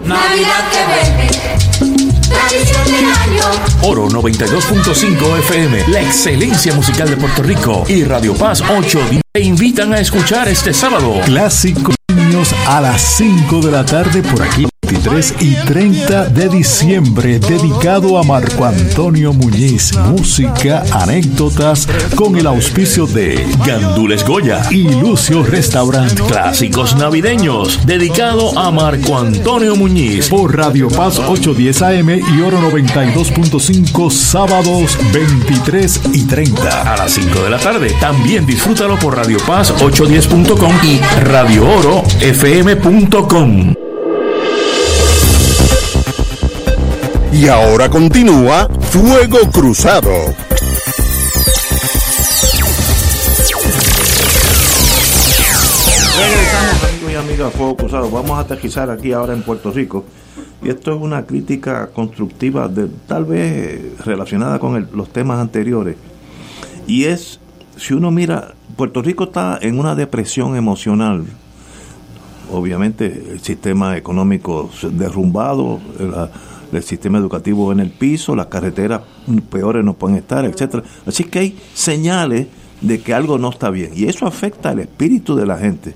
[SPEAKER 15] Navidad que vende, tradición del año.
[SPEAKER 5] Oro 92.5 FM, la excelencia musical de Puerto Rico y Radio Paz 8 te invitan a escuchar este sábado.
[SPEAKER 8] Clásicos niños a las 5 de la tarde por aquí. 23 y 30 de diciembre, dedicado a Marco Antonio Muñiz. Música, anécdotas, con el auspicio de
[SPEAKER 5] Gandules Goya
[SPEAKER 8] y Lucio Restaurant.
[SPEAKER 5] Clásicos navideños, dedicado a Marco Antonio Muñiz.
[SPEAKER 8] Por Radio Paz 810 AM y Oro 92.5, sábados 23 y 30.
[SPEAKER 5] A las 5 de la tarde. También disfrútalo por Radio Paz 810.com y Radio Oro FM.com.
[SPEAKER 7] Y ahora continúa Fuego Cruzado.
[SPEAKER 1] Regresamos, amigos y amigas, Fuego Cruzado. Vamos a aterrizar aquí ahora en Puerto Rico. Y esto es una crítica constructiva, de, tal vez relacionada con los temas anteriores. Y es, si uno mira, Puerto Rico está en una depresión emocional. Obviamente el sistema económico derrumbado, la- el sistema educativo en el piso, las carreteras peores no pueden estar, etcétera. Así que hay señales de que algo no está bien y eso afecta al espíritu de la gente.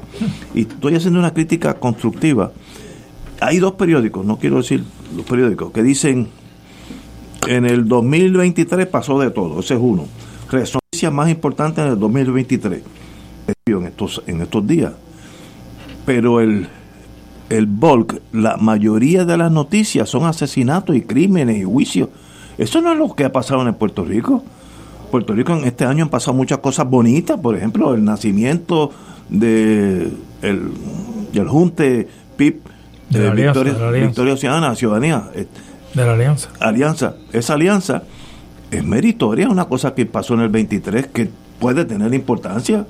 [SPEAKER 1] Y estoy haciendo una crítica constructiva. Hay dos periódicos, no quiero decir los periódicos, que dicen en el 2023 pasó de todo, ese es uno. Resonancia más importante en el 2023, en estos, en estos días. Pero el, el bulk, la mayoría de las noticias son asesinatos y crímenes y juicios. Eso no es lo que ha pasado en Puerto Rico. Puerto Rico en este año han pasado muchas cosas bonitas, por ejemplo, el nacimiento de el, del Junte PIP
[SPEAKER 3] De la alianza,
[SPEAKER 1] Victoria,
[SPEAKER 3] de la.
[SPEAKER 1] Victoria Ciudadana, Ciudadanía, eh,
[SPEAKER 3] De la alianza.
[SPEAKER 1] alianza. Esa alianza es meritoria, una cosa que pasó en el 23 que puede tener importancia.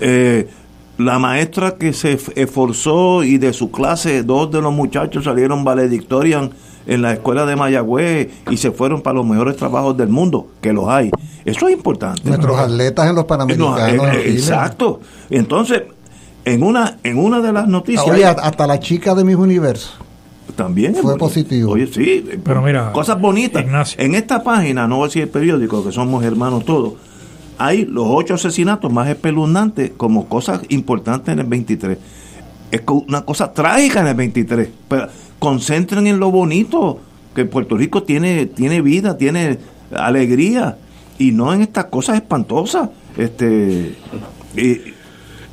[SPEAKER 1] Eh, la maestra que se esforzó y de su clase dos de los muchachos salieron valedictorian en la escuela de Mayagüez y se fueron para los mejores trabajos del mundo, que los hay. Eso es importante.
[SPEAKER 2] Nuestros atletas en los Panamericanos.
[SPEAKER 1] No, eh,
[SPEAKER 2] en Chile.
[SPEAKER 1] exacto. Entonces, en una en una de las noticias
[SPEAKER 2] Oye, hasta la chica de mis universos.
[SPEAKER 1] también
[SPEAKER 2] Fue
[SPEAKER 1] bonito.
[SPEAKER 2] positivo.
[SPEAKER 1] Oye, sí,
[SPEAKER 3] Pero mira,
[SPEAKER 1] cosas bonitas. En esta página, no voy a decir el periódico, que somos hermanos todos, hay los ocho asesinatos más espeluznantes como cosas importantes en el 23. Es una cosa trágica en el 23. Pero concentren en lo bonito, que Puerto Rico tiene, tiene vida, tiene alegría, y no en estas cosas espantosas. Este, y-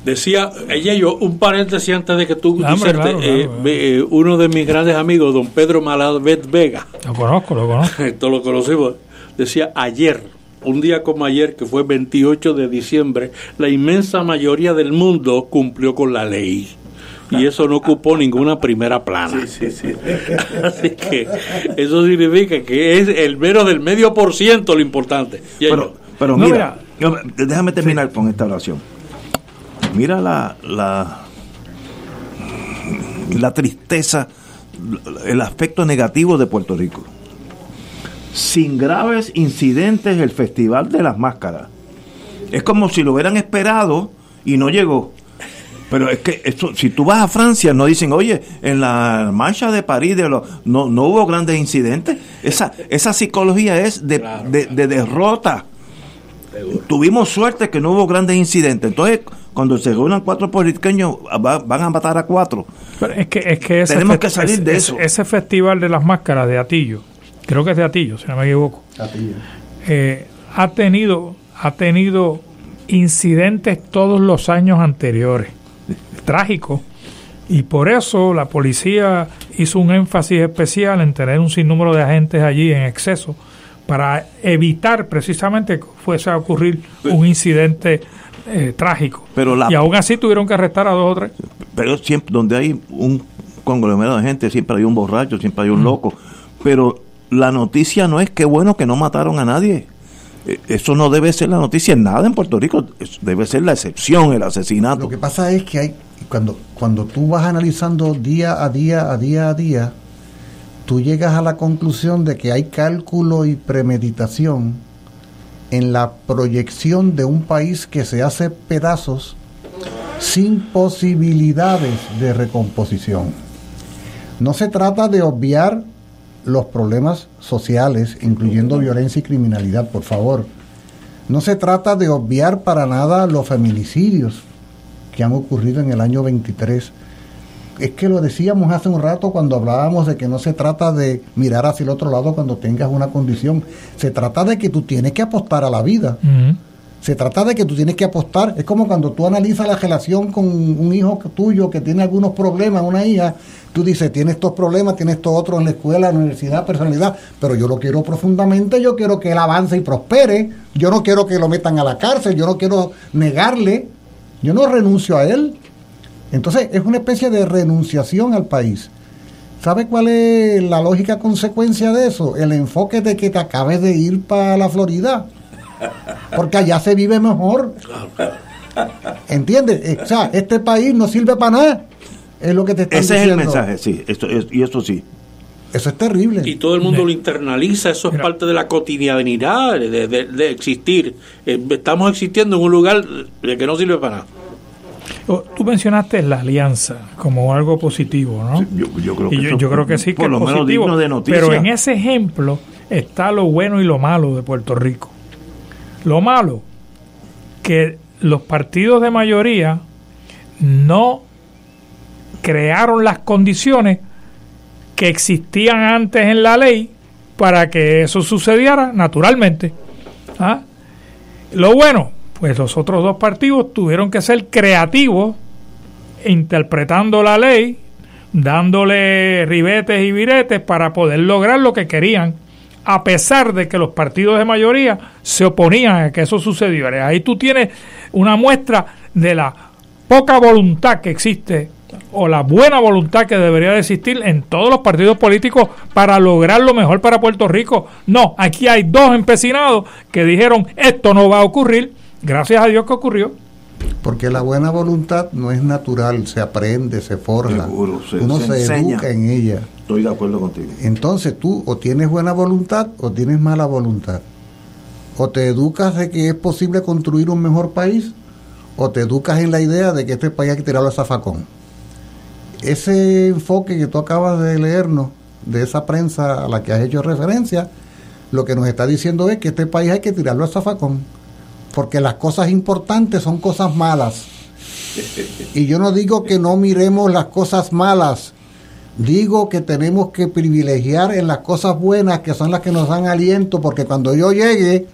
[SPEAKER 14] Decía, ella y yo, un paréntesis antes de que tú
[SPEAKER 3] claro,
[SPEAKER 14] eh,
[SPEAKER 3] claro.
[SPEAKER 14] ve- eh, uno de mis grandes amigos, don Pedro Malavet Vega,
[SPEAKER 3] Lo conozco, lo conozco.
[SPEAKER 14] esto lo conocimos, decía ayer, un día como ayer, que fue 28 de diciembre, la inmensa mayoría del mundo cumplió con la ley. Y eso no ocupó ninguna primera plana. Así que eso significa que es el menos del medio por ciento lo importante. Y
[SPEAKER 1] pero, pero
[SPEAKER 14] No,
[SPEAKER 1] mira, yo- déjame terminar con esta oración. Mira la, la, la tristeza, el aspecto negativo de Puerto Rico. Sin graves incidentes el Festival de las Máscaras. Es como si lo hubieran esperado y no llegó. Pero es que eso, si tú vas a Francia, no dicen, oye, en la marcha de París de los, no, no hubo grandes incidentes. Esa, esa psicología es de, de- de derrota. Tuvimos suerte que no hubo grandes incidentes. Entonces, cuando se reúnan cuatro puertorriqueños, va- van a matar a cuatro.
[SPEAKER 3] Pero es que, es que ese
[SPEAKER 1] Tenemos que salir de eso.
[SPEAKER 3] Ese festival de las máscaras de Atillo, creo que es de Atillo, si no me equivoco, eh, ha tenido ha tenido incidentes todos los años anteriores, trágicos, y por eso la policía hizo un énfasis especial en tener un sinnúmero de agentes allí en exceso para evitar precisamente que fuese a ocurrir un incidente eh, trágico.
[SPEAKER 1] Pero la-
[SPEAKER 3] y aún así tuvieron que arrestar a dos o tres.
[SPEAKER 1] Pero siempre, donde hay un conglomerado de gente, siempre hay un borracho, siempre hay un loco. Pero la noticia no es que bueno que no mataron a nadie. Eh, Eso no debe ser la noticia en nada en Puerto Rico. Debe ser la excepción, el asesinato.
[SPEAKER 2] Lo que pasa es que hay cuando cuando tú vas analizando día a día a día a día, tú llegas a la conclusión de que hay cálculo y premeditación en la proyección de un país que se hace pedazos sin posibilidades de recomposición. No se trata de obviar los problemas sociales, incluyendo violencia y criminalidad, por favor. No se trata de obviar para nada los feminicidios que han ocurrido en el año 23. Es que lo decíamos hace un rato cuando hablábamos de que no se trata de mirar hacia el otro lado cuando tengas una condición. Se trata de que tú tienes que apostar a la vida. Se trata de que tú tienes que apostar. Es como cuando tú analizas la relación con un hijo tuyo que tiene algunos problemas, una hija. Tú dices, tiene estos problemas, tiene estos otros en la escuela, en la universidad, personalidad. Pero yo lo quiero profundamente, yo quiero que él avance y prospere. Yo no quiero que lo metan a la cárcel, yo no quiero negarle. Yo no renuncio a él. Entonces es una especie de renunciación al país. ¿Sabe cuál es la lógica consecuencia de eso? El enfoque de que te acabes de ir para la Florida. Porque allá se vive mejor. ¿Entiendes? Eh, O sea, este país no sirve para nada. Es lo que te están
[SPEAKER 1] Ese es el mensaje, sí. Esto, es- y eso sí.
[SPEAKER 2] Eso es terrible.
[SPEAKER 14] Y todo el mundo lo internaliza, eso es parte de la cotidianidad, de, de- de existir. Eh, estamos existiendo en un lugar de que no sirve para nada.
[SPEAKER 3] Tú mencionaste la alianza como algo positivo, ¿no?
[SPEAKER 1] yo, yo creo que
[SPEAKER 3] Y yo, creo que sí
[SPEAKER 1] por
[SPEAKER 3] que
[SPEAKER 1] lo
[SPEAKER 3] es
[SPEAKER 1] menos
[SPEAKER 3] positivo.
[SPEAKER 1] digno de noticia.
[SPEAKER 3] pero en ese ejemplo está lo bueno y lo malo de Puerto Rico. Lo malo, que los partidos de mayoría no crearon las condiciones que existían antes en la ley para que eso sucediera naturalmente. ¿Ah? Lo bueno, pues los otros dos partidos tuvieron que ser creativos interpretando la ley, dándole ribetes y viretes para poder lograr lo que querían. A pesar de que los partidos de mayoría se oponían a que eso sucediera. Ahí tú tienes una muestra de la poca voluntad que existe o la buena voluntad que debería de existir en todos los partidos políticos para lograr lo mejor para Puerto Rico. No, aquí hay dos empecinados que dijeron esto no va a ocurrir, gracias a Dios que ocurrió.
[SPEAKER 2] Porque la buena voluntad no es natural, se aprende, se forja,
[SPEAKER 1] Seguro, se-
[SPEAKER 2] uno
[SPEAKER 1] se
[SPEAKER 2] se,
[SPEAKER 1] enseña.
[SPEAKER 2] educa en ella.
[SPEAKER 1] Estoy de acuerdo contigo.
[SPEAKER 2] Entonces tú o tienes buena voluntad o tienes mala voluntad. O te educas de que es posible construir un mejor país o te educas en la idea de que este país hay que tirarlo a zafacón. Ese enfoque que tú acabas de leernos de esa prensa a la que has hecho referencia, lo que nos está diciendo es que este país hay que tirarlo a zafacón. Porque las cosas importantes son cosas malas. Y yo no digo que no miremos las cosas malas, digo que tenemos que privilegiar en las cosas buenas que son las que nos dan aliento, porque cuando yo llegue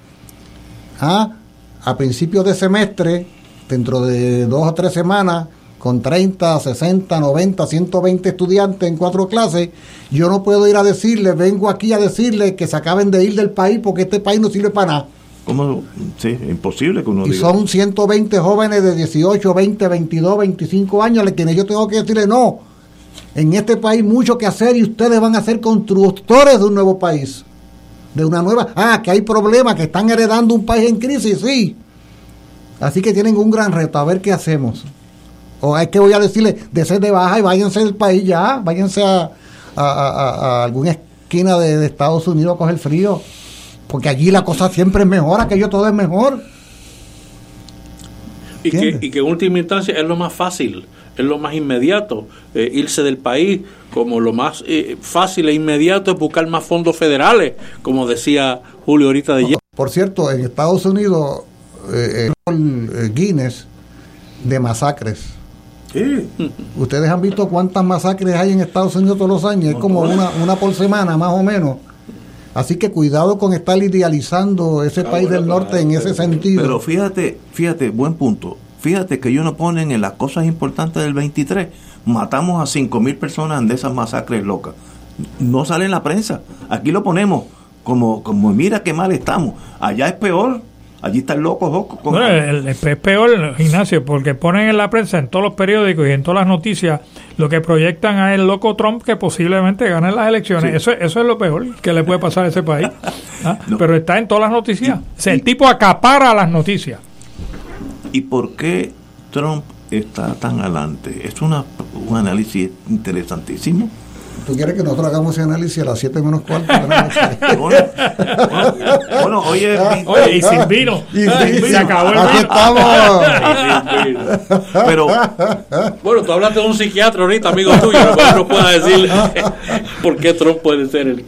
[SPEAKER 2] ¿ah? a principios de semestre, dentro de dos o tres semanas, con 30, 60, 90, 120 estudiantes en cuatro clases, yo no puedo ir a decirles, vengo aquí a decirles que se acaben de ir del país porque este país no sirve para nada.
[SPEAKER 1] ¿Cómo? Sí, imposible que uno
[SPEAKER 2] Y
[SPEAKER 1] diga.
[SPEAKER 2] son 120 jóvenes de 18, 20, 22, 25 años a quienes yo tengo que decirle no. En este país mucho que hacer y ustedes van a ser constructores de un nuevo país. De una nueva... Ah, que hay problemas, que están heredando un país en crisis, sí. Así que tienen un gran reto, a ver qué hacemos. O es que voy a decirle, de ser de baja y váyanse del país ya, váyanse a, a, a- a- alguna esquina de, de Estados Unidos a coger frío. Porque allí la cosa siempre es mejor, aquello todo es mejor.
[SPEAKER 14] Y que, y que en última instancia es lo más fácil, es lo más inmediato, eh, irse del país, como lo más eh, fácil e inmediato es buscar más fondos federales, como decía Julio ahorita de ayer.
[SPEAKER 2] Por cierto, en Estados Unidos, eh, el eh, Guinness de masacres. Ustedes han visto cuántas masacres hay en Estados Unidos todos los años, es como una, una por semana más o menos. Así que cuidado con estar idealizando ese país del norte en ese sentido.
[SPEAKER 1] Pero fíjate, fíjate, buen punto. Fíjate que ellos no ponen en las cosas importantes del 23. Matamos a 5 mil personas de esas masacres locas. No sale en la prensa. Aquí lo ponemos como, como mira qué mal estamos. Allá es peor. Allí está el loco. loco con-
[SPEAKER 3] Bueno, el- el- es peor, Ignacio, porque ponen en la prensa, en todos los periódicos y en todas las noticias, lo que proyectan a el loco Trump que posiblemente gane las elecciones.
[SPEAKER 1] Sí.
[SPEAKER 3] Eso, eso es lo peor que le puede pasar a ese país. ¿ah? Pero está en todas las noticias. O sea, el tipo acapara las noticias.
[SPEAKER 1] ¿Y por qué Trump está tan adelante? Es una, un análisis interesantísimo.
[SPEAKER 2] ¿Tú quieres que nosotros hagamos ese análisis a las 7 menos cuarto?
[SPEAKER 1] bueno, oye, mi-
[SPEAKER 3] Oye, y sin vino.
[SPEAKER 2] Y sin
[SPEAKER 3] se acabó el
[SPEAKER 2] Aquí
[SPEAKER 3] vino.
[SPEAKER 2] estamos.
[SPEAKER 1] Pero
[SPEAKER 14] Bueno, tú hablaste de un psiquiatra ahorita, amigo tuyo, mejor nos pueda decir por qué Trump puede ser el,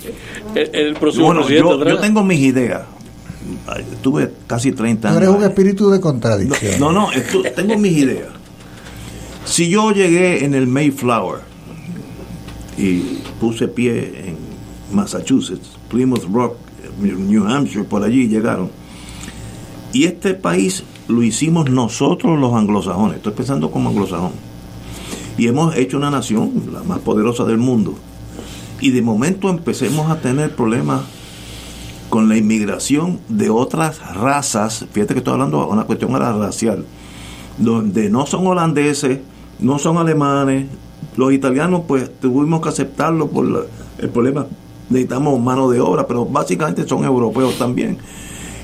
[SPEAKER 14] el, el próximo
[SPEAKER 1] bueno,
[SPEAKER 14] presidente.
[SPEAKER 1] yo, yo tengo mis ideas. Tuve casi 30
[SPEAKER 2] Tú
[SPEAKER 1] años.
[SPEAKER 2] eres un espíritu de contradicción.
[SPEAKER 1] No, no, esto- tengo mis ideas. Si yo llegué en el Mayflower y puse pie en Massachusetts, Plymouth Rock, New Hampshire, por allí llegaron. Y este país lo hicimos nosotros los anglosajones, estoy pensando como anglosajón. Y hemos hecho una nación, la más poderosa del mundo. Y de momento empecemos a tener problemas con la inmigración de otras razas, fíjate que estoy hablando de una cuestión racial, donde no son holandeses, no son alemanes, los italianos pues tuvimos que aceptarlo por la- el problema, necesitamos mano de obra, pero básicamente son europeos también.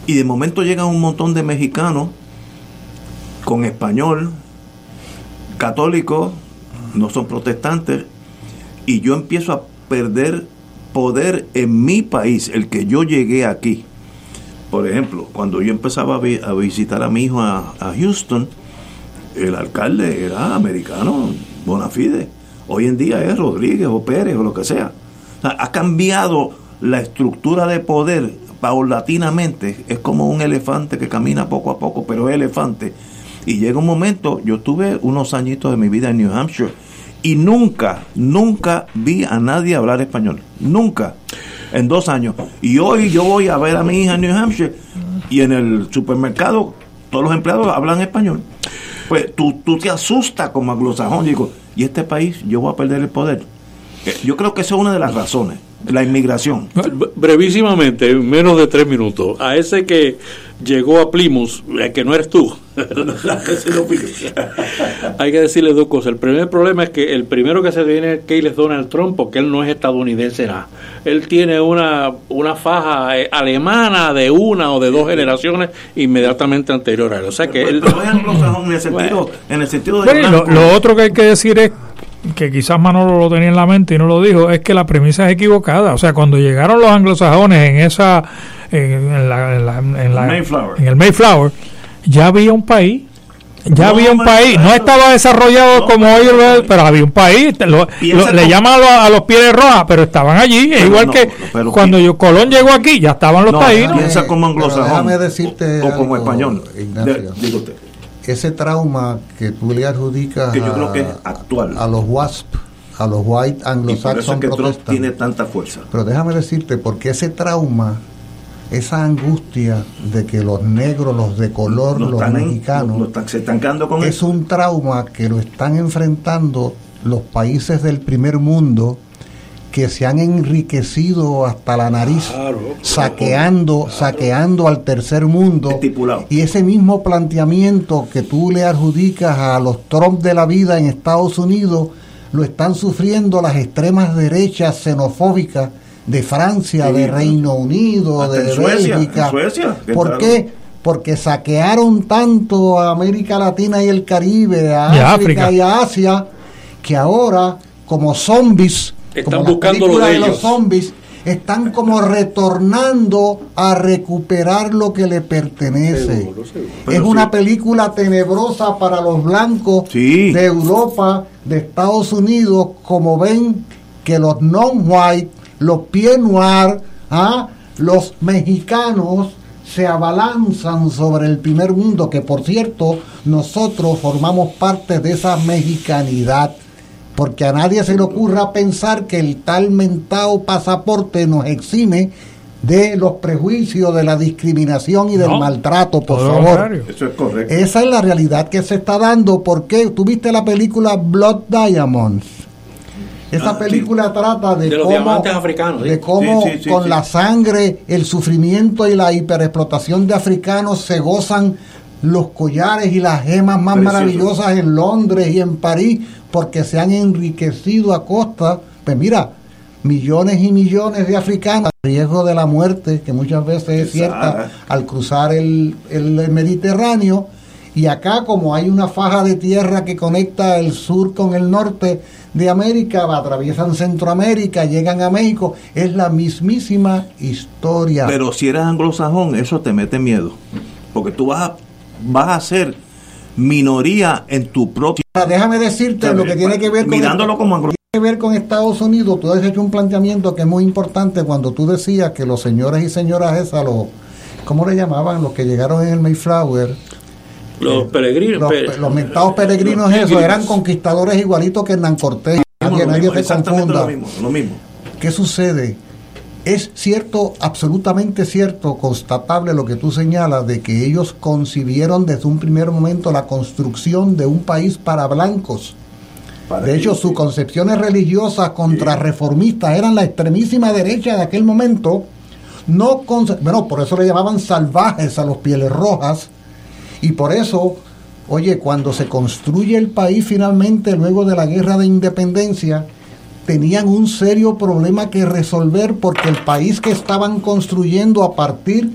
[SPEAKER 1] Y de momento llegan un montón de mexicanos con español, católicos, no son protestantes, y yo empiezo a perder poder en mi país, el que yo llegué aquí. Por ejemplo, cuando yo empezaba a, vi- a visitar a mi hijo a, a Houston, el alcalde era americano, bona fide. Hoy en día es Rodríguez o Pérez o lo que sea. Ha cambiado la estructura de poder paulatinamente. Es como un elefante que camina poco a poco, pero es elefante. Y llega un momento, yo tuve unos añitos de mi vida en New Hampshire y nunca, nunca vi a nadie hablar español. Nunca. En dos años. Y hoy yo voy a ver a mi hija en New Hampshire y en el supermercado todos los empleados hablan español. Pues tú, tú te asustas como anglosajón. Digo, y este país yo voy a perder el poder. Yo creo que esa es una de las razones. la inmigración.
[SPEAKER 14] Brevísimamente, en menos de tres minutos, a ese que llegó a eh, que no eres tú, hay que decirle dos cosas. El primer problema es que el primero que se viene es Keyles Donald Trump, porque él no es estadounidense nada. Él tiene una, una faja eh, alemana de una o de dos generaciones inmediatamente anterior a él. O sea que él...
[SPEAKER 1] Pero es anglosajón en el sentido, en el sentido de...
[SPEAKER 3] Bueno, lo, lo otro que hay que decir es que quizás Manolo lo tenía en la mente y no lo dijo, es que la premisa es equivocada. O sea, cuando llegaron los anglosajones en esa en, en la, en, la- en la-
[SPEAKER 1] Mayflower.
[SPEAKER 3] en el Mayflower, ya había un país. Ya
[SPEAKER 1] No,
[SPEAKER 3] había un país, no estaba desarrollado como hoy, lo- pero había un país. lo- lo- le llaman a los, a los pieles rojas, pero estaban allí.
[SPEAKER 1] Pero
[SPEAKER 3] igual
[SPEAKER 1] no,
[SPEAKER 3] que
[SPEAKER 1] pero
[SPEAKER 3] cuando yo, Colón llegó aquí, ya estaban los
[SPEAKER 1] No,
[SPEAKER 3] taínos.
[SPEAKER 1] piensa como anglosajón
[SPEAKER 2] déjame decirte
[SPEAKER 1] o, o como
[SPEAKER 2] algo,
[SPEAKER 1] español.
[SPEAKER 2] Ignacio.
[SPEAKER 1] De- usted.
[SPEAKER 2] Ese trauma que tú le adjudicas
[SPEAKER 1] Que yo creo que es
[SPEAKER 2] a,
[SPEAKER 1] actual.
[SPEAKER 2] a los WASP, a los White
[SPEAKER 1] Y por eso
[SPEAKER 2] Anglo-Saxon
[SPEAKER 1] es que Trump tiene tanta fuerza.
[SPEAKER 2] Pero déjame decirte, porque ese trauma, esa angustia de que los negros, los de color,
[SPEAKER 1] Lo
[SPEAKER 2] los
[SPEAKER 1] están
[SPEAKER 2] mexicanos,
[SPEAKER 1] lo- lo están- se están con
[SPEAKER 2] es
[SPEAKER 1] eso.
[SPEAKER 2] un trauma que lo están enfrentando los países del primer mundo que se han enriquecido hasta la nariz, saqueando, saqueando al tercer mundo.
[SPEAKER 1] Estipulado.
[SPEAKER 2] Y ese mismo planteamiento que tú le adjudicas a los Trump de la vida en Estados Unidos, lo están sufriendo las extremas derechas xenofóbicas de Francia,
[SPEAKER 1] Sí,
[SPEAKER 2] de Reino Unido, de
[SPEAKER 1] Suecia,
[SPEAKER 2] Bélgica.
[SPEAKER 1] Suecia,
[SPEAKER 2] ¿Por qué? Porque saquearon tanto a América Latina y el Caribe, a
[SPEAKER 3] Y
[SPEAKER 2] África,
[SPEAKER 3] África.
[SPEAKER 2] y a Asia, que ahora, como zombies,
[SPEAKER 14] Están
[SPEAKER 2] como
[SPEAKER 14] buscando lo
[SPEAKER 2] película
[SPEAKER 14] de
[SPEAKER 2] de los
[SPEAKER 14] ellos.
[SPEAKER 2] zombies, están como retornando a recuperar lo que le pertenece.
[SPEAKER 14] Seguro, seguro.
[SPEAKER 2] es una
[SPEAKER 1] sí.
[SPEAKER 2] película tenebrosa para los blancos
[SPEAKER 1] Sí.
[SPEAKER 2] de Europa, de Estados Unidos, como ven que los non-white, los pieds noirs, ¿ah? los mexicanos se abalanzan sobre el primer mundo, que por cierto, nosotros formamos parte de esa mexicanidad. Porque a nadie se le ocurra pensar que el tal mentado pasaporte nos exime de los prejuicios, de la discriminación y del
[SPEAKER 3] No,
[SPEAKER 2] maltrato, por favor.
[SPEAKER 1] Eso es correcto.
[SPEAKER 2] Esa es la realidad que se está dando. porque ¿Tuviste la película Blood Diamonds? Esa
[SPEAKER 1] Ah, sí.
[SPEAKER 2] película trata de,
[SPEAKER 14] De los
[SPEAKER 2] cómo,
[SPEAKER 14] diamantes africanos, ¿sí?
[SPEAKER 2] de cómo
[SPEAKER 1] Sí,
[SPEAKER 2] con la sangre, el sufrimiento y la hiperexplotación de africanos se gozan los collares y las gemas más
[SPEAKER 1] Precioso.
[SPEAKER 2] maravillosas en Londres y en París porque se han enriquecido a costa, pues mira, millones y millones de africanos, riesgo de la muerte, que muchas veces es cierta
[SPEAKER 1] Exacto.
[SPEAKER 2] al cruzar el, el Mediterráneo. Y acá, como hay una faja de tierra que conecta el sur con el norte de América, atraviesan Centroamérica, llegan a México, es la mismísima historia.
[SPEAKER 1] Pero si eres anglosajón, eso te mete miedo. Porque tú vas a, vas a ser minoría en tu propia...
[SPEAKER 2] Déjame decirte lo que tiene que ver con
[SPEAKER 1] Mirándolo como anglo-
[SPEAKER 2] tiene que ver con Estados Unidos. Tú has hecho un planteamiento que es muy importante cuando tú decías que los señores y señoras esas, los, ¿cómo le llamaban? Los que llegaron en el Mayflower,
[SPEAKER 14] Los peregrinos.
[SPEAKER 2] los,
[SPEAKER 14] pe-
[SPEAKER 2] los mentados peregrinos
[SPEAKER 14] los pilgrims.
[SPEAKER 2] eran conquistadores igualitos que Hernán Cortés. Nadie,
[SPEAKER 1] lo
[SPEAKER 2] nadie
[SPEAKER 1] mismo,
[SPEAKER 2] se confunda.
[SPEAKER 1] lo mismo, lo mismo.
[SPEAKER 2] ¿Qué sucede? Es cierto, absolutamente cierto, constatable lo que tú señalas de que ellos concibieron desde un primer momento la construcción de un país para blancos.
[SPEAKER 1] Para
[SPEAKER 2] De hecho,
[SPEAKER 1] ellos,
[SPEAKER 2] sus
[SPEAKER 1] sí.
[SPEAKER 2] concepciones religiosas contrarreformistas eran la extremísima derecha de aquel momento. No bueno, por eso le llamaban salvajes a los pieles rojas. Y por eso, oye, cuando se construye el país finalmente luego de la guerra de independencia, tenían un serio problema que resolver porque el país que estaban construyendo a partir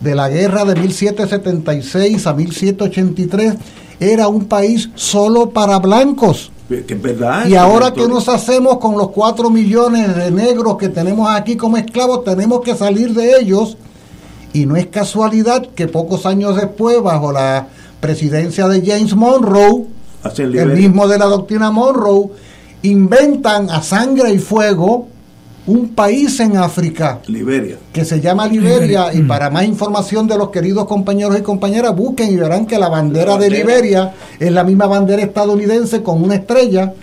[SPEAKER 2] de la guerra de 1776 a 1783 era un país solo para blancos.
[SPEAKER 1] Que es verdad.
[SPEAKER 2] Y ahora, ¿qué nos hacemos con los cuatro millones de negros que tenemos aquí como esclavos? Tenemos que salir de ellos. Y no es casualidad que pocos años después, bajo la presidencia de James Monroe, el mismo de la doctrina Monroe, inventan a sangre y fuego un país en África
[SPEAKER 1] Liberia.
[SPEAKER 2] que se llama Liberia. Y para más información de los queridos compañeros y compañeras busquen y verán que la bandera de Liberia es la misma bandera estadounidense con una estrella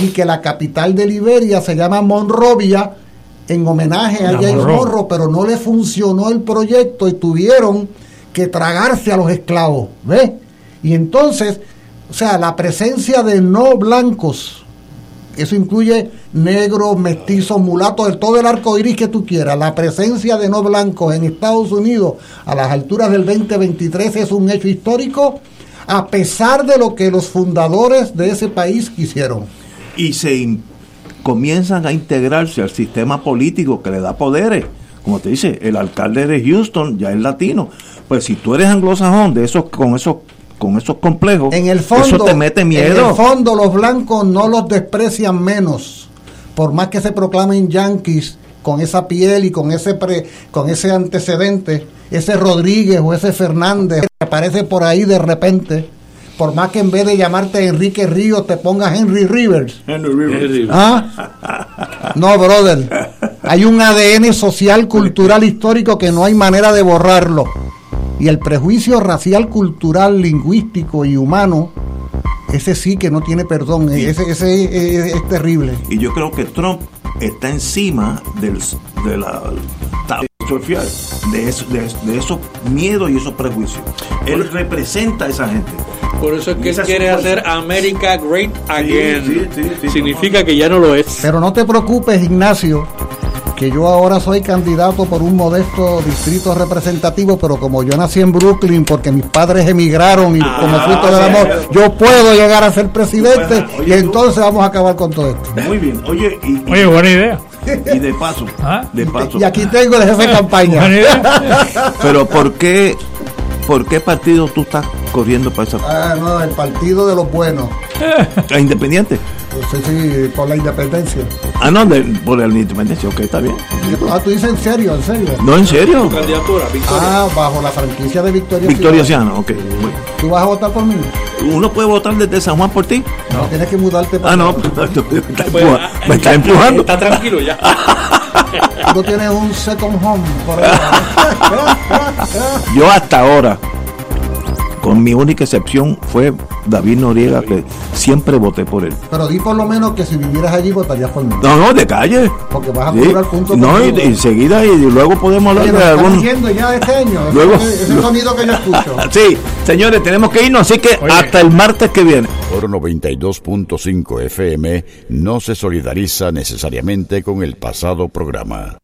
[SPEAKER 2] y que la capital de Liberia se llama Monrovia en homenaje a
[SPEAKER 3] Monroe.
[SPEAKER 2] Monroe, pero no le funcionó el proyecto y tuvieron que tragarse a los esclavos, ¿ves? Y entonces, o sea, la presencia de no blancos Eso incluye negros, mestizos, mulatos, de todo el arco iris que tú quieras. La presencia de no blancos en Estados Unidos a las alturas del 2023 es un hecho histórico, a pesar de lo que los fundadores de ese país quisieron.
[SPEAKER 1] Y se comienzan a integrarse al sistema político que le da poderes. Como te dice, el alcalde de Houston ya es latino. Pues si tú eres anglosajón de esos, con esos, con esos complejos,
[SPEAKER 2] En el fondo,
[SPEAKER 1] eso te mete
[SPEAKER 2] En
[SPEAKER 1] miedo.
[SPEAKER 2] el fondo los blancos no los desprecian menos, por más que se proclamen yanquis con esa piel y con ese pre- con ese antecedente, ese Rodríguez o ese Fernández que aparece por ahí de repente, por más que en vez de llamarte Enrique Ríos te pongas Henry Rivers. ¿Ah? No, brother. Hay un ADN social, cultural, histórico que no hay manera de borrarlo. Y el prejuicio racial, cultural, lingüístico y humano, ese sí que no tiene perdón. Ese, ese es, es terrible.
[SPEAKER 1] Y yo creo que Trump está encima del, de la social, de, eso, de, de esos miedos y esos prejuicios. Él representa a esa gente.
[SPEAKER 14] Por eso es que él quiere hacer. America Great Again.
[SPEAKER 1] sí, sí, sí,
[SPEAKER 14] Significa que ya no lo es.
[SPEAKER 2] Pero no te preocupes, Ignacio, que yo ahora soy candidato por un modesto distrito representativo, pero como yo nací en Brooklyn porque mis padres emigraron y
[SPEAKER 1] Ah,
[SPEAKER 2] como fruto del amor, yo puedo llegar a ser presidente
[SPEAKER 1] Bueno, oye,
[SPEAKER 2] y entonces vamos a acabar con todo esto.
[SPEAKER 1] Muy bien. Oye, y, y-
[SPEAKER 3] Oye, buena idea.
[SPEAKER 1] y de paso, de paso.
[SPEAKER 2] Y aquí tengo el jefe de campaña.
[SPEAKER 1] Pero ¿por qué, por qué partido tú estás corriendo para esa
[SPEAKER 2] Ah, no, el partido de los buenos.
[SPEAKER 1] ¿A independiente?
[SPEAKER 2] Sí, sí, por la independencia.
[SPEAKER 1] Ah, no, de- por la independencia, ok, está bien.
[SPEAKER 2] Ah, tú dices en serio, en serio.
[SPEAKER 1] No, en serio.
[SPEAKER 14] Candidatura, Victoria.
[SPEAKER 2] Ah, bajo la franquicia de Victoria.
[SPEAKER 1] Victoria
[SPEAKER 2] Ciudadana.
[SPEAKER 1] Ciano, ok. Muy-
[SPEAKER 2] ¿Tú vas a votar por mí?
[SPEAKER 1] ¿Uno puede votar desde San Juan por ti?
[SPEAKER 2] No. Tienes que mudarte
[SPEAKER 1] Ah, no, está,
[SPEAKER 14] Pues, ah,
[SPEAKER 1] me está empujando.
[SPEAKER 14] Está tranquilo ya.
[SPEAKER 2] Tú tienes un second home por ahí.
[SPEAKER 1] Yo hasta ahora, con mi única excepción, fue David Noriega, que siempre voté por él.
[SPEAKER 2] Pero di por lo menos que si vivieras allí votarías por mí.
[SPEAKER 1] No, no, de calle.
[SPEAKER 2] Porque vas a
[SPEAKER 1] Sí.
[SPEAKER 2] cobrar puntos.
[SPEAKER 1] No, y, enseguida, y luego podemos hablar
[SPEAKER 2] Oye,
[SPEAKER 1] de algún...
[SPEAKER 2] diciendo ya este año. ese-
[SPEAKER 1] Luego-
[SPEAKER 2] ese, sonido que yo escucho.
[SPEAKER 1] Sí, señores, tenemos que irnos, así que hasta el martes que viene.
[SPEAKER 18] Oro 92.5 FM no se solidariza necesariamente con el pasado programa.